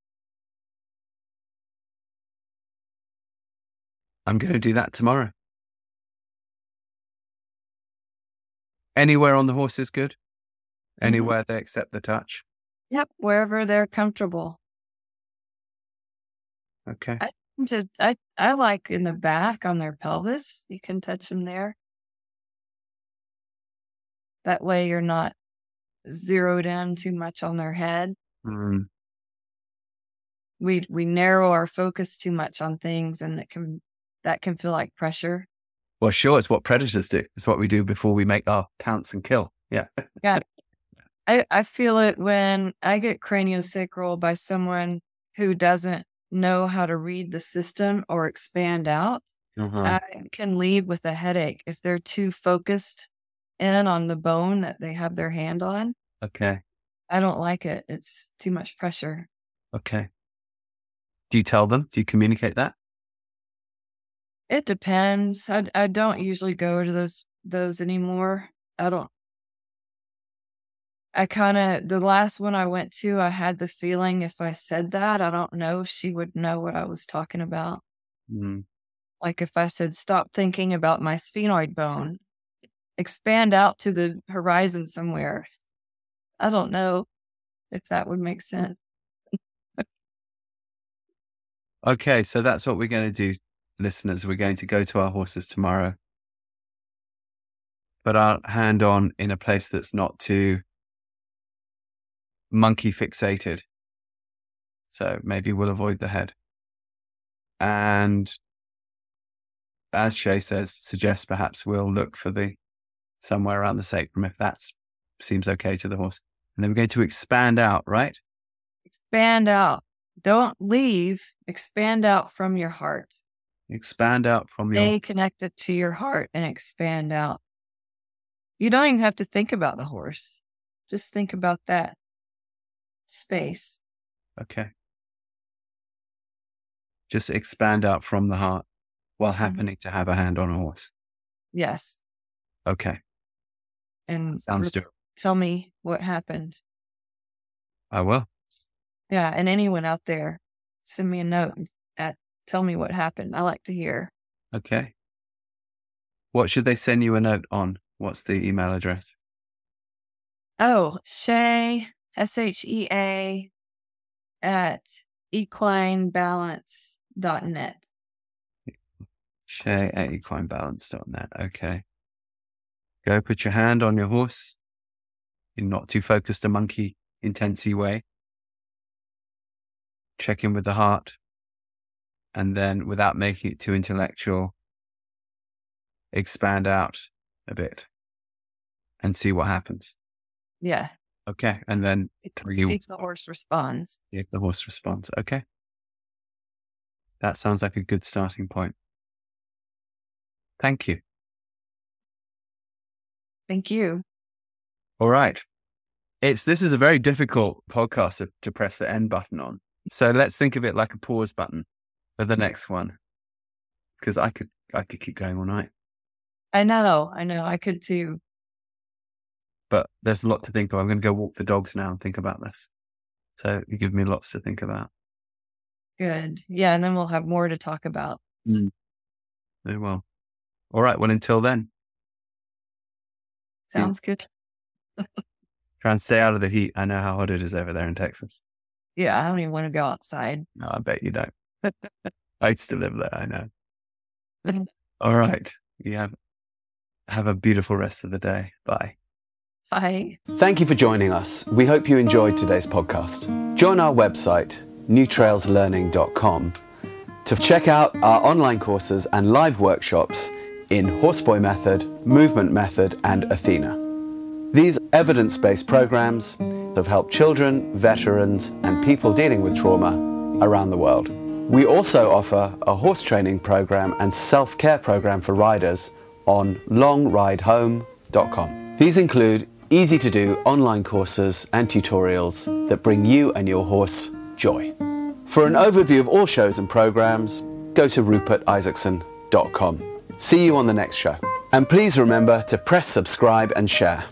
S1: I'm going to do that tomorrow. Anywhere on the horse is good. Mm-hmm. Anywhere they accept the touch.
S2: Yep, wherever they're comfortable.
S1: Okay.
S2: Just I I like in the back on their pelvis. You can touch them there. That way you're not zeroed in too much on their head.
S1: Mm.
S2: We we narrow our focus too much on things and that can that can feel like pressure.
S1: Well, sure, it's what predators do. It's what we do before we make our pounce and kill. Yeah.
S2: Yeah. I, I feel it when I get craniosacral by someone who doesn't know how to read the system or expand out.
S1: Uh-huh.
S2: I can lead with a headache if they're too focused in on the bone that they have their hand on.
S1: okay.
S2: I don't like it. It's too much pressure.
S1: Okay. Do you tell them? Do you communicate that?
S2: It depends. I I don't usually go to those those anymore. I don't. I kind of the last one I went to, I had the feeling if I said that, I don't know if she would know what I was talking about.
S1: Mm.
S2: Like if I said, "Stop thinking about my sphenoid bone, expand out to the horizon somewhere." I don't know if that would make sense.
S1: Okay, so that's what we're going to do, listeners. We're going to go to our horses tomorrow, put our hand on in a place that's not too monkey fixated. So maybe we'll avoid the head. And as Shea says, suggest perhaps we'll look for the somewhere around the sacrum if that seems okay to the horse. And then we're going to expand out, right?
S2: Expand out. Don't leave. Expand out from your heart.
S1: Expand out from your
S2: Stay connected to your heart and expand out. You don't even have to think about the horse. Just think about that space.
S1: Okay. Just expand out from the heart while
S2: Mhm.
S1: happening to have a hand on a horse.
S2: Yes.
S1: Okay.
S2: And
S1: Sounds
S2: re-
S1: doable.
S2: tell me what happened.
S1: I will.
S2: Yeah. And anyone out there, send me a note at tell me what happened. I like to hear.
S1: Okay. What should they send you a note on? What's the email address?
S2: Oh, Shea, S H E A, at equinebalance.net.
S1: Shea at equinebalance.net. Okay. Go put your hand on your horse in not too focused a monkey intensy way. Check in with the heart. And then without making it too intellectual, expand out a bit and see what happens.
S2: Yeah.
S1: Okay. And then you
S2: See if the horse responds.
S1: if the horse responds. Okay. That sounds like a good starting point. Thank you.
S2: Thank you.
S1: All right. It's this is a very difficult podcast to, to press the end button on. So let's think of it like a pause button for the mm-hmm. next one. Because I could I could keep going all night.
S2: I know. I know. I could too.
S1: But there's a lot to think of. I'm gonna go walk the dogs now and think about this. So you give me lots to think about.
S2: Good. Yeah. And then we'll have more to talk about. Mm.
S1: Very well. All right. Well until then,
S2: Sounds good.
S1: try and stay out of the heat. I know how hot it is over there in Texas.
S2: Yeah. I don't even want to go outside.
S1: No, I bet you don't. I used to live there, I know. All right. You have have a beautiful rest of the day. Bye.
S2: Bye.
S1: Thank you for joining us. We hope you enjoyed today's podcast. Join our website, newtrailslearning.com, to check out our online courses and live workshops in Horse Boy Method, Movement Method, and Athena. These evidence based programs have helped children, veterans, and people dealing with trauma around the world. We also offer a horse training program and self care program for riders on longridehome.com. These include easy to do online courses and tutorials that bring you and your horse joy. For an overview of all shows and programs, go to rupertisaacson.com. See you on the next show. And please remember to press subscribe and share.